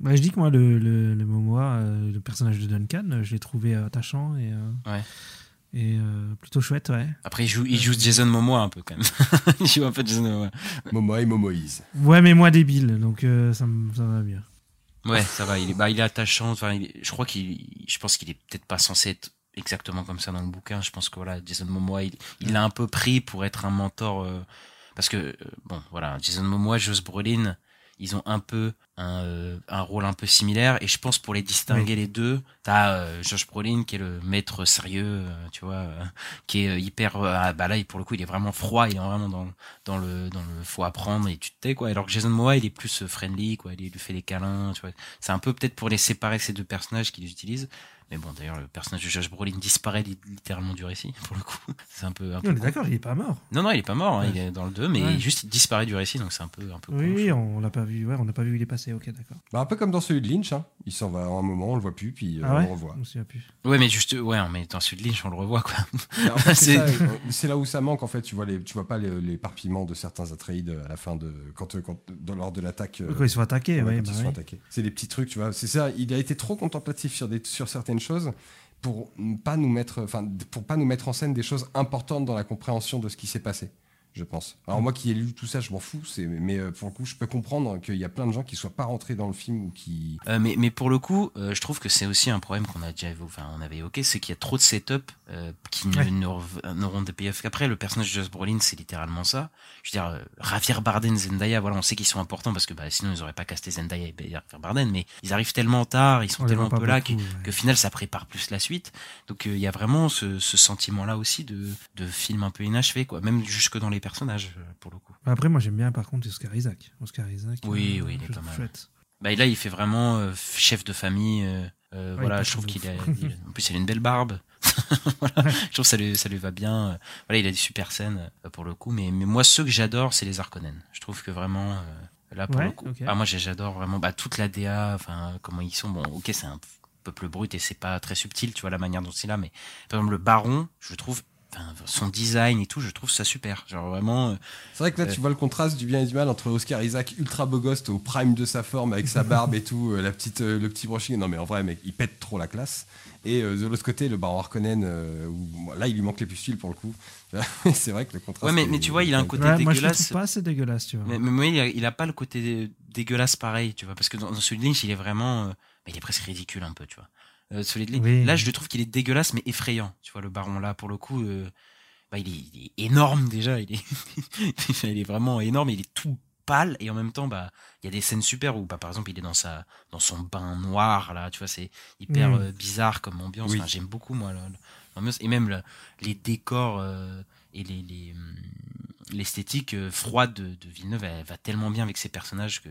[SPEAKER 7] Bah, je dis que moi, le, le, le Momoa, euh, le personnage de Duncan, je l'ai trouvé attachant et, euh,
[SPEAKER 8] Ouais.
[SPEAKER 7] Et euh, plutôt chouette, ouais.
[SPEAKER 8] Après, il joue, il joue Jason Momoa un peu quand même. il joue un peu Jason Momoa.
[SPEAKER 3] Momoa et Momoïse.
[SPEAKER 7] Ouais, mais moins débile, donc euh, ça, ça va bien.
[SPEAKER 8] Ouais, ça va. Il est, bah, il est attachant. Enfin, il est- je crois qu'il, je pense qu'il est peut-être pas censé être exactement comme ça dans le bouquin. Je pense que voilà, Jason Momoa, il, il l'a un peu pris pour être un mentor, euh, parce que bon, voilà, Jason Momoa, Josh Brolin, ils ont un peu un, euh, un rôle un peu similaire. Et je pense pour les distinguer les deux, t'as euh, Josh Brolin qui est le maître sérieux, euh, tu vois, euh, qui est hyper, ah, bah là, il- pour le coup, il est vraiment froid. Il est vraiment dans dans le dans le faut apprendre et tu te tais quoi. Alors que Jason Momoa, il est plus friendly, quoi. Il, il lui fait des câlins, tu vois. C'est un peu peut-être pour les séparer ces deux personnages qu'ils utilisent. Mais bon, d'ailleurs, le personnage de Josh Brolin disparaît li- littéralement du récit, pour le coup. C'est un peu. Un peu
[SPEAKER 7] On est d'accord, il est pas mort.
[SPEAKER 8] Non, non, il est pas mort, hein,
[SPEAKER 7] Ouais.
[SPEAKER 8] il est dans le 2, mais
[SPEAKER 7] Ouais.
[SPEAKER 8] juste il disparaît du récit, donc c'est un peu, un peu
[SPEAKER 7] Oui, on l'a pas vu, ouais, on n'a pas vu où il est passé, ok, d'accord.
[SPEAKER 3] Bah, un peu comme dans celui de Lynch, hein. il s'en va à un moment, on le voit plus, puis euh,
[SPEAKER 7] Ah ouais
[SPEAKER 3] on le revoit.
[SPEAKER 7] Souviens plus.
[SPEAKER 8] Ouais, mais juste, ouais, mais dans celui de Lynch, on le revoit, quoi.
[SPEAKER 3] En fait, c'est euh, c'est là où ça manque en fait. Tu vois les, tu vois pas les- l'éparpillement de certains Atreides à la fin de quand, euh, quand dans lors de l'attaque. euh,
[SPEAKER 7] Quand ils sont attaqués,
[SPEAKER 3] ouais,
[SPEAKER 7] ouais,
[SPEAKER 3] quand
[SPEAKER 7] bah
[SPEAKER 3] ils sont
[SPEAKER 7] ouais.
[SPEAKER 3] attaqués. C'est des petits trucs, tu vois. C'est ça. Il a été trop contemplatif sur des sur certaines choses pour ne pas nous mettre, enfin pour pas nous mettre en scène des choses importantes dans la compréhension de ce qui s'est passé. Je pense. Alors moi qui ai lu tout ça, je m'en fous. Mais euh, pour le coup, je peux comprendre qu'il y a plein de gens qui soient pas rentrés dans le film ou qui.
[SPEAKER 8] Euh, mais, mais pour le coup, euh, je trouve que c'est aussi un problème qu'on a déjà évo- enfin, on avait évoqué, c'est qu'il y a trop de setup euh, qui ne-
[SPEAKER 7] Ouais.
[SPEAKER 8] ne n'auront de payoff qu'après. Le personnage de Josh Brolin, c'est littéralement ça. Je veux dire, euh, Javier Bardem, Zendaya, voilà, on sait qu'ils sont importants parce que bah, sinon ils auraient pas casté Zendaya et Javier Bardem, mais ils arrivent tellement tard, ils sont
[SPEAKER 7] On
[SPEAKER 8] tellement peu là
[SPEAKER 7] beaucoup,
[SPEAKER 8] que,
[SPEAKER 7] ouais.
[SPEAKER 8] que final ça prépare plus la suite. Donc euh, il y a vraiment ce, ce sentiment-là aussi de, de film un peu inachevé, quoi, même jusque dans les personnages euh, pour le coup.
[SPEAKER 7] Après, moi j'aime bien par contre Oscar Isaac. Oscar Isaac.
[SPEAKER 8] Oui,
[SPEAKER 7] euh,
[SPEAKER 8] oui, il est pas mal.
[SPEAKER 7] chouette.
[SPEAKER 8] Bah, et là, il fait vraiment euh, chef de famille. euh,
[SPEAKER 7] Ouais,
[SPEAKER 8] voilà,
[SPEAKER 7] il
[SPEAKER 8] je trouve qu'il a, il en plus, il a une belle barbe. voilà, je trouve que ça lui, ça lui va bien. Voilà, il a des super scènes pour le coup. Mais, mais moi, ceux que j'adore, c'est les Harkonnen. Je trouve que vraiment, là, pour
[SPEAKER 7] Ouais,
[SPEAKER 8] le coup, ah, moi, j'adore vraiment bah, toute la DA, enfin, comment ils sont. Bon, ok, c'est un peuple brut et c'est pas très subtil, tu vois, la manière dont c'est là. Mais par exemple, le Baron, je le trouve, enfin, son design et tout, je trouve ça super. Genre vraiment, euh,
[SPEAKER 3] C'est vrai que là,
[SPEAKER 8] Euh.
[SPEAKER 3] tu vois le contraste du bien et du mal entre Oscar Isaac ultra beau gosse au prime de sa forme avec sa barbe et tout, euh, la petite, euh, le petit brushing. Non, mais en vrai, mec, il pète trop la classe. Et euh, de l'autre côté, le baron Harkonnen, euh, où, bon, là, il lui manque les pustules pour le coup. c'est vrai que le contraste.
[SPEAKER 8] Ouais, mais-
[SPEAKER 3] est-
[SPEAKER 8] mais tu vois, il a un côté
[SPEAKER 7] Ouais, moi je le
[SPEAKER 8] dégueulasse.
[SPEAKER 7] trouve pas assez dégueulasse, tu vois.
[SPEAKER 8] Mais, mais moi, il a, il a pas le côté dé- dégueulasse pareil, tu vois, parce que dans, dans celui de Lynch, il est vraiment, euh, bah, il est presque ridicule un peu, tu vois. Euh,
[SPEAKER 7] Oui.
[SPEAKER 8] là, je le trouve qu'il est dégueulasse mais effrayant, tu vois, le baron là, pour le coup, euh, bah, il, est, il est énorme déjà, il est, il est vraiment énorme, il est tout pâle et en même temps, bah, il y a des scènes super où, bah, par exemple, il est dans sa, dans son bain noir là, tu vois, c'est hyper
[SPEAKER 7] Mm.
[SPEAKER 8] euh, bizarre comme ambiance.
[SPEAKER 3] Oui.
[SPEAKER 8] Enfin, j'aime beaucoup moi l'ambiance et même le- les décors euh, et les, les, hum, l'esthétique euh, froide de, de Villeneuve elle va tellement bien avec ses personnages que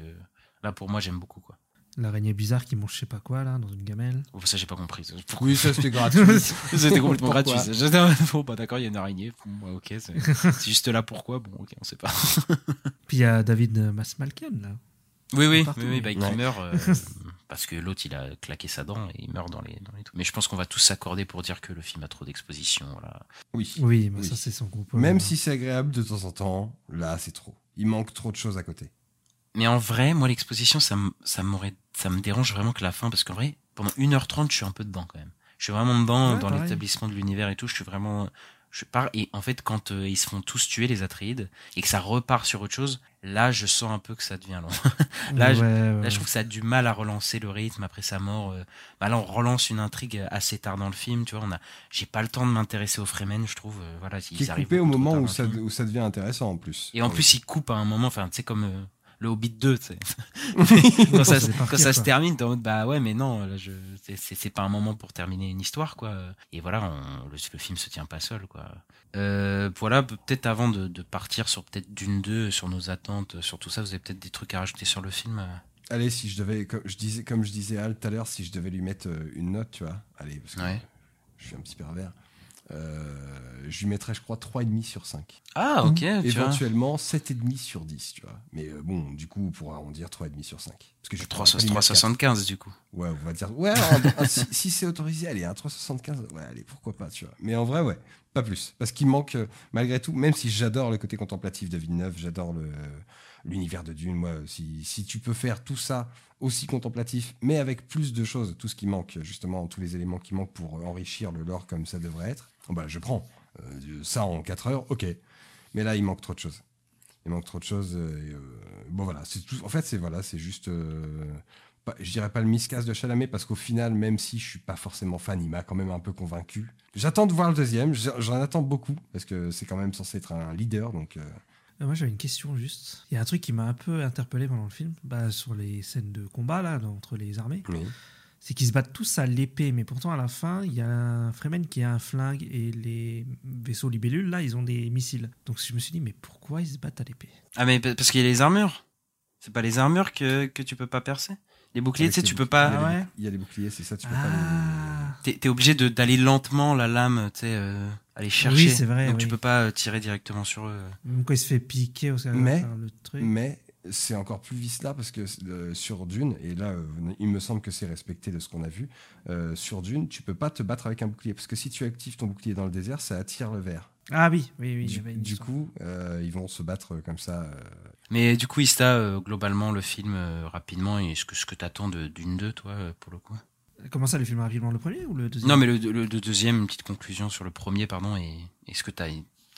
[SPEAKER 8] là pour moi j'aime beaucoup quoi.
[SPEAKER 7] L'araignée bizarre qui mange je sais pas quoi là dans une gamelle.
[SPEAKER 8] Oh, ça j'ai pas compris. Pourquoi
[SPEAKER 3] Oui, ça c'était gratuit.
[SPEAKER 8] C'était complètement
[SPEAKER 3] Pourquoi
[SPEAKER 8] gratuit. J'étais bon bah d'accord il y a une araignée. Bon, bah, ok c'est juste là pourquoi? Bon ok on sait pas.
[SPEAKER 7] Puis il y a David euh, Masmalken là.
[SPEAKER 8] Oui oui
[SPEAKER 7] Partout,
[SPEAKER 8] oui, bah, qui
[SPEAKER 3] Ouais.
[SPEAKER 8] meurt euh, parce que l'autre il a claqué sa dent et il meurt dans les dans les trucs. Mais je pense qu'on va tous s'accorder pour dire que le film a trop d'exposition voilà.
[SPEAKER 3] Oui.
[SPEAKER 7] Oui, mais
[SPEAKER 3] Oui.
[SPEAKER 7] ça c'est son groupe.
[SPEAKER 3] Même si c'est agréable de temps en temps, là, c'est trop. Il manque trop de choses à côté.
[SPEAKER 8] Mais en vrai, moi, l'exposition, ça, ça m'aurait, ça me dérange vraiment que la fin, parce qu'en vrai, pendant 1h30, je suis un peu dedans quand même. Je suis vraiment dedans
[SPEAKER 7] Ouais,
[SPEAKER 8] dans l'établissement de l'univers et tout. Je suis vraiment, je pars et en fait, quand euh, ils se font tous tuer les Atreides et que ça repart sur autre chose, là, je sens un peu que ça devient long. là, je- Là, je trouve que ça a du mal à relancer le rythme après sa mort. euh. Bah là, on relance une intrigue assez tard dans le film, tu vois. On a, j'ai pas le temps de m'intéresser aux Fremen, je trouve. euh, voilà, ils
[SPEAKER 3] Qui est
[SPEAKER 8] arrivent
[SPEAKER 3] coupé au moment où ça, où ça devient intéressant en plus.
[SPEAKER 8] Et en plus, il coupe à un moment, enfin, tu sais, comme euh, le Hobbit 2, tu sais.
[SPEAKER 7] Oui.
[SPEAKER 8] quand ça,
[SPEAKER 7] C'est partir,
[SPEAKER 8] quand ça se termine, t'es en mode, bah ouais, mais non, là, je, c'est- c'est c'est pas un moment pour terminer une histoire, quoi. Et voilà, on- le, le film se tient pas seul, quoi. Euh, voilà, peut-être avant de, de partir sur peut-être d'une deux, sur nos attentes, sur tout ça, vous avez peut-être des trucs à rajouter sur le film. euh?
[SPEAKER 3] Allez, si je devais, comme je disais, comme je disais à Al tout à l'heure, si je devais lui mettre euh, une note, tu vois, allez, parce que
[SPEAKER 8] Ouais.
[SPEAKER 3] je suis un petit pervers, je lui mettrais, je crois, 3,5 sur 5.
[SPEAKER 8] Ah, ok, tu vois.
[SPEAKER 3] Éventuellement 7,5 sur 10, tu vois. Mais euh, bon, du coup, pour arrondir 3,5 sur 5. Parce que je
[SPEAKER 8] 3,
[SPEAKER 3] pourrais pas lui mettre
[SPEAKER 8] 375, du coup.
[SPEAKER 3] Ouais, on va dire. Ouais, alors, un- si, si c'est autorisé, allez, un 3,75, ouais, allez, pourquoi pas, tu vois. Mais en vrai, ouais. Pas plus. Parce qu'il manque, euh, malgré tout, même si j'adore le côté contemplatif de Villeneuve, j'adore le- l'univers de Dune, moi, si, si tu peux faire tout ça aussi contemplatif, mais avec plus de choses, tout ce qui manque, justement, tous les éléments qui manquent pour enrichir le lore comme ça devrait être, bah, je prends. Euh, ça en 4 heures, ok. Mais là, il manque trop de choses. Il manque trop de choses. euh, et, euh, bon, voilà. C'est tout. En fait, c'est voilà, c'est juste. pas- je dirais pas le miscast de Chalamet parce qu'au final, même si je suis pas forcément fan, il m'a quand même un peu convaincu. J'attends de voir le deuxième. J'en attends beaucoup parce que c'est quand même censé être un leader. Donc, euh,
[SPEAKER 7] Euh, Moi j'avais une question juste. Il y a un truc qui m'a un peu interpellé pendant le film, bah, sur les scènes de combat là, entre les armées.
[SPEAKER 3] oui.
[SPEAKER 7] C'est qu'ils se battent tous à l'épée, mais pourtant à la fin, il y a un Freeman qui a un flingue et les vaisseaux libellules là, ils ont des missiles. Donc je me suis dit, mais pourquoi ils se battent à l'épée?
[SPEAKER 8] Ah, mais pa- parce qu'il y a les armures. C'est pas les armures que, que tu peux pas percer. Les boucliers, tu sais, tu
[SPEAKER 3] les
[SPEAKER 8] peux pas.
[SPEAKER 3] Il y, a
[SPEAKER 7] Ah
[SPEAKER 3] les,
[SPEAKER 7] ouais
[SPEAKER 3] il y a les boucliers, c'est ça. Tu peux pas
[SPEAKER 7] Ah
[SPEAKER 8] T'es obligé de- d'aller lentement la lame, tu sais, euh, aller chercher.
[SPEAKER 7] Oui, c'est vrai,
[SPEAKER 8] Donc tu peux pas euh, tirer directement sur eux.
[SPEAKER 7] Même quand il se fait piquer au
[SPEAKER 3] Mais-
[SPEAKER 7] le truc.
[SPEAKER 3] les. Mais c'est encore plus vice-là parce que euh, sur Dune, et là, euh, il me semble que c'est respecté de ce qu'on a vu, euh, sur Dune, tu peux pas te battre avec un bouclier parce que si tu actives ton bouclier dans le désert, ça attire le verre.
[SPEAKER 7] Ah oui, oui, oui.
[SPEAKER 3] du, du coup, euh, ils vont se battre comme ça. euh,
[SPEAKER 8] Mais du coup, Ista, euh, globalement, le film, euh, rapidement, et ce que, ce que t'attends de- d'une deux, toi, pour le coup?
[SPEAKER 7] Comment ça, le film rapidement le premier ou le deuxième?
[SPEAKER 8] Non, mais le, le- le deuxième, une petite conclusion sur le premier, pardon, et est-ce que t'as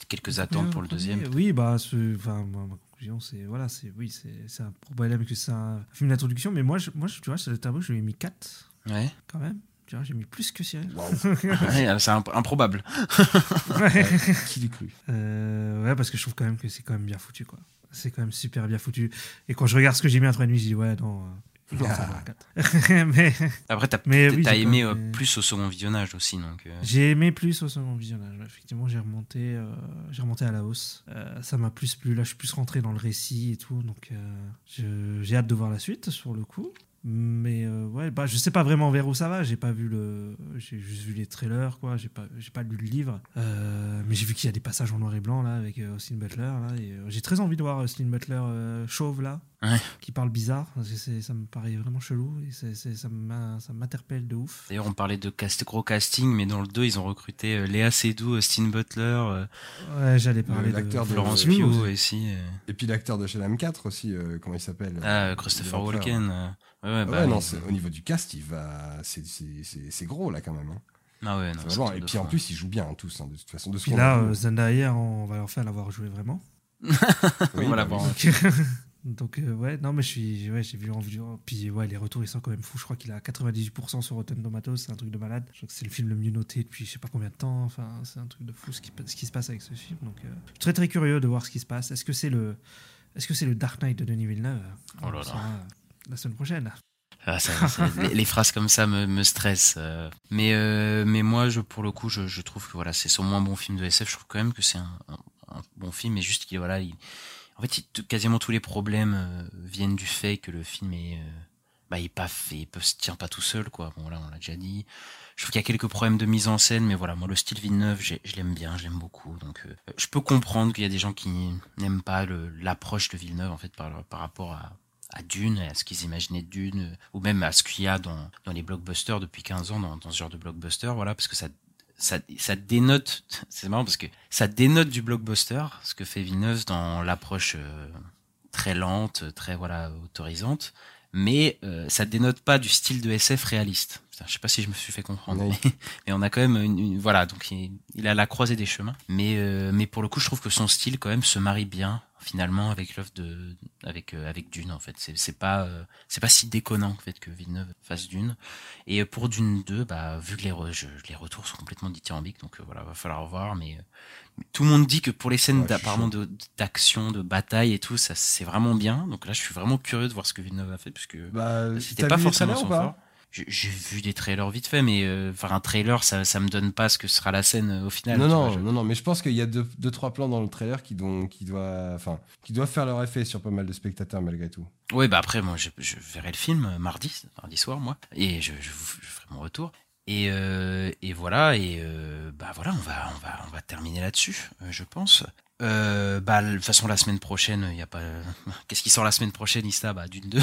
[SPEAKER 8] quelques attentes pour le deuxième
[SPEAKER 7] Oui, bah, ce- enfin, ma conclusion, c'est voilà, c'est oui, c'est c'est un problème que c'est un film d'introduction, mais moi, je, moi, tu vois, c'est le tableau, je lui ai mis 4
[SPEAKER 8] Ouais,
[SPEAKER 7] quand même. Tu vois, j'ai mis plus que Cyril.
[SPEAKER 8] Ouais, c'est imp- improbable.
[SPEAKER 3] qui l'eût cru?
[SPEAKER 7] Euh, ouais, parce que je trouve quand même que c'est quand même bien foutu, quoi. C'est quand même super bien foutu. Et quand je regarde ce que j'ai mis entre nuit, je dis ouais, non. Quatre. mais
[SPEAKER 8] Après, t'as
[SPEAKER 7] oui,
[SPEAKER 8] aimé
[SPEAKER 7] pas-
[SPEAKER 8] euh,
[SPEAKER 7] mais-
[SPEAKER 8] plus au second visionnage aussi, donc. euh,
[SPEAKER 7] j'ai aimé plus au second visionnage. Effectivement, j'ai remonté, euh, j'ai remonté à la hausse. Euh, ça m'a plus plu. Là, je suis plus rentré dans le récit et tout, donc euh, j'ai hâte de voir la suite sur le coup. Mais euh, ouais, bah je sais pas vraiment vers où ça va. J'ai pas vu le, j'ai juste vu les trailers, quoi. J'ai pas, j'ai pas lu le livre. Euh, mais j'ai vu qu'il y a des passages en noir et blanc là avec euh, Austin Butler là. Euh, j'ai très envie de voir Austin Butler euh, chauve là,
[SPEAKER 8] Ouais.
[SPEAKER 7] qui parle bizarre. C'est- c'est- ça me paraît vraiment chelou et ça m'interpelle de ouf.
[SPEAKER 8] D'ailleurs, on parlait de cast, gros casting, mais dans le 2, ils ont recruté euh, Léa Seydoux, Austin Butler, euh,
[SPEAKER 7] Ouais, j'allais parler de
[SPEAKER 3] l'acteur de-
[SPEAKER 8] Florence
[SPEAKER 3] Pugh
[SPEAKER 8] Pugh
[SPEAKER 7] aussi.
[SPEAKER 8] aussi. euh,
[SPEAKER 3] Et puis l'acteur de Shazam 4 aussi, euh, comment il s'appelle
[SPEAKER 8] Ah,
[SPEAKER 3] euh,
[SPEAKER 8] Christopher. Walken. euh, ouais, ouais,
[SPEAKER 3] Ah
[SPEAKER 8] bah,
[SPEAKER 3] ouais, non, au niveau du cast, il va, c'est- gros là quand même. hein.
[SPEAKER 8] Ah ouais, non,
[SPEAKER 3] Et
[SPEAKER 8] de
[SPEAKER 3] puis en plus, ils jouent bien hein, tous, hein, de toute façon. De ce
[SPEAKER 7] Puis
[SPEAKER 3] qu'on
[SPEAKER 7] là, euh, Zendaya, on va enfin l'avoir joué vraiment.
[SPEAKER 3] Oui,
[SPEAKER 8] voilà,
[SPEAKER 3] bah
[SPEAKER 8] bon.
[SPEAKER 3] oui.
[SPEAKER 7] Donc, donc, euh, ouais, non, mais je suis, ouais, j'ai vu en vidéo. Puis ouais, les retours, ils sont quand même fous. Je crois qu'il a 98% sur Rotten Tomatoes. C'est un truc de malade. Je crois que c'est le film le mieux noté depuis je sais pas combien de temps. Enfin, c'est un truc de fou ce qui, ce qui se passe avec ce film. Donc, euh, je suis très très curieux de voir ce qui se passe. Est-ce que c'est le, est-ce que c'est le Dark Knight de Denis Villeneuve?
[SPEAKER 8] Oh là là.
[SPEAKER 7] La semaine prochaine.
[SPEAKER 8] Ah, ça- ça- les, les phrases comme ça me, me stressent. euh. Mais, euh, mais moi, je, pour le coup, je, je trouve que voilà, c'est son moins bon film de SF. Je trouve quand même que c'est un, un- un bon film, mais juste qu'il voilà, il- en fait, quasiment tous les problèmes euh, viennent du fait que le film est, euh, bah, il est pas fait, il se tient pas tout seul, quoi. Bon, voilà, on l'a déjà dit. Je trouve qu'il y a quelques problèmes de mise en scène, mais voilà, moi, le style Villeneuve, je l'aime bien, je l'aime beaucoup. Donc, euh, je peux comprendre qu'il y a des gens qui n'aiment pas l'approche de Villeneuve, en fait, par, rapport à, Dune, à ce qu'ils imaginaient de Dune, ou même à ce qu'il y a dans, dans les blockbusters depuis 15 ans, dans, dans ce genre de blockbuster, voilà, parce que ça, ça, ça dénote, c'est marrant parce que ça dénote du blockbuster, ce que fait Villeneuve dans l'approche euh, très lente, très, voilà, autorisante, mais euh, ça dénote pas du style de SF réaliste. Putain, je sais pas si je me suis fait comprendre,
[SPEAKER 3] Oui.
[SPEAKER 8] mais, mais on a quand même une, une- voilà, donc il, il a la croisée des chemins, mais euh, mais pour le coup, je trouve que son style quand même se marie bien finalement avec l'œuvre de avec euh, avec Dune en fait. C'est c'est pas euh, c'est pas si déconnant en fait que Villeneuve fasse Dune. Et euh, pour Dune 2, bah vu que les re- je- les retours sont complètement dithyrambiques, donc euh, voilà, va falloir voir, mais euh, tout le monde dit que pour les scènes
[SPEAKER 3] Ouais,
[SPEAKER 8] de- d'action, de bataille et tout, ça c'est vraiment bien. Donc là, je suis vraiment curieux de voir ce que Villeneuve a fait puisque
[SPEAKER 3] Bah,
[SPEAKER 8] c'était pas forcément son fort. J'ai vu des trailers vite fait, mais euh, enfin un trailer, ça, ça me donne pas ce que sera la scène euh, au final.
[SPEAKER 3] Non, non,
[SPEAKER 8] vois, je-
[SPEAKER 3] non, non, mais je pense qu'il y a deux, deux, trois plans dans le trailer qui, dont, qui, doivent, enfin, qui doivent faire leur effet sur pas mal de spectateurs malgré tout.
[SPEAKER 8] Oui, bah après, moi, je, je verrai le film euh, mardi, mardi soir, moi, et je, je, ferai mon retour. Et, euh, et voilà, et euh, bah voilà, on va, on va, on va terminer là-dessus, je pense. Euh, bah, de toute façon, la semaine prochaine, il y a pas. Qu'est-ce qui sort la semaine prochaine, Ista Bah, d'une deux.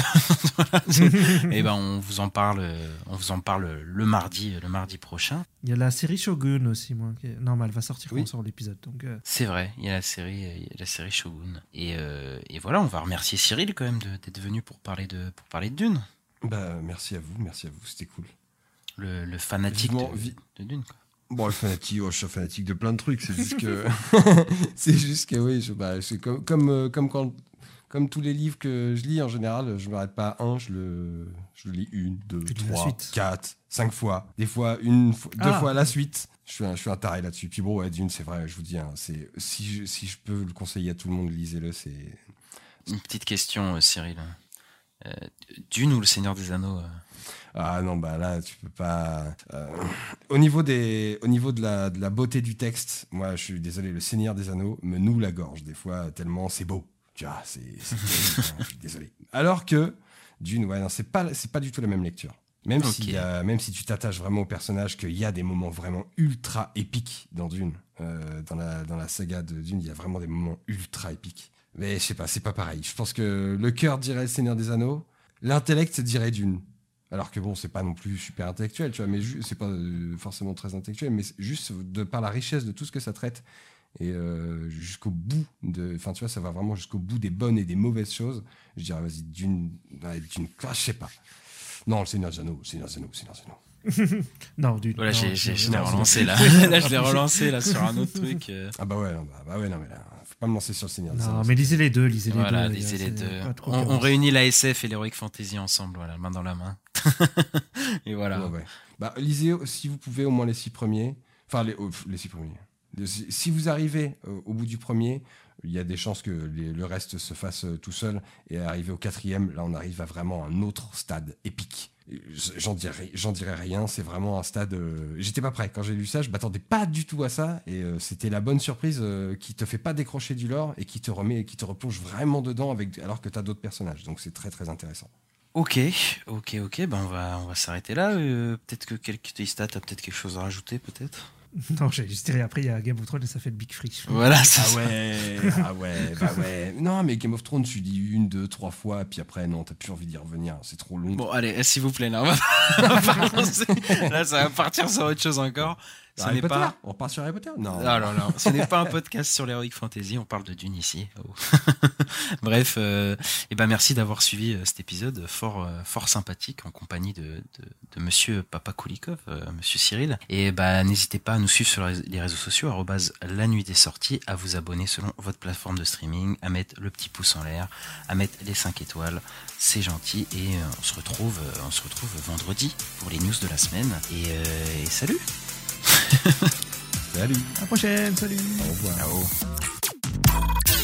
[SPEAKER 8] et ben, on vous en parle, euh, on vous en parle le mardi, le mardi prochain.
[SPEAKER 7] Il y a la série Shogun aussi, moi. Qui est... Non, mais elle va sortir quand on sort l'épisode. Donc, euh,
[SPEAKER 8] C'est vrai, il y a la série, il y a la série Shogun. Et, euh, et voilà, on va remercier Cyril quand même de- d'être venu pour parler de, pour parler de Dune,
[SPEAKER 3] Bah, merci à vous, merci à vous, c'était cool.
[SPEAKER 8] le, le fanatique
[SPEAKER 3] Vivement,
[SPEAKER 8] de,
[SPEAKER 3] vi-
[SPEAKER 8] de Dune. Quoi.
[SPEAKER 3] Bon, fanatique, oh, je suis un fanatique de plein de trucs, c'est juste que. c'est juste que, oui, je- bah, c'est comme, comme, euh, comme, quand, comme tous les livres que je lis en général, je ne m'arrête pas à un, je le, je le lis une, deux, trois, quatre, cinq fois. Des fois, une, fois- deux
[SPEAKER 7] Ah.
[SPEAKER 3] fois la suite. Je suis un, je suis un taré là-dessus. Puis bon, ouais, Dune, c'est vrai, je vous dis, hein, c'est, si, je, si je peux le conseiller à tout le monde, lisez-le, c'est.
[SPEAKER 8] Une petite question, euh, Cyril. Euh, Dune ou le Seigneur des Anneaux euh,
[SPEAKER 3] Ah non, bah là, tu peux pas. euh, au niveau, des, au niveau de, la, de la beauté du texte, moi, je suis désolé, le Seigneur des Anneaux me noue la gorge, des fois, tellement c'est beau. Tu vois, c'est. hein, je suis désolé. Alors que Dune, ouais, non, c'est pas, c'est pas du tout la même lecture. Même, a- même si tu t'attaches vraiment au personnage, qu'il y a des moments vraiment ultra épiques dans Dune. Euh, dans, la, dans la saga de Dune, il y a vraiment des moments ultra épiques. Mais je sais pas, c'est pas pareil. Je pense que le cœur dirait le Seigneur des Anneaux, l'intellect dirait Dune. Alors que bon, c'est pas non plus super intellectuel, tu vois, mais c'est pas euh, forcément très intellectuel, mais juste de par la richesse de tout ce que ça traite et euh, jusqu'au bout de. Enfin, tu vois, ça va vraiment jusqu'au bout des bonnes et des mauvaises choses. Je dirais, vas-y, d'une. ouais, d'une ah, je sais pas. Non, le Seigneur des Anneaux, le Seigneur des Anneaux, le Seigneur des Anneaux.
[SPEAKER 7] Non, du.
[SPEAKER 8] Voilà, j'ai-
[SPEAKER 7] du-
[SPEAKER 8] j'ai- je l'ai relancé là. là, je l'ai relancé là sur un autre truc. euh.
[SPEAKER 3] Ah bah ouais, non, bah, bah ouais, non, mais là, pas me lancer sur le Seigneur des
[SPEAKER 7] Non, mais lisez les deux, lisez les
[SPEAKER 8] Voilà,
[SPEAKER 7] deux.
[SPEAKER 8] lisez les On, réunit la SF et l'Heroic Fantasy ensemble, voilà, main dans la main. et voilà.
[SPEAKER 3] Ouais, ouais. Bah, lisez, si vous pouvez, au moins les six premiers. Enfin, les, oh, les six premiers. Si vous arrivez euh, au bout du premier, il y a des chances que les- le reste se fasse euh, tout seul. Et arrivé au quatrième, là, on arrive à vraiment un autre stade épique. J'en dirais, j'en dirais rien. C'est vraiment un stade. euh, J'étais pas prêt quand j'ai lu ça. Je m'attendais pas du tout à ça. Et euh, c'était la bonne surprise euh, qui te fait pas décrocher du lore et qui te remet, qui te replonge vraiment dedans avec, alors que tu as d'autres personnages. Donc c'est très très intéressant.
[SPEAKER 8] Ok, ok, ok, ben on va, on va s'arrêter là. Peut-être que quelques t'as peut-être quelque chose à rajouter, peut-être?
[SPEAKER 7] Non, j'ai juste dit, après, il y a Game of Thrones et ça fait le Big Free.
[SPEAKER 8] Voilà, c'est
[SPEAKER 3] Ah
[SPEAKER 8] ça.
[SPEAKER 3] ouais, ah ouais, bah ouais. Non, mais Game of Thrones, tu dis une, deux, trois fois, puis après, non, t'as plus envie d'y revenir, c'est trop long.
[SPEAKER 8] Bon, allez, s'il vous plaît, là, on va. Là, ça va partir sur autre chose encore. Ce
[SPEAKER 3] Harry
[SPEAKER 8] n'est
[SPEAKER 3] Potter
[SPEAKER 8] pas.
[SPEAKER 3] On repart sur Harry Potter Non.
[SPEAKER 8] Non, non, non. Ce n'est pas un podcast sur l'Heroic Fantasy. On parle de Dune ici. Oh. Bref, euh, eh ben merci d'avoir suivi euh, cet épisode fort, euh, fort sympathique en compagnie de, de, de Monsieur Papa Koulikov, euh, Monsieur Cyril. Et bah n'hésitez pas à nous suivre sur les réseaux sociaux la nuit des sorties, à vous abonner selon votre plateforme de streaming, à mettre le petit pouce en l'air, à mettre les 5 étoiles. C'est gentil et on se retrouve, on se retrouve vendredi pour les news de la semaine. Et, euh, et salut.
[SPEAKER 3] salut.
[SPEAKER 7] À la prochaine. Salut.
[SPEAKER 3] Au revoir.
[SPEAKER 8] Ciao.